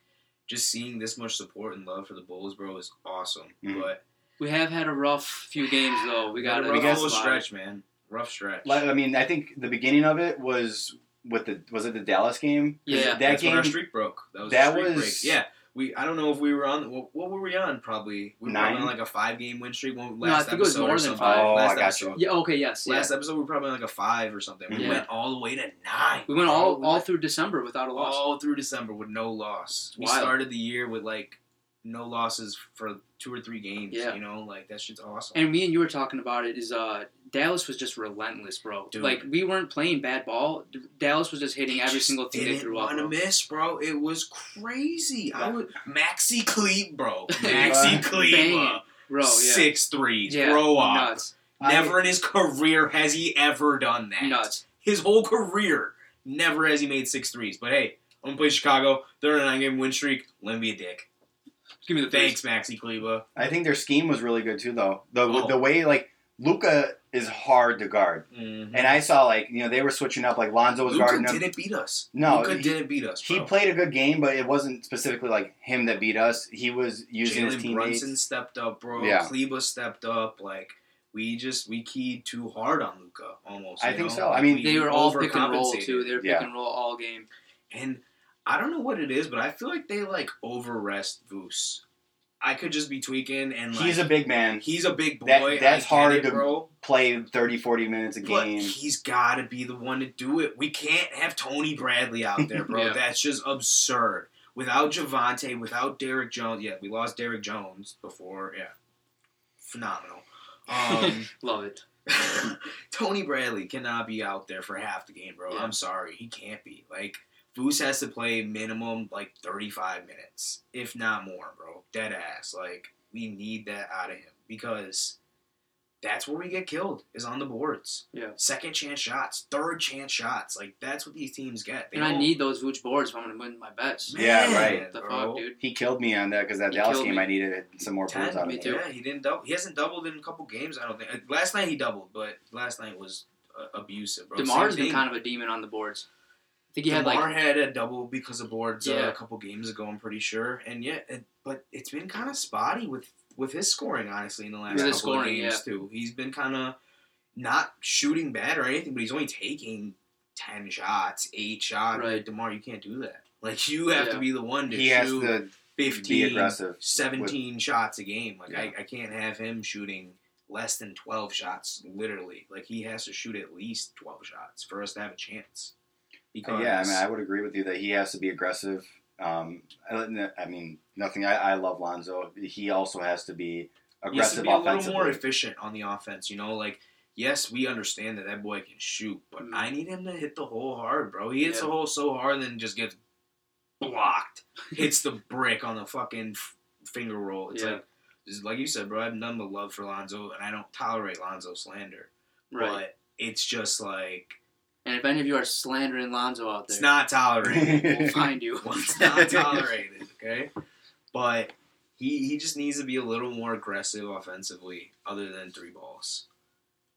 [SPEAKER 1] just seeing this much support and love for the Bulls, bro, is awesome.
[SPEAKER 2] Mhm.
[SPEAKER 1] But
[SPEAKER 3] we have had a rough few games though. We got
[SPEAKER 1] a rough
[SPEAKER 2] got
[SPEAKER 1] stretch, man. Rough stretch.
[SPEAKER 2] like, I mean, I think the beginning of it was with the was it the Dallas game?
[SPEAKER 3] Yeah.
[SPEAKER 2] that
[SPEAKER 1] That's
[SPEAKER 2] game.
[SPEAKER 1] when our streak broke. That was
[SPEAKER 2] that
[SPEAKER 1] the streak
[SPEAKER 2] was-
[SPEAKER 1] break. Yeah. We, I don't know if we were on. What, what were we on? Probably we were
[SPEAKER 2] Nine?
[SPEAKER 1] on like a five game win streak. One,
[SPEAKER 3] No, I
[SPEAKER 1] last
[SPEAKER 3] think it was more
[SPEAKER 1] or
[SPEAKER 3] than five.
[SPEAKER 2] Oh,
[SPEAKER 1] last
[SPEAKER 2] I got
[SPEAKER 1] episode.
[SPEAKER 3] Yeah. Okay. Yes. Yeah.
[SPEAKER 1] Last episode we were probably like a five or something. We
[SPEAKER 3] Yeah.
[SPEAKER 1] went all the way to nine.
[SPEAKER 3] we went
[SPEAKER 1] bro.
[SPEAKER 3] all all through December without a loss.
[SPEAKER 1] all through December with no loss. We
[SPEAKER 3] Wild.
[SPEAKER 1] started the year with like no losses for two or three games.
[SPEAKER 3] Yeah.
[SPEAKER 1] You know, like that shit's awesome.
[SPEAKER 3] And me and you were talking about it. Is uh Dallas was just relentless, bro.
[SPEAKER 1] Dude.
[SPEAKER 3] Like we weren't playing bad ball. Dallas was just hitting every
[SPEAKER 1] Just
[SPEAKER 3] single thing they
[SPEAKER 1] didn't
[SPEAKER 3] threw up.
[SPEAKER 1] want to
[SPEAKER 3] bro.
[SPEAKER 1] miss, bro. It was crazy. I
[SPEAKER 2] Yeah.
[SPEAKER 1] would Maxi Kleber, bro. Maxi
[SPEAKER 3] Kleber, Bro, yeah.
[SPEAKER 1] six threes.
[SPEAKER 3] yeah,
[SPEAKER 1] Grow up.
[SPEAKER 3] Nuts.
[SPEAKER 1] Never in his career has he ever done that.
[SPEAKER 3] Nuts.
[SPEAKER 1] His whole career, never has he made six threes. But hey, I'm gonna play Chicago. They're on a nine game win streak. Let me be a dick.
[SPEAKER 3] Give me the
[SPEAKER 1] Thanks, Maxi Kleber.
[SPEAKER 2] I think their scheme was really good too, though. The
[SPEAKER 1] Oh.
[SPEAKER 2] the way like Luka is hard to guard,
[SPEAKER 1] Mm-hmm.
[SPEAKER 2] and I saw like you know they were switching up. Like Lonzo was
[SPEAKER 1] Luka
[SPEAKER 2] guarding him.
[SPEAKER 1] didn't beat us.
[SPEAKER 2] No,
[SPEAKER 1] Luka
[SPEAKER 2] he-
[SPEAKER 1] didn't beat us.
[SPEAKER 2] He played a good game, but it wasn't specifically like him that beat us. He was using his
[SPEAKER 1] Jalen
[SPEAKER 2] teammates.
[SPEAKER 1] Brunson stepped up, bro.
[SPEAKER 2] Yeah.
[SPEAKER 1] Kleber stepped up. Like we just we keyed too hard on Luka almost.
[SPEAKER 2] I think
[SPEAKER 1] know?
[SPEAKER 2] so. I mean,
[SPEAKER 3] They were all pick and roll too. They were pick
[SPEAKER 2] Yeah.
[SPEAKER 3] and roll all game.
[SPEAKER 1] And I don't know what it is, but I feel like they like over rest Vooch. I could just be tweaking and like
[SPEAKER 2] He's a big man.
[SPEAKER 1] he's a big boy.
[SPEAKER 2] That- that's hard
[SPEAKER 1] it,
[SPEAKER 2] to
[SPEAKER 1] bro.
[SPEAKER 2] Play 30, 40 minutes a
[SPEAKER 1] But
[SPEAKER 2] game.
[SPEAKER 1] he's got to be the one to do it. We can't have Tony Bradley out there, bro.
[SPEAKER 3] Yeah.
[SPEAKER 1] That's just absurd. Without Javonte, without Derrick Jones, yeah, we lost Derrick Jones before, yeah, phenomenal. Um,
[SPEAKER 3] Love it.
[SPEAKER 1] Tony Bradley cannot be out there for half the game, bro.
[SPEAKER 3] Yeah.
[SPEAKER 1] I'm sorry, he can't be. Like Vooch has to play minimum like 35 minutes, if not more, bro. Dead ass. Like we need that out of him because that's where we get killed is on the boards.
[SPEAKER 3] Yeah.
[SPEAKER 1] Second chance shots, third chance shots. Like that's what these teams get. They
[SPEAKER 3] And I need those Vooch boards if I'm gonna win my bets.
[SPEAKER 2] Yeah, right.
[SPEAKER 3] What the
[SPEAKER 1] bro.
[SPEAKER 3] fuck, dude?
[SPEAKER 2] He killed me on that because that
[SPEAKER 3] He
[SPEAKER 2] Dallas game
[SPEAKER 3] me.
[SPEAKER 2] I needed some more points
[SPEAKER 1] Ten,
[SPEAKER 2] out of
[SPEAKER 3] me
[SPEAKER 2] him.
[SPEAKER 3] too.
[SPEAKER 1] Yeah, he didn't double. He hasn't doubled in a couple games. I don't think. Last night he doubled, but last night was uh, abusive, bro.
[SPEAKER 3] Demar's
[SPEAKER 1] Same
[SPEAKER 3] been kind of a demon on the boards. I think he had
[SPEAKER 1] DeMar
[SPEAKER 3] like
[SPEAKER 1] had a double because of boards uh, a couple games ago. I'm pretty sure, and yeah, it, but it's been kind of spotty with with his scoring, honestly, in the last
[SPEAKER 3] With
[SPEAKER 1] couple
[SPEAKER 3] scoring,
[SPEAKER 1] of games too. He's been kind of not shooting bad or anything, but he's only taking ten shots, eight shots.
[SPEAKER 3] Right.
[SPEAKER 1] Like, Demar, you can't do that. Like you have
[SPEAKER 3] Yeah.
[SPEAKER 1] to be the one to
[SPEAKER 2] He has
[SPEAKER 1] shoot
[SPEAKER 2] to
[SPEAKER 1] 15,
[SPEAKER 2] be aggressive.
[SPEAKER 1] 17 shots a game. Like
[SPEAKER 2] Yeah.
[SPEAKER 1] I, I can't have him shooting less than 12 shots literally. Like he has to shoot at least 12 shots for us to have a chance. Because
[SPEAKER 2] Yeah, I mean, I would agree with you that he has to be aggressive. Um, I, I mean, nothing. I, I love Lonzo. He also has to be
[SPEAKER 1] he has to
[SPEAKER 2] aggressive
[SPEAKER 1] be a little more efficient on the offense. You know, like yes, we understand that that boy can shoot, but
[SPEAKER 3] Mhm.
[SPEAKER 1] I need him to hit the hole hard, bro. He hits
[SPEAKER 3] Yeah.
[SPEAKER 1] the hole so hard, and then just gets blocked. hits the brick on the fucking finger roll. It's
[SPEAKER 3] Yeah.
[SPEAKER 1] like, like you said, bro. I have none but love for Lonzo, and I don't tolerate Lonzo slander.
[SPEAKER 3] right.
[SPEAKER 1] But it's just like
[SPEAKER 3] And if any of you are slandering Lonzo out there,
[SPEAKER 1] it's not tolerated.
[SPEAKER 3] we'll find you.
[SPEAKER 1] It's not tolerated, okay? But he he just needs to be a little more aggressive offensively, other than three balls.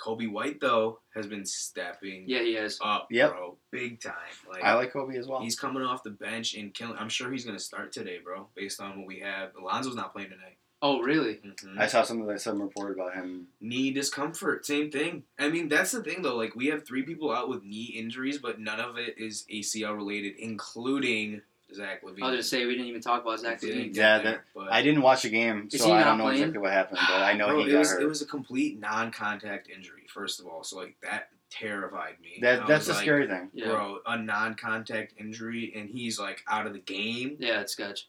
[SPEAKER 1] Coby White though has been stepping
[SPEAKER 3] Yeah, he is.
[SPEAKER 1] up,
[SPEAKER 2] Yep.
[SPEAKER 1] bro, big time. Like,
[SPEAKER 2] I like Coby as well.
[SPEAKER 1] he's coming off the bench and killing. I'm sure he's gonna start today, bro, based on what we have. Alonzo's not playing tonight.
[SPEAKER 3] Oh, really?
[SPEAKER 1] Mhm.
[SPEAKER 2] I saw something of some report about him.
[SPEAKER 1] knee discomfort, same thing. I mean, that's the thing though. Like we have three people out with knee injuries, but none of it is ACL related, including Zach LaVine.
[SPEAKER 3] I was gonna say we didn't even talk about Zach
[SPEAKER 1] Didn't
[SPEAKER 3] LaVine.
[SPEAKER 1] get
[SPEAKER 2] Yeah,
[SPEAKER 1] there, but-
[SPEAKER 2] I didn't watch the game, so I don't know
[SPEAKER 3] playing?
[SPEAKER 2] exactly what happened. But I know
[SPEAKER 1] Bro,
[SPEAKER 2] he
[SPEAKER 1] it
[SPEAKER 2] got
[SPEAKER 1] was
[SPEAKER 2] hurt.
[SPEAKER 1] it was a complete non-contact injury. First of all, so like that terrified me.
[SPEAKER 2] that
[SPEAKER 1] I
[SPEAKER 2] that's
[SPEAKER 1] was
[SPEAKER 2] the
[SPEAKER 1] like,
[SPEAKER 2] scary thing.
[SPEAKER 3] Yeah.
[SPEAKER 1] Bro, a non-contact injury, and he's like out of the game.
[SPEAKER 3] Yeah, it's sketch.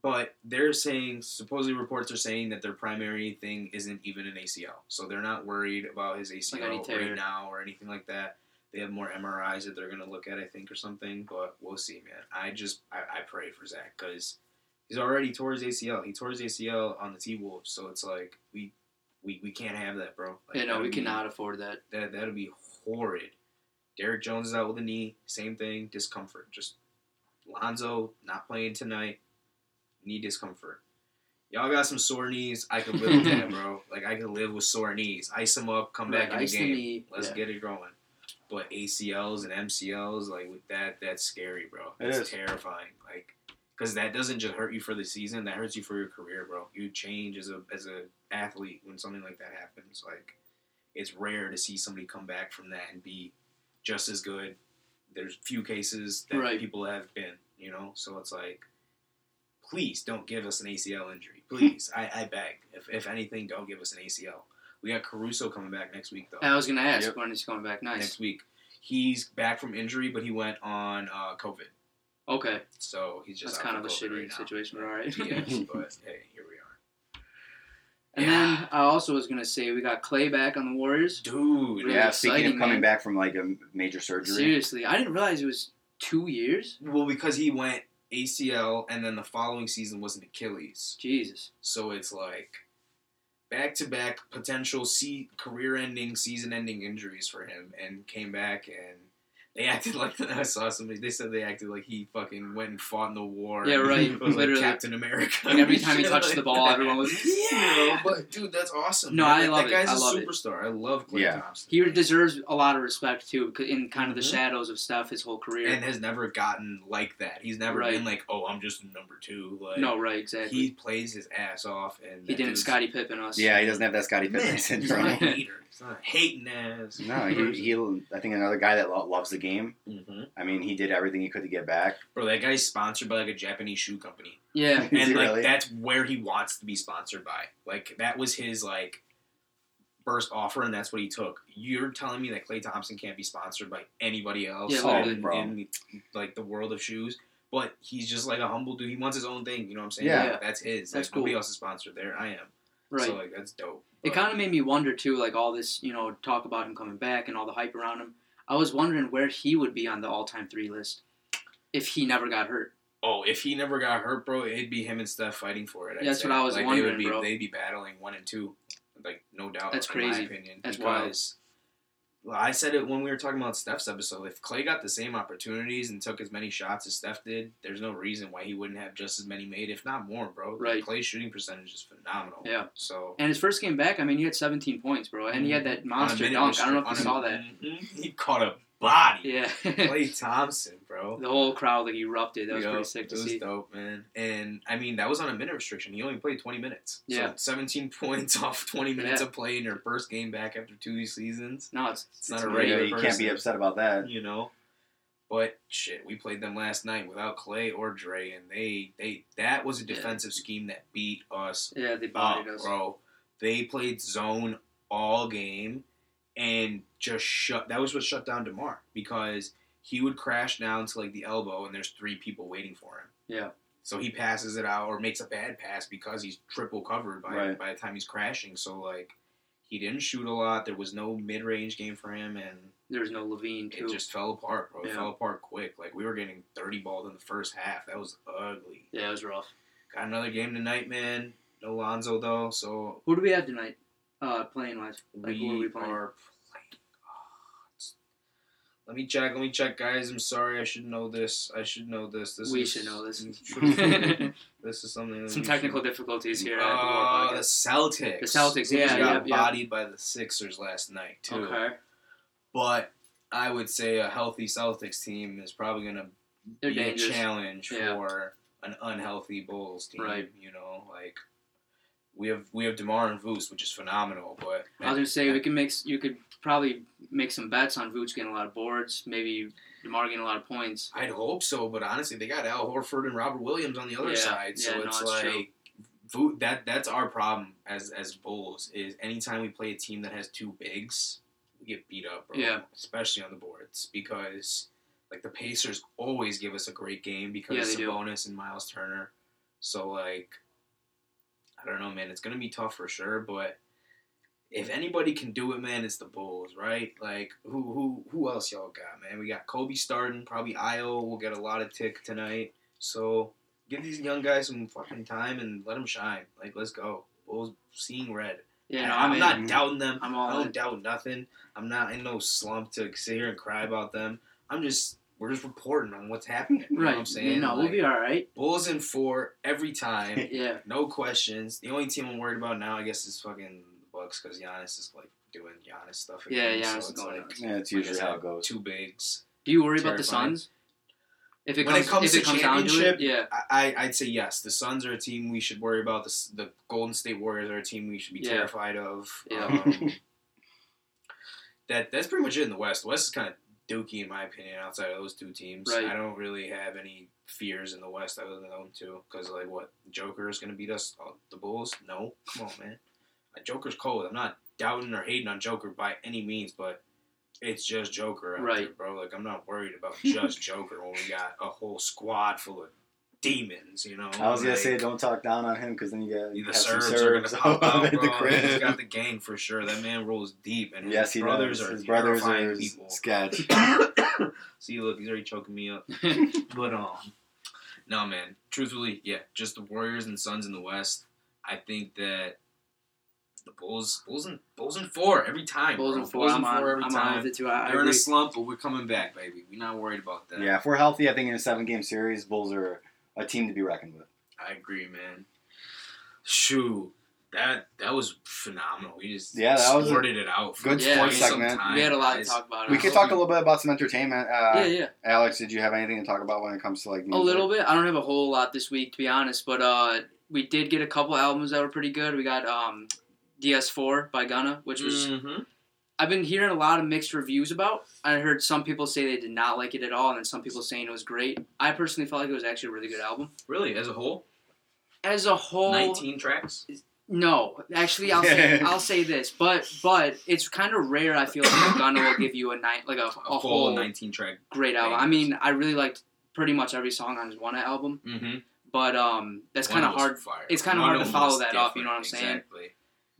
[SPEAKER 1] But they're saying supposedly reports are saying that their primary thing isn't even an ACL, so they're not worried about his ACL
[SPEAKER 3] tear.
[SPEAKER 1] right now or anything like that. They have more MRIs that they're gonna look at, I think, or something. But we'll see, man. I just I, I pray for Zach because he's already tore his ACL. He tore his ACL on the T Wolves, so it's like we we, we can't have that, bro. Like,
[SPEAKER 3] yeah, no, we
[SPEAKER 1] be-
[SPEAKER 3] cannot afford that.
[SPEAKER 1] That that'd be horrid. Derrick Jones is out with a knee, same thing, discomfort. Just Lonzo not playing tonight, knee discomfort. Y'all got some sore knees. I can live with that, bro. Like I can live with sore knees. Ice them up, come back in the
[SPEAKER 3] ice the
[SPEAKER 1] game. Let's
[SPEAKER 3] yeah.
[SPEAKER 1] get it going. But ACLs and MCLs, like with that, that's scary, bro.
[SPEAKER 2] It
[SPEAKER 1] It's terrifying. Like, because that doesn't just hurt you for the season. That hurts you for your career, bro. You change as a as a athlete when something like that happens. Like, it's rare to see somebody come back from that and be just as good. There's few cases that
[SPEAKER 3] Right.
[SPEAKER 1] people have been, you know. So it's like, please don't give us an ACL injury. Please, I, I beg. If, if anything, don't give us an ACL. We got Caruso coming back next week, though
[SPEAKER 3] I was gonna ask
[SPEAKER 2] Yep.
[SPEAKER 3] when he's going back. Nice.
[SPEAKER 1] next week. He's back from injury, but he went on uh, COVID.
[SPEAKER 3] Okay,
[SPEAKER 1] So he's just
[SPEAKER 3] that's kind of a shitty
[SPEAKER 1] right
[SPEAKER 3] situation, but all right.
[SPEAKER 1] Yes, but hey, here we are.
[SPEAKER 3] and
[SPEAKER 1] Yeah.
[SPEAKER 3] then I also was gonna say we got Klay back on the Warriors.
[SPEAKER 1] Dude,
[SPEAKER 3] Really
[SPEAKER 2] yeah, speaking of coming
[SPEAKER 3] man.
[SPEAKER 2] back from like a major surgery.
[SPEAKER 3] Seriously, I didn't realize it was two years.
[SPEAKER 1] Well, because he went ACL and then the following season was an Achilles.
[SPEAKER 3] Jesus.
[SPEAKER 1] So it's like back to back potential career ending, season ending injuries for him and came back and they acted like I saw somebody they said they acted like he fucking went and fought in the war.
[SPEAKER 3] Yeah, right,
[SPEAKER 1] It was
[SPEAKER 3] literally.
[SPEAKER 1] like Captain America.
[SPEAKER 3] Like every time he touched
[SPEAKER 1] like
[SPEAKER 3] the ball,
[SPEAKER 1] that.
[SPEAKER 3] everyone was
[SPEAKER 1] Yeah, but dude, that's awesome.
[SPEAKER 3] No,
[SPEAKER 1] man.
[SPEAKER 3] I
[SPEAKER 1] That-
[SPEAKER 3] love
[SPEAKER 1] that
[SPEAKER 3] it.
[SPEAKER 1] guy's
[SPEAKER 3] I
[SPEAKER 1] a
[SPEAKER 3] love it.
[SPEAKER 1] superstar. I love Klay
[SPEAKER 2] Yeah.
[SPEAKER 1] Thompson.
[SPEAKER 3] He deserves a lot of respect too, because in kind of the
[SPEAKER 1] Mhm.
[SPEAKER 3] shadows of stuff his whole career.
[SPEAKER 1] and has never gotten like that. He's never
[SPEAKER 3] Right.
[SPEAKER 1] been like, oh, I'm just number two. Like,
[SPEAKER 3] no, right, exactly.
[SPEAKER 1] he plays his ass off, and
[SPEAKER 3] He didn't Scottie Pippen us.
[SPEAKER 2] Yeah, he doesn't have that Scottie
[SPEAKER 1] Man,
[SPEAKER 2] Pippen
[SPEAKER 1] he's
[SPEAKER 2] syndrome.
[SPEAKER 1] not a hater. He's not a hating ass.
[SPEAKER 2] No, he, he. I think another guy that loves the game.
[SPEAKER 1] Hmm
[SPEAKER 2] I mean, he did everything he could to get back.
[SPEAKER 1] Bro, that guy's sponsored by like a Japanese shoe company,
[SPEAKER 3] Yeah.
[SPEAKER 1] And like
[SPEAKER 2] really?
[SPEAKER 1] that's where he wants to be sponsored by. Like that was his like first offer, and that's what he took. You're telling me that Klay Thompson can't be sponsored by anybody else
[SPEAKER 3] Yeah,
[SPEAKER 2] Oh,
[SPEAKER 1] in, in like the world of shoes? But he's just like a humble dude. He wants his own thing. You know what I'm saying?
[SPEAKER 2] Yeah.
[SPEAKER 1] Like, that's his.
[SPEAKER 3] That's
[SPEAKER 1] like, Nobody
[SPEAKER 3] cool.
[SPEAKER 1] else is sponsored there. I am.
[SPEAKER 3] Right.
[SPEAKER 1] So like that's dope.
[SPEAKER 3] It kind of made me wonder too, like all this, you know, talk about him coming back and all the hype around him. I was wondering where he would be on the all-time three list if he never got hurt.
[SPEAKER 1] Oh, if he never got hurt, bro, it'd be him and Steph fighting for it. I'd
[SPEAKER 3] That's
[SPEAKER 1] say.
[SPEAKER 3] what I was
[SPEAKER 1] like, they
[SPEAKER 3] wondering,
[SPEAKER 1] would be,
[SPEAKER 3] bro.
[SPEAKER 1] They'd be battling one and two, like no doubt.
[SPEAKER 3] That's
[SPEAKER 1] in
[SPEAKER 3] crazy.
[SPEAKER 1] My opinion,
[SPEAKER 3] That's wild.
[SPEAKER 1] because well, I said it when we were talking about Steph's episode. If Klay got the same opportunities and took as many shots as Steph did, there's no reason why he wouldn't have just as many made, if not more, bro.
[SPEAKER 3] Right.
[SPEAKER 1] Klay's shooting percentage is phenomenal.
[SPEAKER 3] Yeah.
[SPEAKER 1] So
[SPEAKER 3] And his first game back, I mean, he had 17 points, bro, and he had that monster dunk. I don't know if you saw that.
[SPEAKER 1] Mhm. He caught a body.
[SPEAKER 3] Yeah.
[SPEAKER 1] Klay Thompson, bro.
[SPEAKER 3] the whole crowd like erupted. That was
[SPEAKER 1] Yo,
[SPEAKER 3] pretty sick to see.
[SPEAKER 1] it was
[SPEAKER 3] see.
[SPEAKER 1] dope, man. And I mean, that was on a minute restriction. He only played 20 minutes.
[SPEAKER 3] Yeah.
[SPEAKER 1] So 17 points off 20 minutes
[SPEAKER 3] Yeah.
[SPEAKER 1] of play in your first game back after two seasons.
[SPEAKER 3] No, it's,
[SPEAKER 1] It's not a
[SPEAKER 2] Yeah,
[SPEAKER 1] regular
[SPEAKER 2] you can't be upset about that.
[SPEAKER 1] You know. But shit, we played them last night without Klay or Dre, and they they that was a
[SPEAKER 3] Yeah.
[SPEAKER 1] defensive scheme that beat us
[SPEAKER 3] Yeah, they
[SPEAKER 1] up,
[SPEAKER 3] us.
[SPEAKER 1] bro. They played zone all game and just shut. That was what shut down Demar because he would crash down to like the elbow, and there's three people waiting for him.
[SPEAKER 3] Yeah.
[SPEAKER 1] So he passes it out or makes a bad pass because he's triple covered by
[SPEAKER 2] Right.
[SPEAKER 1] by the time he's crashing. So like he didn't shoot a lot. There was no mid range game for him, and
[SPEAKER 3] There was no LaVine too.
[SPEAKER 1] it just fell apart, bro. It fell apart quick. Like we were getting thirty balled in the first half. That was ugly.
[SPEAKER 3] yeah, it was rough.
[SPEAKER 1] Got another game tonight, man. No Lonzo though, so
[SPEAKER 3] Who do we have tonight? Uh, playing wise. Like,
[SPEAKER 1] we,
[SPEAKER 3] we playing?
[SPEAKER 1] are playing. Oh, let me check. Let me check, guys. I'm sorry. I should know this. I should know this. This
[SPEAKER 3] we
[SPEAKER 1] is,
[SPEAKER 3] should know this.
[SPEAKER 1] this is something.
[SPEAKER 3] Some technical
[SPEAKER 1] should-
[SPEAKER 3] difficulties here. the
[SPEAKER 1] Uh, the Celtics.
[SPEAKER 3] The Celtics, yeah,
[SPEAKER 1] got
[SPEAKER 3] yeah, yeah.
[SPEAKER 1] bodied by the Sixers last night too.
[SPEAKER 3] Okay.
[SPEAKER 1] But I would say a healthy Celtics team is probably going to be
[SPEAKER 3] dangerous.
[SPEAKER 1] a challenge
[SPEAKER 3] Yeah.
[SPEAKER 1] for an unhealthy Bulls team.
[SPEAKER 3] Right.
[SPEAKER 1] You know, like we have we have Demar and Vooch, which is phenomenal. But
[SPEAKER 3] I was gonna say we can make. You could probably make some bets on Vooch getting a lot of boards. Maybe Demar getting a lot of points.
[SPEAKER 1] I'd hope so. But honestly, they got Al Horford and Robert Williams on the other
[SPEAKER 3] Yeah,
[SPEAKER 1] side, so
[SPEAKER 3] yeah, no,
[SPEAKER 1] it's
[SPEAKER 3] true.
[SPEAKER 1] like. Vo- that that's our problem as as Bulls is anytime we play a team that has two bigs, we get beat up, bro.
[SPEAKER 3] Yeah.
[SPEAKER 1] Especially on the boards because like the Pacers always give us a great game because
[SPEAKER 3] Yeah,
[SPEAKER 1] of
[SPEAKER 3] they do.
[SPEAKER 1] Sabonis and Miles Turner. So like, I don't know, man. It's gonna be tough for sure, but if anybody can do it, man, it's the Bulls, right? Like who who who else y'all got, man? We got Coby starting, probably Ayo will get a lot of tick tonight. So give these young guys some fucking time and let them shine. Like let's go. Bulls seeing red.
[SPEAKER 3] Yeah, no,
[SPEAKER 1] I'm,
[SPEAKER 3] I'm, in.
[SPEAKER 1] not doubting them.
[SPEAKER 3] I'm
[SPEAKER 1] I don't
[SPEAKER 3] in.
[SPEAKER 1] doubt nothing. I'm not in no slump to sit here and cry about them. I'm just we're just reporting on what's happening. You know
[SPEAKER 3] Right.
[SPEAKER 1] what I'm saying?
[SPEAKER 3] no, we'll be all right.
[SPEAKER 1] Bulls in four every time.
[SPEAKER 3] Yeah.
[SPEAKER 1] no questions. The only team I'm worried about now, I guess, is fucking the Bucks because Giannis is like doing Giannis stuff.
[SPEAKER 3] Yeah,
[SPEAKER 1] Again,
[SPEAKER 3] Giannis
[SPEAKER 1] so
[SPEAKER 3] is
[SPEAKER 1] it's
[SPEAKER 3] going
[SPEAKER 1] like.
[SPEAKER 2] Yeah, it's usually how it goes.
[SPEAKER 1] Two bigs.
[SPEAKER 3] Do you worry about the
[SPEAKER 1] Terrifying.
[SPEAKER 3] Suns? If it
[SPEAKER 1] When it
[SPEAKER 3] comes,
[SPEAKER 1] comes
[SPEAKER 3] if
[SPEAKER 1] to
[SPEAKER 3] it comes down to
[SPEAKER 1] championship,
[SPEAKER 3] it, yeah.
[SPEAKER 1] I, I- I'd say yes. The Suns are a team we should worry about. The, the Golden State Warriors are a team we should be
[SPEAKER 3] Yeah.
[SPEAKER 1] terrified of.
[SPEAKER 3] Yeah.
[SPEAKER 1] Um, that that's pretty much it in the West. The West is kind of dookie in my opinion. Outside of those two teams,
[SPEAKER 3] Right.
[SPEAKER 1] I don't really have any fears in the West other than them two. Because like, what Joker is going to beat us? Uh, the Bulls? No, come on, man. Uh, Joker's cold. I'm not doubting or hating on Joker by any means, but it's just Joker out
[SPEAKER 3] Right.
[SPEAKER 1] there, bro. Like I'm not worried about just Joker when we got a whole squad full of demons. You know,
[SPEAKER 2] I was gonna
[SPEAKER 1] Like,
[SPEAKER 2] say, don't talk down on him because then you get you
[SPEAKER 1] The
[SPEAKER 2] have some
[SPEAKER 1] Serbs are gonna pop out,
[SPEAKER 2] at the crib.
[SPEAKER 1] He's got the gang for sure. That man rolls deep, and his
[SPEAKER 2] yes, he
[SPEAKER 1] brothers
[SPEAKER 2] does.
[SPEAKER 1] are
[SPEAKER 2] His brothers
[SPEAKER 1] terrifying
[SPEAKER 2] are
[SPEAKER 1] people.
[SPEAKER 2] sketch.
[SPEAKER 1] See, look, he's already choking me up. But um, no, man. Truthfully, yeah, just the Warriors and Suns in the West. I think that the Bulls, Bulls and Bulls and four every time.
[SPEAKER 3] Bulls
[SPEAKER 1] bro.
[SPEAKER 3] and four.
[SPEAKER 1] Bulls
[SPEAKER 3] I'm
[SPEAKER 1] and
[SPEAKER 3] on.
[SPEAKER 1] four every
[SPEAKER 3] I'm
[SPEAKER 1] time.
[SPEAKER 3] on with it too. I, I
[SPEAKER 1] They're in a slump, but we're coming back, baby. We're not worried about that.
[SPEAKER 2] yeah, if we're healthy, I think in a seven game series, Bulls are a team to be reckoned with.
[SPEAKER 1] I agree, man. Shoo, that that was phenomenal. We just
[SPEAKER 2] Yeah, that was a
[SPEAKER 1] sorted it out. for
[SPEAKER 2] good
[SPEAKER 3] Yeah,
[SPEAKER 2] sports
[SPEAKER 3] we-
[SPEAKER 2] segment.
[SPEAKER 3] we had a lot to talk about.
[SPEAKER 2] We could
[SPEAKER 3] hope
[SPEAKER 2] talk a little bit about some entertainment. Uh,
[SPEAKER 3] Yeah, yeah.
[SPEAKER 2] Alex, did you have anything to talk about when it comes to like
[SPEAKER 3] A little bit. I don't have a whole lot this week to be honest, but uh, we did get a couple albums that were pretty good. We got um, DS4 by Gunna, which was
[SPEAKER 1] Mhm.
[SPEAKER 3] I've been hearing a lot of mixed reviews about. I heard some people say they did not like it at all, and then some people saying it was great. I personally felt like it was actually a really good album.
[SPEAKER 1] really as a whole.
[SPEAKER 3] As a whole,
[SPEAKER 1] Nineteen tracks.
[SPEAKER 3] no, actually, I'll say I'll say this, but but it's kind of rare. I feel like Gunna will give you a night like a, a,
[SPEAKER 1] A full
[SPEAKER 3] whole
[SPEAKER 1] nineteen track.
[SPEAKER 3] great album. I mean, I really liked pretty much every song on his one album,
[SPEAKER 1] Mm-hmm.
[SPEAKER 3] but um, that's kind of hard. it's kinda hard to follow that up, you know what I'm saying?
[SPEAKER 1] Exactly.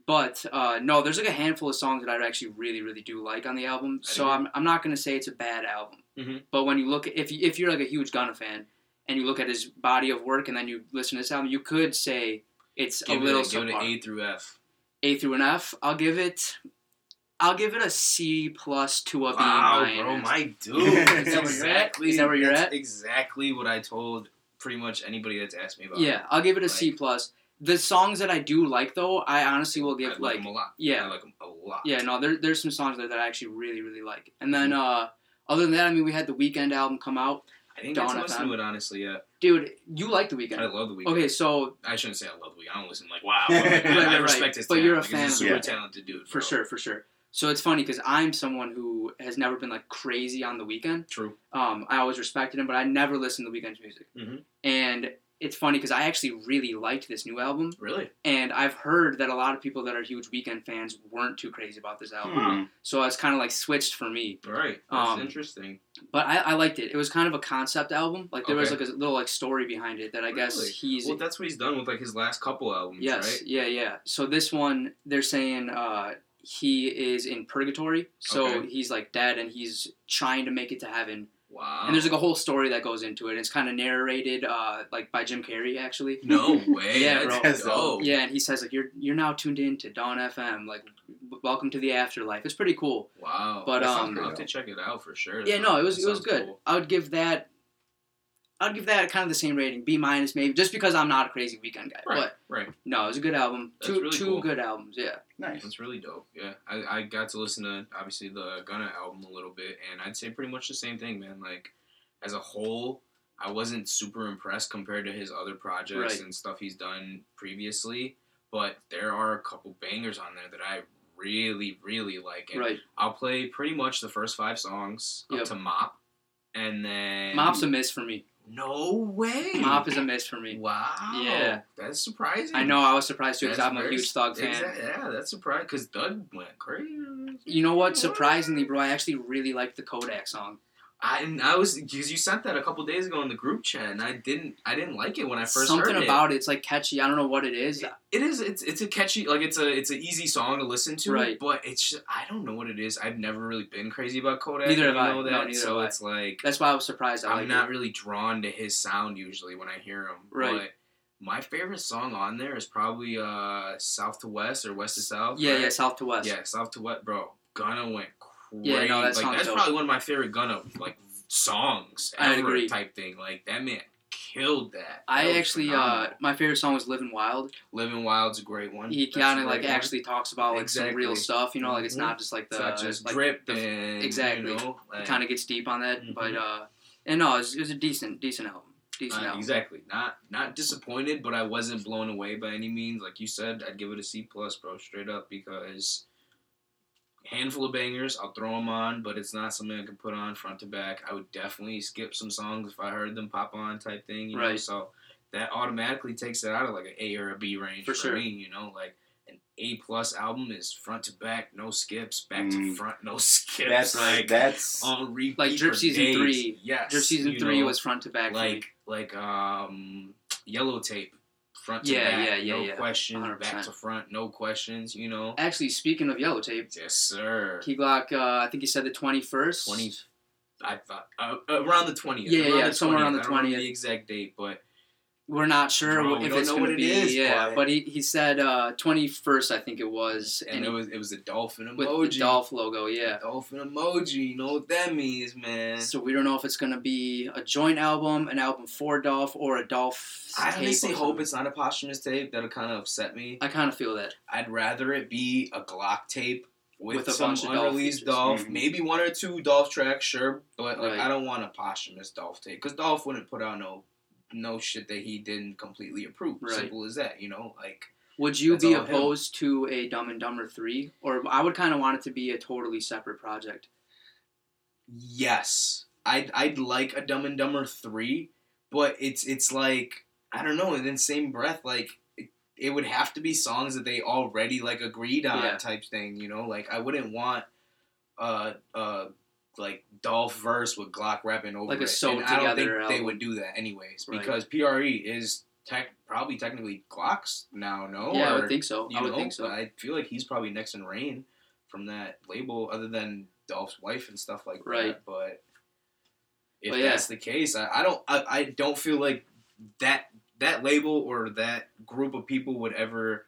[SPEAKER 3] But uh, no, there's like a handful of songs that I actually really, really do like on the album. So. I'm, I'm not gonna say it's a bad album.
[SPEAKER 1] Mhm.
[SPEAKER 3] But when you look, if you, if you're like a huge Gunna fan and you look at his body of work and then you listen to this album, you could say it's
[SPEAKER 1] Give
[SPEAKER 3] a little
[SPEAKER 1] it, give it an. A through F.
[SPEAKER 3] A through an F. I'll give it. I'll give it a C plus to a B
[SPEAKER 1] Wow,
[SPEAKER 3] minus.
[SPEAKER 1] bro, my dude.
[SPEAKER 2] Is
[SPEAKER 1] That's
[SPEAKER 2] that
[SPEAKER 3] where you're at?
[SPEAKER 1] exactly.
[SPEAKER 3] Is that where you're
[SPEAKER 1] that's
[SPEAKER 3] at?
[SPEAKER 1] Exactly what I told pretty much anybody that's asked me about.
[SPEAKER 3] yeah,
[SPEAKER 1] it.
[SPEAKER 3] I'll give it a C
[SPEAKER 1] Like-
[SPEAKER 3] plus. The songs that I do like though, I honestly will
[SPEAKER 1] I
[SPEAKER 3] give
[SPEAKER 1] like,
[SPEAKER 3] like
[SPEAKER 1] them a lot.
[SPEAKER 3] yeah.
[SPEAKER 1] I like them a lot.
[SPEAKER 3] Yeah, no, there, there's some songs there that I actually really, really like. And then, uh, other than that, I mean, we had the Weeknd album come out.
[SPEAKER 1] I didn't get
[SPEAKER 3] Dawn
[SPEAKER 1] to listen to it honestly yet.
[SPEAKER 3] Dude, you like the
[SPEAKER 1] Weeknd.
[SPEAKER 3] I
[SPEAKER 1] love the Weeknd.
[SPEAKER 3] Okay, so
[SPEAKER 1] I shouldn't say I love the Weeknd. I don't listen like wow.
[SPEAKER 2] Right,
[SPEAKER 1] Like, I,
[SPEAKER 3] right,
[SPEAKER 1] I
[SPEAKER 3] right.
[SPEAKER 1] respect his
[SPEAKER 3] But
[SPEAKER 1] talent.
[SPEAKER 3] you're a
[SPEAKER 1] Like,
[SPEAKER 3] fan
[SPEAKER 1] He's a super
[SPEAKER 2] it.
[SPEAKER 1] talented dude.
[SPEAKER 3] for sure, for sure. So it's funny because I'm someone who has never been like crazy on the Weeknd.
[SPEAKER 1] True.
[SPEAKER 3] Um, I always respected him, but I never listened to the Weeknd's music.
[SPEAKER 1] Mhm.
[SPEAKER 3] And it's funny because I actually really liked this new album,
[SPEAKER 1] Really?
[SPEAKER 3] and I've heard that a lot of people that are huge Weeknd fans weren't too crazy about this album.
[SPEAKER 2] Hmm.
[SPEAKER 3] So it's kind of like switched for me.
[SPEAKER 1] Right. That's
[SPEAKER 3] Um,
[SPEAKER 1] interesting.
[SPEAKER 3] But I, I liked it. It was kind of a concept album. Like there was like a little like story behind it that I guess he's
[SPEAKER 1] Well, that's what he's done with like his last couple albums,
[SPEAKER 3] yes,
[SPEAKER 1] right?
[SPEAKER 3] yeah, yeah. So this one they're saying uh, he is in purgatory. So
[SPEAKER 1] Okay.
[SPEAKER 3] he's like dead and he's trying to make it to heaven.
[SPEAKER 1] Wow.
[SPEAKER 3] And there's like a whole story that goes into it. It's kind of narrated uh, like by Jim Carrey actually.
[SPEAKER 1] no way.
[SPEAKER 3] Yeah,
[SPEAKER 1] that's
[SPEAKER 3] bro.
[SPEAKER 1] Dope.
[SPEAKER 3] Yeah, and he says like you're you're now tuned in to Dawn FM. Like welcome to the afterlife. It's pretty cool.
[SPEAKER 1] Wow.
[SPEAKER 3] But, um.
[SPEAKER 1] I'll have to check it out for sure.
[SPEAKER 3] Yeah, no, it was it was good.
[SPEAKER 1] cool.
[SPEAKER 3] I would give that. I'd give that kind of the same rating, B minus maybe, just because I'm not a crazy Weeknd guy.
[SPEAKER 1] Right.
[SPEAKER 3] But
[SPEAKER 1] Right.
[SPEAKER 3] no, it was a good album.
[SPEAKER 1] That's
[SPEAKER 3] two
[SPEAKER 1] really
[SPEAKER 3] two
[SPEAKER 1] cool.
[SPEAKER 3] good albums. Yeah.
[SPEAKER 2] Nice.
[SPEAKER 1] That's really dope. Yeah, I, I got to listen to obviously the Gunna album a little bit, and I'd say pretty much the same thing, man. Like as a whole, I wasn't super impressed compared to his other projects
[SPEAKER 3] Right.
[SPEAKER 1] and stuff he's done previously, but there are a couple bangers on there that I really, really like. And
[SPEAKER 3] Right.
[SPEAKER 1] I'll play pretty much the first five songs up
[SPEAKER 3] Yep.
[SPEAKER 1] to Mop, and then
[SPEAKER 3] Mop's a miss for me.
[SPEAKER 1] No way.
[SPEAKER 3] Mop is a miss for me.
[SPEAKER 1] Wow.
[SPEAKER 3] Yeah.
[SPEAKER 1] That's surprising.
[SPEAKER 3] I know. I was surprised too because I'm a huge Thug fan.
[SPEAKER 1] Exact- Yeah, that's surprising because Thug went crazy.
[SPEAKER 3] You know what? Surprisingly, bro, I actually really liked the Kodak song.
[SPEAKER 1] I and I was because you sent that a couple days ago in the group chat, and I didn't I didn't like it when I first
[SPEAKER 3] Something
[SPEAKER 1] heard
[SPEAKER 3] about it. It's like catchy. I don't know what it is.
[SPEAKER 1] it. It is it's it's a catchy like it's a it's an easy song to listen to,
[SPEAKER 3] Right.
[SPEAKER 1] But it's just, I don't know what it is. I've never really been crazy about Kodak.
[SPEAKER 3] Neither have I.
[SPEAKER 1] know
[SPEAKER 3] No,
[SPEAKER 1] that,
[SPEAKER 3] neither
[SPEAKER 1] so
[SPEAKER 3] have I.
[SPEAKER 1] it's like
[SPEAKER 3] That's why I was surprised. I
[SPEAKER 1] I'm
[SPEAKER 3] liked
[SPEAKER 1] not
[SPEAKER 3] it.
[SPEAKER 1] really drawn to his sound usually when I hear him.
[SPEAKER 3] Right.
[SPEAKER 1] But my favorite song on there is probably uh South to West or West to South.
[SPEAKER 3] Yeah,
[SPEAKER 1] right?
[SPEAKER 3] yeah, South to West.
[SPEAKER 1] Yeah, South to West, bro. Gunna went
[SPEAKER 3] Yeah, no, that
[SPEAKER 1] like that's
[SPEAKER 3] dope.
[SPEAKER 1] probably one of my favorite Gunna like songs
[SPEAKER 3] I
[SPEAKER 1] ever
[SPEAKER 3] agree.
[SPEAKER 1] type thing. Like that man killed that.
[SPEAKER 3] I
[SPEAKER 1] That was
[SPEAKER 3] actually, uh, my favorite song was "Living Wild."
[SPEAKER 1] Living Wild's a great one.
[SPEAKER 3] He kind of like
[SPEAKER 1] one.
[SPEAKER 3] actually talks about like some real stuff. You know, like it's
[SPEAKER 1] Mhm.
[SPEAKER 3] not just like the
[SPEAKER 1] not just
[SPEAKER 3] like,
[SPEAKER 1] drip
[SPEAKER 3] the-
[SPEAKER 1] and
[SPEAKER 3] exactly.
[SPEAKER 1] You know, like,
[SPEAKER 3] kind of gets deep on that.
[SPEAKER 1] Mhm.
[SPEAKER 3] But uh, and no, it was, it was a decent, decent album. Decent
[SPEAKER 1] uh,
[SPEAKER 3] album.
[SPEAKER 1] exactly. Not not disappointed, but I wasn't blown away by any means. Like you said, I'd give it a C plus, bro, straight up because handful of bangers. I'll throw them on, but it's not something I can put on front to back. I would definitely skip some songs if I heard them pop on type thing. You know,
[SPEAKER 3] Right.
[SPEAKER 1] so that automatically takes it out of like an A or a B range
[SPEAKER 3] For
[SPEAKER 1] for,
[SPEAKER 3] sure.
[SPEAKER 1] me. You know, like an A plus album is front to back, no skips, back to
[SPEAKER 2] Mm.
[SPEAKER 1] front, no skips.
[SPEAKER 2] That's
[SPEAKER 1] like
[SPEAKER 2] that's
[SPEAKER 1] on repeat.
[SPEAKER 3] Like Drip
[SPEAKER 1] for
[SPEAKER 3] Season
[SPEAKER 1] days.
[SPEAKER 3] three.
[SPEAKER 1] Yes.
[SPEAKER 3] Drip season
[SPEAKER 1] you
[SPEAKER 3] three
[SPEAKER 1] know,
[SPEAKER 3] was front to back. for me.
[SPEAKER 1] like like um yellow tape, front to
[SPEAKER 3] Yeah,
[SPEAKER 1] back,
[SPEAKER 3] yeah, yeah,
[SPEAKER 1] no
[SPEAKER 3] yeah.
[SPEAKER 1] question, back
[SPEAKER 3] 100%.
[SPEAKER 1] to front, no questions. You know.
[SPEAKER 3] Actually, speaking of yellow tape,
[SPEAKER 1] Yes, sir.
[SPEAKER 3] Key Glock, uh, I think he said the twenty first.
[SPEAKER 1] Twenty. I thought uh, around the twentieth.
[SPEAKER 3] Yeah, yeah, somewhere around the
[SPEAKER 1] I don't remember
[SPEAKER 3] 20th.
[SPEAKER 1] The exact date, but
[SPEAKER 3] We're not sure
[SPEAKER 1] we
[SPEAKER 3] if
[SPEAKER 1] don't
[SPEAKER 3] it's going to be.
[SPEAKER 1] is,
[SPEAKER 3] yeah,
[SPEAKER 1] but-
[SPEAKER 3] but he, he said uh, twenty first, I think it was,
[SPEAKER 1] and it was it was a dolphin
[SPEAKER 3] with
[SPEAKER 1] emoji.
[SPEAKER 3] the Dolph logo. Yeah.
[SPEAKER 1] Dolphin emoji. You know what that means, man.
[SPEAKER 3] So we don't know if it's going to be a joint album, an album for Dolph, or a Dolph.
[SPEAKER 1] I honestly hope it's not a posthumous tape. That'll kind of upset me.
[SPEAKER 3] I kind of feel that.
[SPEAKER 1] I'd rather it be a Glock tape with,
[SPEAKER 3] With a
[SPEAKER 1] some
[SPEAKER 3] bunch of Dolph
[SPEAKER 1] unreleased. Dolph,
[SPEAKER 2] Mhm.
[SPEAKER 1] maybe one or two Dolph tracks, sure, but like
[SPEAKER 3] Right.
[SPEAKER 1] I don't want a posthumous Dolph tape because Dolph wouldn't put out no no shit that he didn't completely approve.
[SPEAKER 3] Right.
[SPEAKER 1] Simple as that, you know. Like
[SPEAKER 3] Would you be opposed to a Dumb and Dumber three, or I would kind of want it to be a totally separate project?
[SPEAKER 1] yes, I'd I'd like a Dumb and Dumber three, but it's it's like I don't know. In the same breath, like. It, it would have to be songs that they already like agreed on
[SPEAKER 3] Yeah.
[SPEAKER 1] type thing, you know. Like I wouldn't want uh uh like Dolph verse with Glock rapping over
[SPEAKER 3] Like a
[SPEAKER 1] it. and I don't think
[SPEAKER 3] together
[SPEAKER 1] they would do that anyways
[SPEAKER 3] Right.
[SPEAKER 1] because PRE is tech probably technically Glock's now. No,
[SPEAKER 3] yeah, I would think so. I would
[SPEAKER 1] know,
[SPEAKER 3] think so.
[SPEAKER 1] I feel like he's probably next in reign from that label, other than Dolph's wife and stuff like
[SPEAKER 3] Right.
[SPEAKER 1] that. But if
[SPEAKER 3] But yeah.
[SPEAKER 1] that's the case, I, I don't I, I don't feel like that that label or that group of people would ever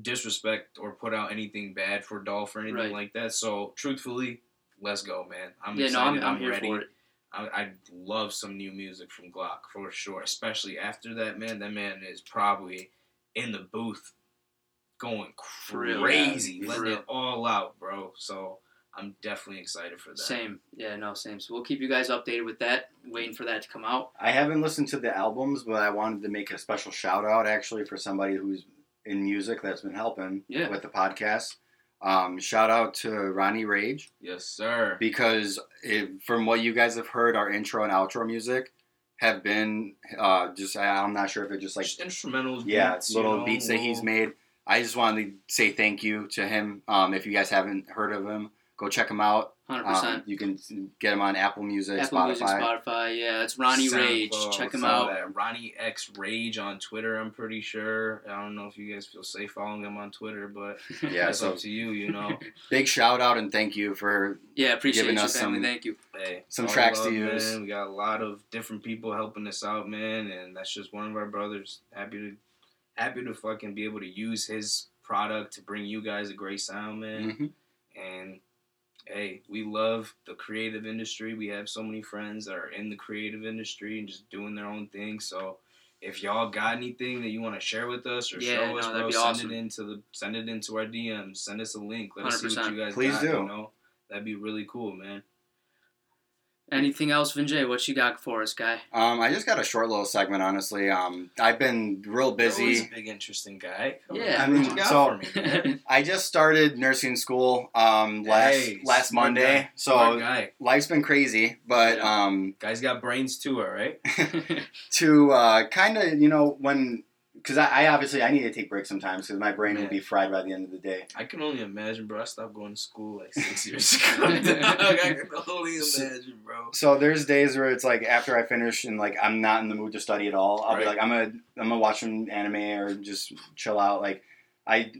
[SPEAKER 1] disrespect or put out anything bad for Dolph or anything
[SPEAKER 3] Right.
[SPEAKER 1] like that. So truthfully, let's go, man. I'm
[SPEAKER 3] yeah, no,
[SPEAKER 1] excited.
[SPEAKER 3] I'm, I'm here
[SPEAKER 1] ready.
[SPEAKER 3] for it.
[SPEAKER 1] I, I love some new music from Glock for sure, especially after that man. That man is probably in the booth going
[SPEAKER 3] real,
[SPEAKER 1] crazy,
[SPEAKER 3] yeah,
[SPEAKER 1] letting it all out, bro. So I'm definitely excited for that.
[SPEAKER 3] Same. Yeah, no, same. So we'll keep you guys updated with that. Waiting for that to come out.
[SPEAKER 2] I haven't listened to the albums, but I wanted to make a special shout out actually for somebody who's in music that's been helping
[SPEAKER 3] Yeah.
[SPEAKER 2] with the podcast. Um, shout out to Ronnie Rage
[SPEAKER 1] Yes, sir.
[SPEAKER 2] because it, from what you guys have heard, our intro and outro music have been uh, just I'm not sure if it just like
[SPEAKER 1] Just instrumentals,
[SPEAKER 2] yeah
[SPEAKER 1] beats,
[SPEAKER 2] little
[SPEAKER 1] you know,
[SPEAKER 2] beats that he's made. I just wanted to say thank you to him. Um, if you guys haven't heard of him, go check him out.
[SPEAKER 3] Hundred
[SPEAKER 2] Um,
[SPEAKER 3] percent.
[SPEAKER 2] you can get him on Apple Music,
[SPEAKER 3] Apple
[SPEAKER 2] Spotify.
[SPEAKER 3] Music, Spotify. Yeah, it's Ronnie Rage. Check him out.
[SPEAKER 1] That. Ronnie X Rage on Twitter. I'm pretty sure. I don't know if you guys feel safe following him on Twitter, but
[SPEAKER 2] Yeah,
[SPEAKER 1] that's
[SPEAKER 2] so
[SPEAKER 1] up to you. You know.
[SPEAKER 2] big shout out and thank you for
[SPEAKER 3] yeah, appreciate
[SPEAKER 2] Giving
[SPEAKER 3] you,
[SPEAKER 2] us
[SPEAKER 3] family.
[SPEAKER 2] some-
[SPEAKER 3] Thank you.
[SPEAKER 1] Hey,
[SPEAKER 2] Some
[SPEAKER 1] all
[SPEAKER 2] tracks to
[SPEAKER 1] love,
[SPEAKER 2] use.
[SPEAKER 1] Man. We got a lot of different people helping us out, man, and that's just one of our brothers. Happy to, happy to fucking be able to use his product to bring you guys a great sound, man.
[SPEAKER 2] Mhm.
[SPEAKER 1] And hey, we love the creative industry. We have so many friends that are in the creative industry and just doing their own thing. So. If y'all got anything that you want to share with us or
[SPEAKER 3] Yeah,
[SPEAKER 1] show us,
[SPEAKER 3] no, that'd
[SPEAKER 1] bro, send
[SPEAKER 3] awesome.
[SPEAKER 1] it into the send it into our DMs. Send us a link. Let us see what you guys
[SPEAKER 2] Please
[SPEAKER 1] got.
[SPEAKER 2] do.
[SPEAKER 1] You know, that'd be really cool, man.
[SPEAKER 3] Anything else, Vinjay? What you got for us, guy?
[SPEAKER 2] Um, I just got a short little segment, honestly. Um, I've been real
[SPEAKER 1] You're always
[SPEAKER 2] busy.
[SPEAKER 1] a big, interesting guy. Come
[SPEAKER 3] Yeah,
[SPEAKER 1] on,
[SPEAKER 2] I mean,
[SPEAKER 1] what you got
[SPEAKER 2] so-
[SPEAKER 1] for me.
[SPEAKER 2] I just started nursing school um, last
[SPEAKER 1] Hey,
[SPEAKER 2] last Monday,
[SPEAKER 1] guy.
[SPEAKER 2] so
[SPEAKER 1] guy.
[SPEAKER 2] life's been crazy. But um,
[SPEAKER 1] Guy's got brains too, all right.
[SPEAKER 2] to uh, kind of you know when because I, I obviously I need to take breaks sometimes because my brain will be fried by the end of the day.
[SPEAKER 1] I can only imagine, bro. I stopped going to school like six years ago. I can only imagine, bro.
[SPEAKER 2] So there's days where it's like after I finish and like I'm not in the mood to study at all. I'll be like I'm gonna I'm gonna watch some anime or just chill out. Like I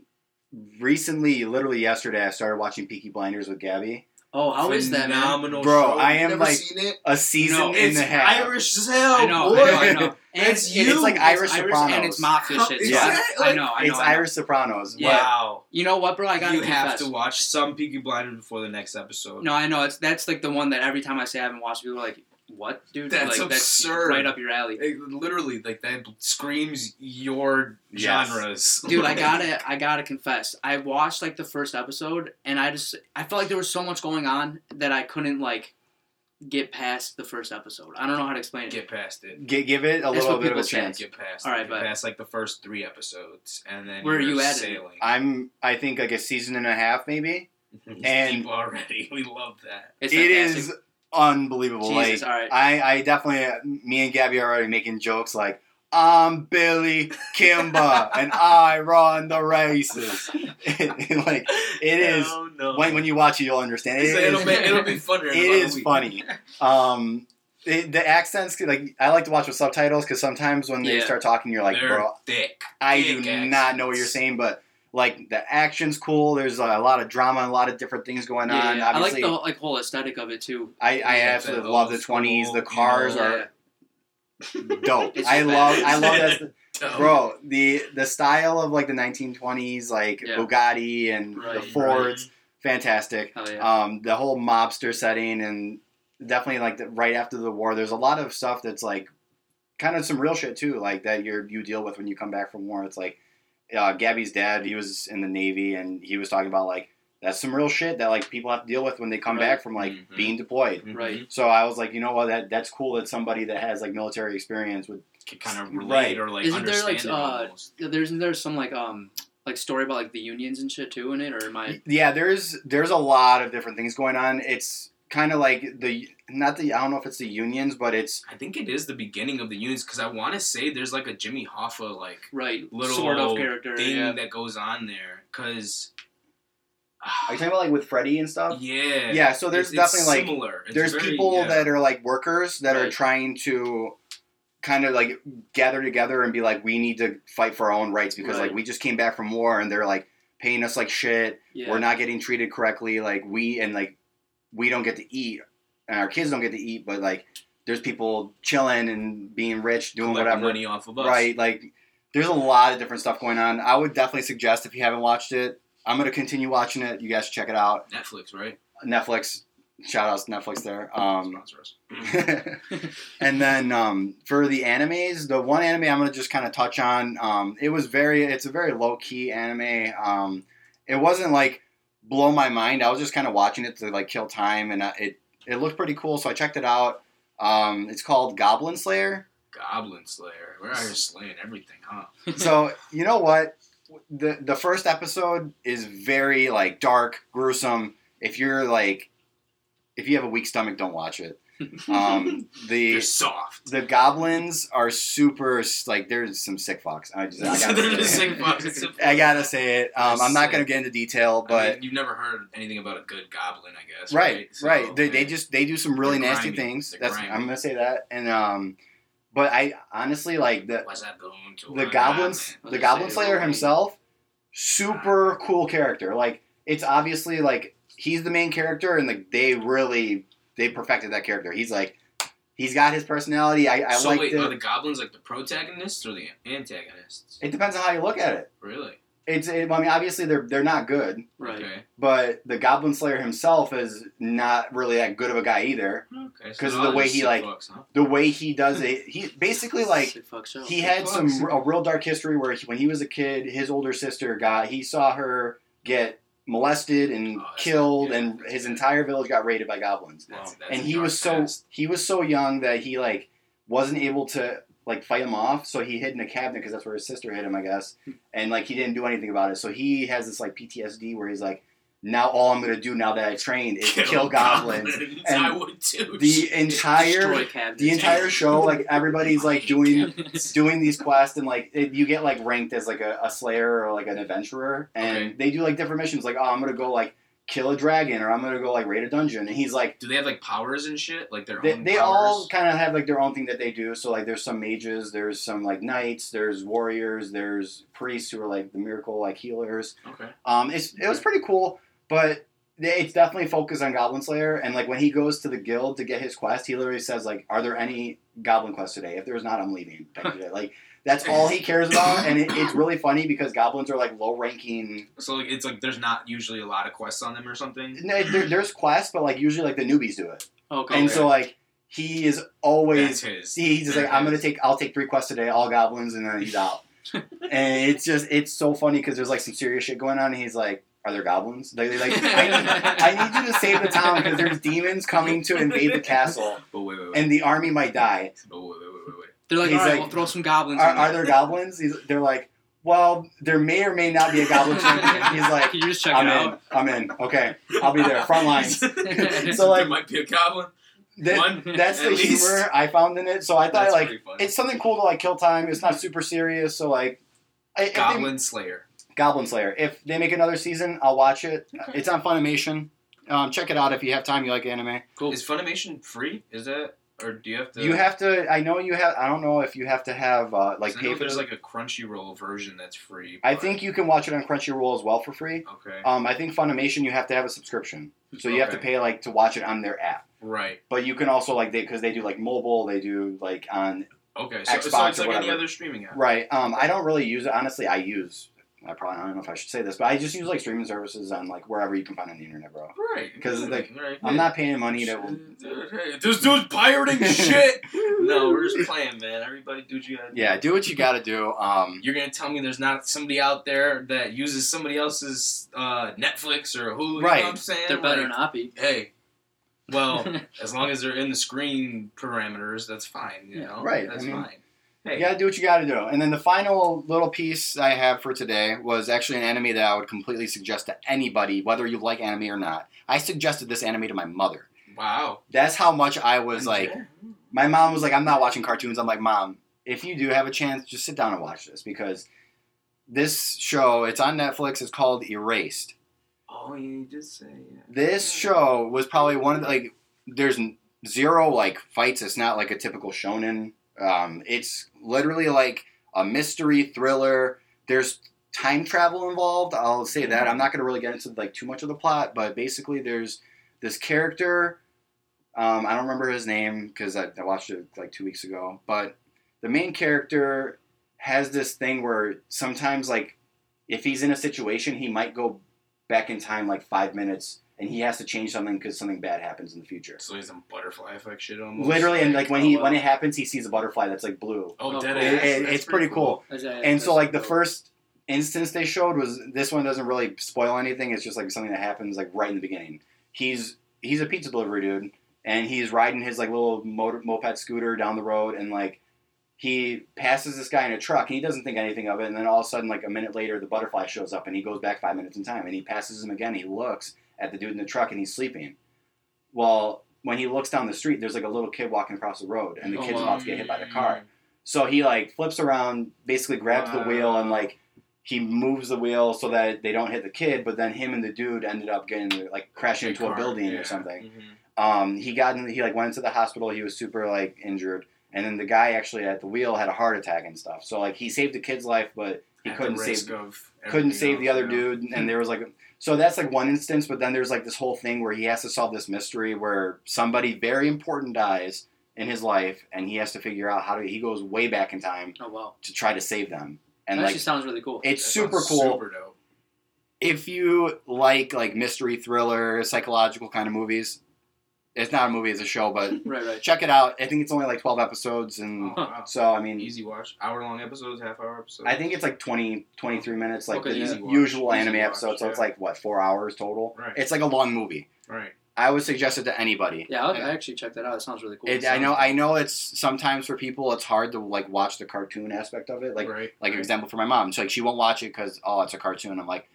[SPEAKER 2] recently, literally yesterday, I started watching Peaky Blinders with Gabby.
[SPEAKER 3] Oh, how is that, man?
[SPEAKER 1] Phenomenal
[SPEAKER 2] Bro,
[SPEAKER 1] show.
[SPEAKER 2] I
[SPEAKER 1] You
[SPEAKER 2] am like-
[SPEAKER 1] seen it.
[SPEAKER 2] A season
[SPEAKER 3] No,
[SPEAKER 2] and
[SPEAKER 1] it's
[SPEAKER 2] a half.
[SPEAKER 1] Irish as hell,
[SPEAKER 3] I know,
[SPEAKER 1] boy.
[SPEAKER 3] I know, I know. And it's,
[SPEAKER 1] you.
[SPEAKER 2] It's like
[SPEAKER 1] It's
[SPEAKER 2] Irish
[SPEAKER 3] Irish
[SPEAKER 2] Sopranos.
[SPEAKER 3] and it's mafia
[SPEAKER 1] How-
[SPEAKER 3] shit.
[SPEAKER 1] is
[SPEAKER 3] so
[SPEAKER 2] that,
[SPEAKER 3] I know, I know.
[SPEAKER 2] it's
[SPEAKER 3] I know.
[SPEAKER 2] Irish Sopranos.
[SPEAKER 3] Yeah.
[SPEAKER 1] Wow.
[SPEAKER 3] You know what, bro? I gotta
[SPEAKER 1] You have to watch some Peaky Blinders before the next episode.
[SPEAKER 3] No, I know. It's that's like the one that every time I say I haven't watched, people are like, "What, dude?
[SPEAKER 1] That's
[SPEAKER 3] like,
[SPEAKER 1] absurd.
[SPEAKER 3] That's right up your alley."
[SPEAKER 1] It literally, like that screams your
[SPEAKER 2] Yes.
[SPEAKER 1] genres.
[SPEAKER 3] Dude, I gotta, I gotta confess. I watched like the first episode, and I just, I felt like there was so much going on that I couldn't like get past the first episode. I don't know how to explain it.
[SPEAKER 1] get past it.
[SPEAKER 2] Gi- give it a
[SPEAKER 3] That's
[SPEAKER 2] little bit of a
[SPEAKER 3] say.
[SPEAKER 2] chance.
[SPEAKER 1] Get past.
[SPEAKER 3] All
[SPEAKER 1] it.
[SPEAKER 3] right,
[SPEAKER 1] get
[SPEAKER 3] but-
[SPEAKER 1] past like the first three episodes, and then
[SPEAKER 3] Where are
[SPEAKER 1] you're
[SPEAKER 3] you at in it?
[SPEAKER 1] Sailing.
[SPEAKER 2] I'm I think like a season and a half maybe.
[SPEAKER 1] He's
[SPEAKER 2] and-
[SPEAKER 1] deep already. We love that.
[SPEAKER 3] It's
[SPEAKER 2] It
[SPEAKER 3] fantastic.
[SPEAKER 2] is unbelievable.
[SPEAKER 3] Jesus,
[SPEAKER 2] like
[SPEAKER 3] all right.
[SPEAKER 2] I, I definitely me and Gabby are already making jokes like I'm Billy Kimber, and I run the races. like it is
[SPEAKER 1] no.
[SPEAKER 2] when, when you watch it, you'll understand. It
[SPEAKER 1] So it'll,
[SPEAKER 2] is-
[SPEAKER 1] be, it'll be funnier. in
[SPEAKER 2] it
[SPEAKER 1] about a
[SPEAKER 2] is
[SPEAKER 1] week.
[SPEAKER 2] funny. Um, it, the accents, like I like to watch with subtitles because sometimes when they
[SPEAKER 3] Yeah.
[SPEAKER 2] start talking, you're like,
[SPEAKER 1] They're
[SPEAKER 2] bro,
[SPEAKER 1] thick.
[SPEAKER 2] I do
[SPEAKER 1] thick
[SPEAKER 2] not know what you're saying, but like the action's cool. There's a lot of drama, a lot of different things going
[SPEAKER 3] Yeah,
[SPEAKER 2] on.
[SPEAKER 3] yeah. I like the like whole aesthetic of it too.
[SPEAKER 2] I, I
[SPEAKER 1] Yeah,
[SPEAKER 2] absolutely
[SPEAKER 1] the
[SPEAKER 2] love the 20s.
[SPEAKER 1] school,
[SPEAKER 2] The
[SPEAKER 1] you
[SPEAKER 2] cars
[SPEAKER 1] know,
[SPEAKER 2] are dope. I love. I love that. Bro, the the style of like the 1920s, like
[SPEAKER 3] Yeah.
[SPEAKER 2] Bugatti and the
[SPEAKER 3] Right,
[SPEAKER 2] Fords, fantastic.
[SPEAKER 3] Yeah.
[SPEAKER 2] Um, the whole mobster setting and definitely like the, right after the war, there's a lot of stuff that's like kind of some real shit too, like that you you deal with when you come back from war. It's like uh, Gabby's dad, he was in the Navy and he was talking about like that's some real shit that like people have to deal with when they come
[SPEAKER 3] Right.
[SPEAKER 2] back from like
[SPEAKER 1] Mhm.
[SPEAKER 2] being deployed.
[SPEAKER 1] Mhm.
[SPEAKER 3] Right.
[SPEAKER 2] So I was like, you know what, that that's cool that somebody that has like military experience would
[SPEAKER 1] Can kind of relate
[SPEAKER 2] Right.
[SPEAKER 1] or like
[SPEAKER 3] Isn't there, like,
[SPEAKER 1] it
[SPEAKER 3] uh,
[SPEAKER 1] almost.
[SPEAKER 3] Yeah, There's there's some like um like story about like the unions and shit too in it, or am I?
[SPEAKER 2] Yeah, there's there's a lot of different things going on. It's kind of like the not the I don't know if it's the unions, but it's
[SPEAKER 1] I think it is the beginning of the unions because I want to say there's like a Jimmy Hoffa like
[SPEAKER 3] Right,
[SPEAKER 1] little
[SPEAKER 3] sort of character.
[SPEAKER 1] thing
[SPEAKER 3] Yeah.
[SPEAKER 1] that goes on there because
[SPEAKER 2] are you talking about like with Freddie and stuff?
[SPEAKER 1] yeah
[SPEAKER 2] Yeah, so there's
[SPEAKER 1] it's- it's
[SPEAKER 2] definitely, like,
[SPEAKER 1] similar. It's
[SPEAKER 2] There's
[SPEAKER 1] very-
[SPEAKER 2] people
[SPEAKER 1] yeah.
[SPEAKER 2] that are like workers that are trying to kind of like gather together and be like, we need to fight for our own rights because
[SPEAKER 3] Right.
[SPEAKER 2] like we just came back from war and they're like paying us like shit.
[SPEAKER 3] yeah.
[SPEAKER 2] We're not getting treated correctly. Like we and like we don't get to eat and our kids don't get to eat, but like there's people chilling and being rich, doing whatever.
[SPEAKER 1] money off of us.
[SPEAKER 2] Right, like there's a lot of different stuff going on. I would definitely suggest if you haven't watched it, I'm gonna continue watching it. You guys should check it out.
[SPEAKER 1] Netflix, right?
[SPEAKER 2] Netflix, shout outs to Netflix there. Um,
[SPEAKER 1] Sponsor us.
[SPEAKER 2] and then um, for the animes, the one anime I'm gonna just kind of touch on. Um, it was very, it's a very low key anime. Um, it wasn't like blow my mind. I was just kind of watching it to like kill time, and I, it it looked pretty cool, so I checked it out. Um, it's called Goblin Slayer.
[SPEAKER 1] Goblin Slayer. We're out here slaying everything, huh?
[SPEAKER 2] so you know what the the first episode is very like dark gruesome if you're like if you have a weak stomach don't watch it um the
[SPEAKER 1] They're soft.
[SPEAKER 2] the goblins are super like there's some sick fucks i just i gotta say it,
[SPEAKER 1] fucks. It's a-
[SPEAKER 2] I gotta say it. Um, i'm not gonna get into detail
[SPEAKER 1] I
[SPEAKER 2] but
[SPEAKER 1] mean, you've never heard anything about a good goblin, I guess.
[SPEAKER 2] right
[SPEAKER 1] So,
[SPEAKER 2] right. They, they just they do some really
[SPEAKER 1] They're
[SPEAKER 2] nasty things.
[SPEAKER 1] They're
[SPEAKER 2] that's
[SPEAKER 1] grimy.
[SPEAKER 2] i'm gonna say that. And um but i honestly like the
[SPEAKER 1] What's that going to?
[SPEAKER 2] the goblins
[SPEAKER 3] Let's
[SPEAKER 2] the goblin slayer himself super cool character. Like it's obviously like he's the main character and like they really they perfected that character he's like he's got his personality i, I
[SPEAKER 1] so
[SPEAKER 2] like
[SPEAKER 1] wait,
[SPEAKER 2] the
[SPEAKER 1] are the goblins like the protagonists or the antagonists?
[SPEAKER 2] it depends on how you look at it
[SPEAKER 1] Really?
[SPEAKER 2] it's it, i mean obviously they're they're not good
[SPEAKER 3] right.
[SPEAKER 1] Okay.
[SPEAKER 2] but the goblin slayer himself is not really that good of a guy either
[SPEAKER 1] Okay. so
[SPEAKER 2] 'Cause of the way he, like,
[SPEAKER 1] fucks, huh?
[SPEAKER 2] the way he does it he basically like
[SPEAKER 3] Sick fuck show.
[SPEAKER 2] he had some a real dark history where he, when he was a kid, his older sister got he saw her get molested and
[SPEAKER 1] Oh,
[SPEAKER 2] killed,
[SPEAKER 1] yeah,
[SPEAKER 2] and his entire village got raided by goblins.
[SPEAKER 1] That's, that's
[SPEAKER 2] and he was so
[SPEAKER 1] past.
[SPEAKER 2] he was so young that he like wasn't able to like fight him off, so he hid in a cabinet because that's where his sister hid him, I guess. Hmm. And like he didn't do anything about it, so he has this like PTSD where he's like, now all I'm gonna do now that I trained is kill, goblins. And
[SPEAKER 1] I would too.
[SPEAKER 2] The entire the entire show, like everybody's like doing doing these quests and like it, you get like ranked as like a, a slayer or like an adventurer and
[SPEAKER 1] Okay.
[SPEAKER 2] they do like different missions like oh i'm gonna go like kill a dragon or i'm gonna go like raid a dungeon and he's like
[SPEAKER 1] Do they have like powers and shit? Like their
[SPEAKER 2] they,
[SPEAKER 1] own
[SPEAKER 2] they
[SPEAKER 1] powers?
[SPEAKER 2] all kind of have like their own thing that they do so like there's some mages there's some like knights there's warriors there's priests who are like the miracle like healers
[SPEAKER 1] Okay.
[SPEAKER 2] um it's it was pretty cool but it's definitely focused on Goblin Slayer, and like when he goes to the guild to get his quest, he literally says like, "Are there any Goblin quests today? If there's not, I'm leaving." Like that's all he cares about, and it, it's really funny because goblins are like low ranking.
[SPEAKER 1] So like it's like there's not usually a lot of quests on them or something.
[SPEAKER 2] No, there, there's quests, but like usually like the newbies do it, oh,
[SPEAKER 3] Okay.
[SPEAKER 2] and so like he is always
[SPEAKER 1] his.
[SPEAKER 2] he's just like, "I'm gonna take I'll take three quests today, all goblins," and then he's out. and it's just it's so funny because there's like some serious shit going on, and he's like. Are there goblins? They, they like, I, I need you to save the town because there's demons coming to invade the castle,
[SPEAKER 1] But wait, wait, wait.
[SPEAKER 2] and the army might die.
[SPEAKER 1] but wait, wait, wait, wait, wait.
[SPEAKER 3] They're like,
[SPEAKER 2] He's
[SPEAKER 3] all right,
[SPEAKER 2] like,
[SPEAKER 3] we'll throw some goblins.
[SPEAKER 2] Are,
[SPEAKER 3] in
[SPEAKER 2] are there goblins? He's, they're like, well, there may or may not be a goblin champion. He's like,
[SPEAKER 3] Can you just check
[SPEAKER 2] I'm in.
[SPEAKER 3] out?
[SPEAKER 2] I'm in. Okay, I'll be there. Front lines. So,
[SPEAKER 1] there
[SPEAKER 2] like-
[SPEAKER 1] might be a goblin.
[SPEAKER 2] That-
[SPEAKER 1] One,
[SPEAKER 2] that's the
[SPEAKER 1] least.
[SPEAKER 2] humor I found in it. So I thought
[SPEAKER 1] That's
[SPEAKER 2] like it's something cool to like kill time. It's not super serious. So like, I, if they-
[SPEAKER 1] Goblin Slayer.
[SPEAKER 2] Goblin Slayer. If they make another season, I'll watch it.
[SPEAKER 1] Okay.
[SPEAKER 2] It's on Funimation. Um, check it out if you have time. You like anime.
[SPEAKER 3] Cool.
[SPEAKER 1] Is Funimation free? Is that or do you have to?
[SPEAKER 2] You have to. I know you have. I don't know if you have to have uh, like
[SPEAKER 1] I
[SPEAKER 2] pay
[SPEAKER 1] know
[SPEAKER 2] for.
[SPEAKER 1] there's like a Crunchyroll version that's free.
[SPEAKER 2] I think you can watch it on Crunchyroll as well for free.
[SPEAKER 1] Okay.
[SPEAKER 2] Um, I think Funimation you have to have a subscription, so you have to pay like to watch it on their app.
[SPEAKER 1] right.
[SPEAKER 2] But you can also like they because they do like mobile, they do like on
[SPEAKER 1] Okay. So, so
[SPEAKER 2] Xbox
[SPEAKER 1] it's like any other streaming app.
[SPEAKER 2] right. Um, I don't really use it honestly. I use I probably I don't know if I should say this, but I just use like streaming services on like wherever you can find on the internet, bro.
[SPEAKER 1] Right.
[SPEAKER 2] 'Cause,
[SPEAKER 1] yeah,
[SPEAKER 2] like,
[SPEAKER 1] right.
[SPEAKER 2] I'm not paying money to.
[SPEAKER 1] Dude, hey, this dude's pirating shit. no, we're just playing, man. Everybody do what you gotta do.
[SPEAKER 2] Yeah, do what you got to do. Um,
[SPEAKER 1] You're gonna tell me there's not somebody out there that uses somebody else's uh, Netflix or Hulu? You
[SPEAKER 2] Right.
[SPEAKER 1] know what I'm saying?
[SPEAKER 3] There better
[SPEAKER 1] Like,
[SPEAKER 3] not be.
[SPEAKER 1] Hey, well, as long as they're in the screen parameters, that's fine. You
[SPEAKER 3] Yeah.
[SPEAKER 1] know,
[SPEAKER 2] Right,
[SPEAKER 1] That's
[SPEAKER 2] I mean,
[SPEAKER 1] fine. Hey,
[SPEAKER 2] You gotta do what you gotta do. And then the final little piece I have for today was actually an anime that I would completely suggest to anybody, whether you like anime or not. I suggested this anime to my mother.
[SPEAKER 1] wow.
[SPEAKER 2] That's how much I was like. My mom was like, "I'm not watching cartoons." I'm like, "Mom, if you do have a chance, just sit down and watch this because this show, it's on Netflix. It's called Erased.
[SPEAKER 1] Oh, you just say. Yeah.
[SPEAKER 2] This show was probably one of the like. There's zero like fights. It's not like a typical shonen. Um, it's literally like a mystery thriller. There's time travel involved. I'll say that. I'm not going to really get into like too much of the plot, but basically, there's this character. Um, I don't remember his name because I, I watched it like two weeks ago. But the main character has this thing where sometimes, like, if he's in a situation, he might go back in time like five minutes, and he has to change something because something bad happens in the future.
[SPEAKER 1] So he's some butterfly effect shit almost.
[SPEAKER 2] Literally, and like when he
[SPEAKER 3] oh,
[SPEAKER 2] when it happens, he sees a butterfly that's like blue.
[SPEAKER 1] Oh,
[SPEAKER 3] Oh,
[SPEAKER 1] dead
[SPEAKER 3] cool.
[SPEAKER 1] ass.
[SPEAKER 2] It- it- it's pretty cool.
[SPEAKER 3] Is that-
[SPEAKER 2] And so
[SPEAKER 3] that's
[SPEAKER 2] like the
[SPEAKER 3] dope.
[SPEAKER 2] first instance they showed was this one doesn't really spoil anything. It's just like something that happens like right in the beginning. He's he's a pizza delivery dude, and he's riding his like little motor, moped scooter down the road, and like he passes this guy in a truck, and he doesn't think anything of it, and then all of a sudden like a minute later, the butterfly shows up, and he goes back five minutes in time, and he passes him again. He looks at the dude in the truck, and he's sleeping. Well, when he looks down the street, there's like a little kid walking across the road, and the
[SPEAKER 3] Oh,
[SPEAKER 2] kid's
[SPEAKER 3] wow.
[SPEAKER 2] about to get hit by the car. So he like flips around, basically grabs the wheel, and like he moves the wheel so that they don't hit the kid. But then him and the dude ended up getting like crashing into a building
[SPEAKER 1] yeah.
[SPEAKER 2] or something.
[SPEAKER 1] Mhm.
[SPEAKER 2] Um, he got in, he like went into the hospital. He was super like injured, and then the guy actually at the wheel had a heart attack and stuff. So like he saved the kid's life, but he
[SPEAKER 1] At
[SPEAKER 2] couldn't save couldn't save the other
[SPEAKER 1] you know?
[SPEAKER 2] dude and there was like so that's like one instance but then there's like this whole thing where he has to solve this mystery where somebody very important dies in his life and he has to figure out how to he goes way back in time
[SPEAKER 3] Oh wow.
[SPEAKER 2] to try to save them and
[SPEAKER 3] that
[SPEAKER 2] like
[SPEAKER 3] actually sounds really cool.
[SPEAKER 2] it's
[SPEAKER 1] That
[SPEAKER 2] super cool
[SPEAKER 1] Super dope.
[SPEAKER 2] if you like like mystery thriller psychological kind of movies it's not a movie it's a show but
[SPEAKER 3] right, right.
[SPEAKER 2] check it out i think it's only like 12 episodes and
[SPEAKER 1] Oh, wow.
[SPEAKER 2] so i mean
[SPEAKER 1] Easy watch. Hour long episodes, half hour episodes.
[SPEAKER 2] I think it's like 20, 23 minutes, like
[SPEAKER 3] Okay,
[SPEAKER 2] the
[SPEAKER 3] easy
[SPEAKER 1] watch.
[SPEAKER 2] usual
[SPEAKER 1] Easy
[SPEAKER 2] anime
[SPEAKER 1] watch,
[SPEAKER 2] episode. So it's like what four hours total.
[SPEAKER 1] Right.
[SPEAKER 2] It's like a long movie.
[SPEAKER 1] Right.
[SPEAKER 2] I would suggest it to anybody.
[SPEAKER 3] Yeah, I'll, I actually checked that out. It sounds really cool.
[SPEAKER 2] It, I know. I know. It's sometimes for people, it's hard to like watch the cartoon aspect of it. Like,
[SPEAKER 1] right.
[SPEAKER 2] like
[SPEAKER 1] right.
[SPEAKER 2] example for my mom. So like she won't watch it because oh, it's a cartoon. I'm like,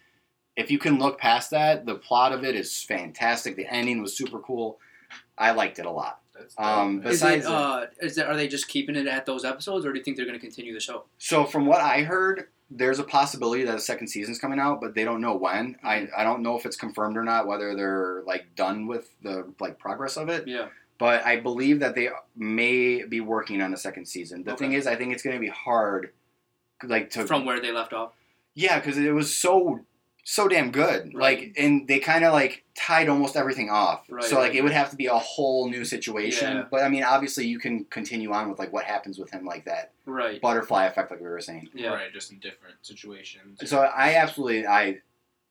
[SPEAKER 2] if you can look past that, the plot of it is fantastic. The ending was super cool. I liked it a lot. Um,
[SPEAKER 1] man.
[SPEAKER 3] Is
[SPEAKER 2] besides
[SPEAKER 3] it? Uh, is that? Are they just keeping it at those episodes, or do you think they're going to continue the show?
[SPEAKER 2] So from what I heard, there's a possibility that a second season's coming out, but they don't know when. I, I don't know if it's confirmed or not, whether they're like done with the like progress of it.
[SPEAKER 3] Yeah.
[SPEAKER 2] But I believe that they may be working on a second season. The
[SPEAKER 3] Okay.
[SPEAKER 2] thing is, I think it's going to be hard, like to
[SPEAKER 3] From where they left off.
[SPEAKER 2] yeah, because it was so so damn good.
[SPEAKER 3] Right.
[SPEAKER 2] Like, and they kind of like tied almost everything off.
[SPEAKER 3] Right,
[SPEAKER 2] so like
[SPEAKER 3] right,
[SPEAKER 2] it would have to be a whole new situation.
[SPEAKER 3] Yeah.
[SPEAKER 2] But I mean, obviously, you can continue on with like what happens with him, like that
[SPEAKER 3] Right.
[SPEAKER 2] butterfly effect, like we were saying.
[SPEAKER 3] Yeah.
[SPEAKER 1] Right. Just in different situations.
[SPEAKER 2] So I absolutely I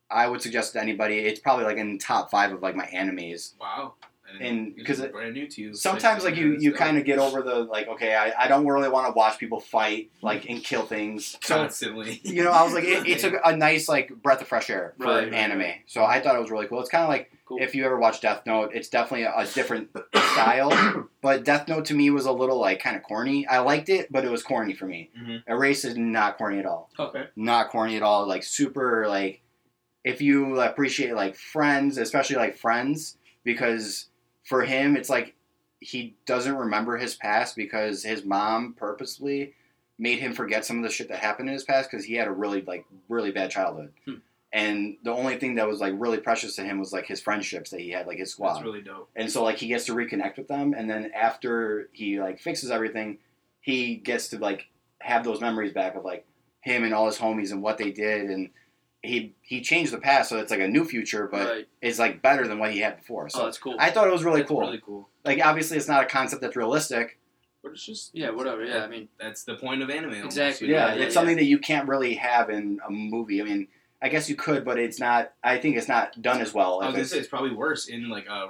[SPEAKER 2] I would suggest to anybody. It's probably like in top five of like my animes.
[SPEAKER 1] wow.
[SPEAKER 2] And- 'cause it-
[SPEAKER 1] brand new to you.
[SPEAKER 2] Sometimes like you you kind of get over the like okay I, I don't really want to watch people fight like and kill things. So
[SPEAKER 1] constantly.
[SPEAKER 2] you know I was like it, it's a, a nice like breath of fresh air for
[SPEAKER 3] Right,
[SPEAKER 2] anime.
[SPEAKER 3] right.
[SPEAKER 2] So I thought it was really cool. It's kind of like
[SPEAKER 3] Cool.
[SPEAKER 2] if you ever watch Death Note, it's definitely a, a different style. But Death Note to me was a little like kind of corny. I liked it, but it was corny for me.
[SPEAKER 1] Mhm.
[SPEAKER 2] Erase is not corny at all.
[SPEAKER 1] Okay.
[SPEAKER 2] not corny at all. Like super like if you appreciate like Friends, especially like Friends, because for him it's like he doesn't remember his past because his mom purposely made him forget some of the shit that happened in his past because he had a really like really bad childhood.
[SPEAKER 3] Hmm.
[SPEAKER 2] And the only thing that was like really precious to him was like his friendships that he had, like his squad.
[SPEAKER 1] That's really dope.
[SPEAKER 2] and so like he gets to reconnect with them and then after he like fixes everything he gets to like have those memories back of like him and all his homies and what they did and he he changed the past so it's like a new future but
[SPEAKER 3] right.
[SPEAKER 2] it's like better than what he had before
[SPEAKER 3] oh,
[SPEAKER 2] so
[SPEAKER 3] that's cool.
[SPEAKER 2] i thought it was really
[SPEAKER 1] That's
[SPEAKER 2] cool
[SPEAKER 1] Really cool.
[SPEAKER 2] like obviously it's not a concept that's realistic
[SPEAKER 1] But it's just
[SPEAKER 3] yeah, whatever. Yeah, I mean,
[SPEAKER 1] that's the point of anime. almost,
[SPEAKER 3] Exactly.
[SPEAKER 1] you know?
[SPEAKER 2] yeah,
[SPEAKER 3] yeah,
[SPEAKER 2] it's
[SPEAKER 3] yeah.
[SPEAKER 2] something that you can't really have in a movie i mean i guess you could but it's not i think it's not done as well
[SPEAKER 1] I was
[SPEAKER 2] if
[SPEAKER 1] gonna
[SPEAKER 2] it's-
[SPEAKER 1] say it's probably worse in like a,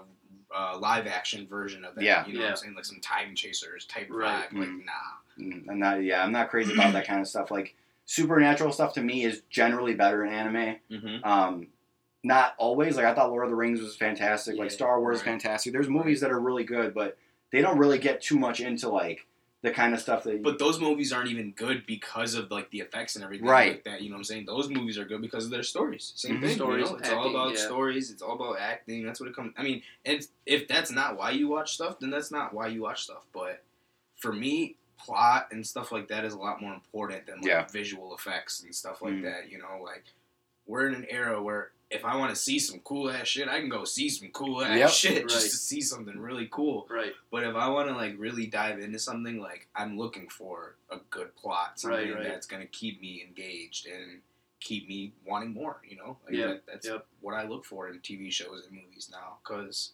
[SPEAKER 1] uh live action version of that.
[SPEAKER 2] Yeah.
[SPEAKER 1] you know what
[SPEAKER 3] Yeah.
[SPEAKER 1] I'm saying, like some Time Chasers type
[SPEAKER 3] Right.
[SPEAKER 1] vibe. Like
[SPEAKER 2] Mhm.
[SPEAKER 1] nah,
[SPEAKER 2] Mm, I'm not. Yeah, I'm not crazy about that kind of stuff. Like supernatural stuff to me is generally better in anime.
[SPEAKER 1] mm-hmm.
[SPEAKER 2] Um, not always. Like I thought Lord of the Rings was fantastic. like Star Wars is
[SPEAKER 1] right.
[SPEAKER 2] fantastic. There's movies that are really good, but they don't really get too much into like the kind of stuff that.
[SPEAKER 1] But those movies aren't even good because of like the effects and everything
[SPEAKER 2] Right.
[SPEAKER 1] like that. You know what I'm saying? Those movies are good because of their stories. Same
[SPEAKER 2] Mhm.
[SPEAKER 1] thing.
[SPEAKER 3] Stories,
[SPEAKER 1] you know? It's all about
[SPEAKER 3] yeah.
[SPEAKER 1] stories. It's all about acting. That's what it comes. I mean, and if that's not why you watch stuff, then that's not why you watch stuff. But for me, plot and stuff like that is a lot more important than like
[SPEAKER 2] Yeah.
[SPEAKER 1] visual effects and stuff like
[SPEAKER 2] Mhm.
[SPEAKER 1] that. You know, like we're in an era where if I want to see some cool ass shit, I can go see some cool ass
[SPEAKER 2] Yep.
[SPEAKER 1] shit just
[SPEAKER 3] Right.
[SPEAKER 1] to see something really cool.
[SPEAKER 3] right.
[SPEAKER 1] But if I want to like really dive into something, like I'm looking for a good plot, something
[SPEAKER 3] Right, right.
[SPEAKER 1] that's gonna keep me engaged and keep me wanting more. You know, like
[SPEAKER 3] Yeah,
[SPEAKER 1] that, that's
[SPEAKER 3] yep.
[SPEAKER 1] what I look for in TV shows and movies now. Because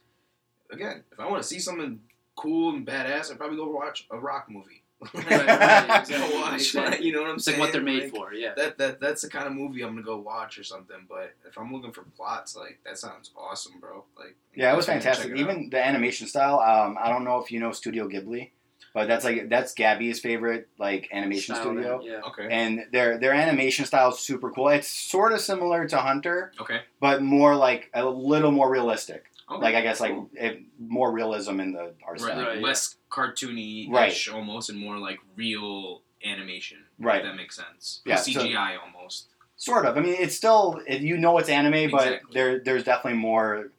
[SPEAKER 1] again, if I want to see something cool and badass, I'd probably go watch a rock movie.
[SPEAKER 3] Right, right, exactly,
[SPEAKER 1] watch,
[SPEAKER 3] exactly.
[SPEAKER 1] you know what I'm
[SPEAKER 3] It's
[SPEAKER 1] saying?
[SPEAKER 3] like what they're made
[SPEAKER 1] Like,
[SPEAKER 3] for. Yeah.
[SPEAKER 1] That, that that's the kind of movie I'm gonna go watch or something. But if I'm looking for plots, like that sounds awesome, bro. Like
[SPEAKER 2] yeah, it was
[SPEAKER 1] I'm gonna check
[SPEAKER 2] fantastic.
[SPEAKER 1] it out.
[SPEAKER 2] Even the animation style. Um, I don't know if you know Studio Ghibli, but that's like that's Gabby's favorite like animation
[SPEAKER 3] Style,
[SPEAKER 2] studio.
[SPEAKER 3] Yeah.
[SPEAKER 1] okay,
[SPEAKER 2] And their their animation style is super cool. It's sort of similar to Hunter,
[SPEAKER 1] okay,
[SPEAKER 2] but more like a little more realistic.
[SPEAKER 1] Okay.
[SPEAKER 2] Like I guess like
[SPEAKER 1] Cool.
[SPEAKER 2] it, more realism in the art
[SPEAKER 1] right,
[SPEAKER 2] style.
[SPEAKER 3] Right,
[SPEAKER 1] less cartoony
[SPEAKER 2] Right.
[SPEAKER 1] almost and more like real animation.
[SPEAKER 2] Right.
[SPEAKER 1] If that makes sense.
[SPEAKER 2] Yeah, so-
[SPEAKER 1] CGI almost.
[SPEAKER 2] Sort of. I mean, it's still it, you know it's anime, but there there's definitely more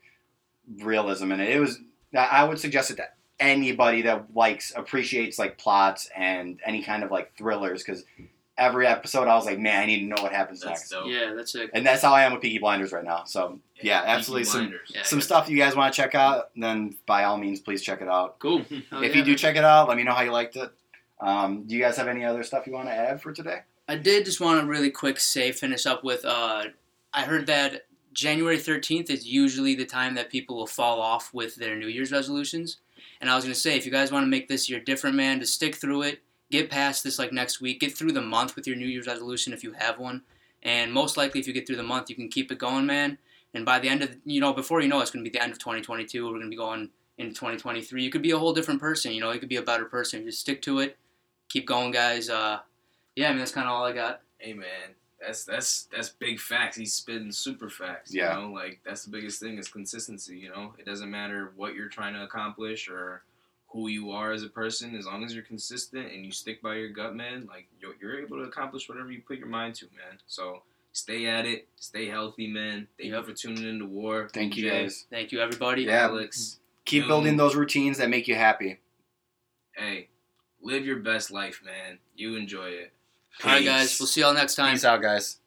[SPEAKER 2] realism in it. It was. I I would suggest it to anybody that likes appreciates like plots and any kind of like thrillers because every episode I was like, man, I need to know what happens
[SPEAKER 1] That's
[SPEAKER 2] next.
[SPEAKER 1] dope.
[SPEAKER 3] Yeah, that's it.
[SPEAKER 2] And that's how I am with Peaky Blinders right now. So yeah,
[SPEAKER 1] Peaky
[SPEAKER 2] absolutely some
[SPEAKER 1] Blinders.
[SPEAKER 3] Yeah,
[SPEAKER 2] some
[SPEAKER 3] yeah.
[SPEAKER 2] stuff you guys want to check out, then by all means, please check it out.
[SPEAKER 3] Cool. Hell
[SPEAKER 2] if
[SPEAKER 3] yeah,
[SPEAKER 2] you do
[SPEAKER 3] man.
[SPEAKER 2] check it out, let me know how you liked it. Um, do you guys have any other stuff you want to add for today?
[SPEAKER 3] I did just want to really quick say finish up with. Uh, I heard that January thirteenth is usually the time that people will fall off with their New Year's resolutions. And I was gonna say, if you guys want to make this year different, man, to stick through it, get past this like next week, get through the month with your New Year's resolution if you have one. And most likely, if you get through the month, you can keep it going, man. And by the end of you know, before you know, it's gonna be the end of 2022. We're gonna be going into 2023. You could be a whole different person. You know, you could be a better person. Just stick to it. Keep going, guys. Uh, yeah, I mean that's kind of all I got.
[SPEAKER 1] Hey man, that's that's that's big facts. He's spitting super facts.
[SPEAKER 2] Yeah.
[SPEAKER 1] You know, like that's the biggest thing is consistency. You know, it doesn't matter what you're trying to accomplish or who you are as a person. As long as you're consistent and you stick by your gut, man, like you're, you're able to accomplish whatever you put your mind to, man. So stay at it. Stay healthy, man. Thank
[SPEAKER 3] Yep.
[SPEAKER 1] you for tuning into War.
[SPEAKER 2] Thank you
[SPEAKER 1] DJ,
[SPEAKER 2] guys.
[SPEAKER 3] Thank you, everybody.
[SPEAKER 2] Yeah.
[SPEAKER 1] Alex.
[SPEAKER 2] Keep
[SPEAKER 1] Yo.
[SPEAKER 2] building those routines that make you happy.
[SPEAKER 1] Hey, live your best life, man. You enjoy it.
[SPEAKER 3] All right, guys. We'll see y'all next time.
[SPEAKER 2] Peace out, guys.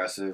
[SPEAKER 2] Aggressive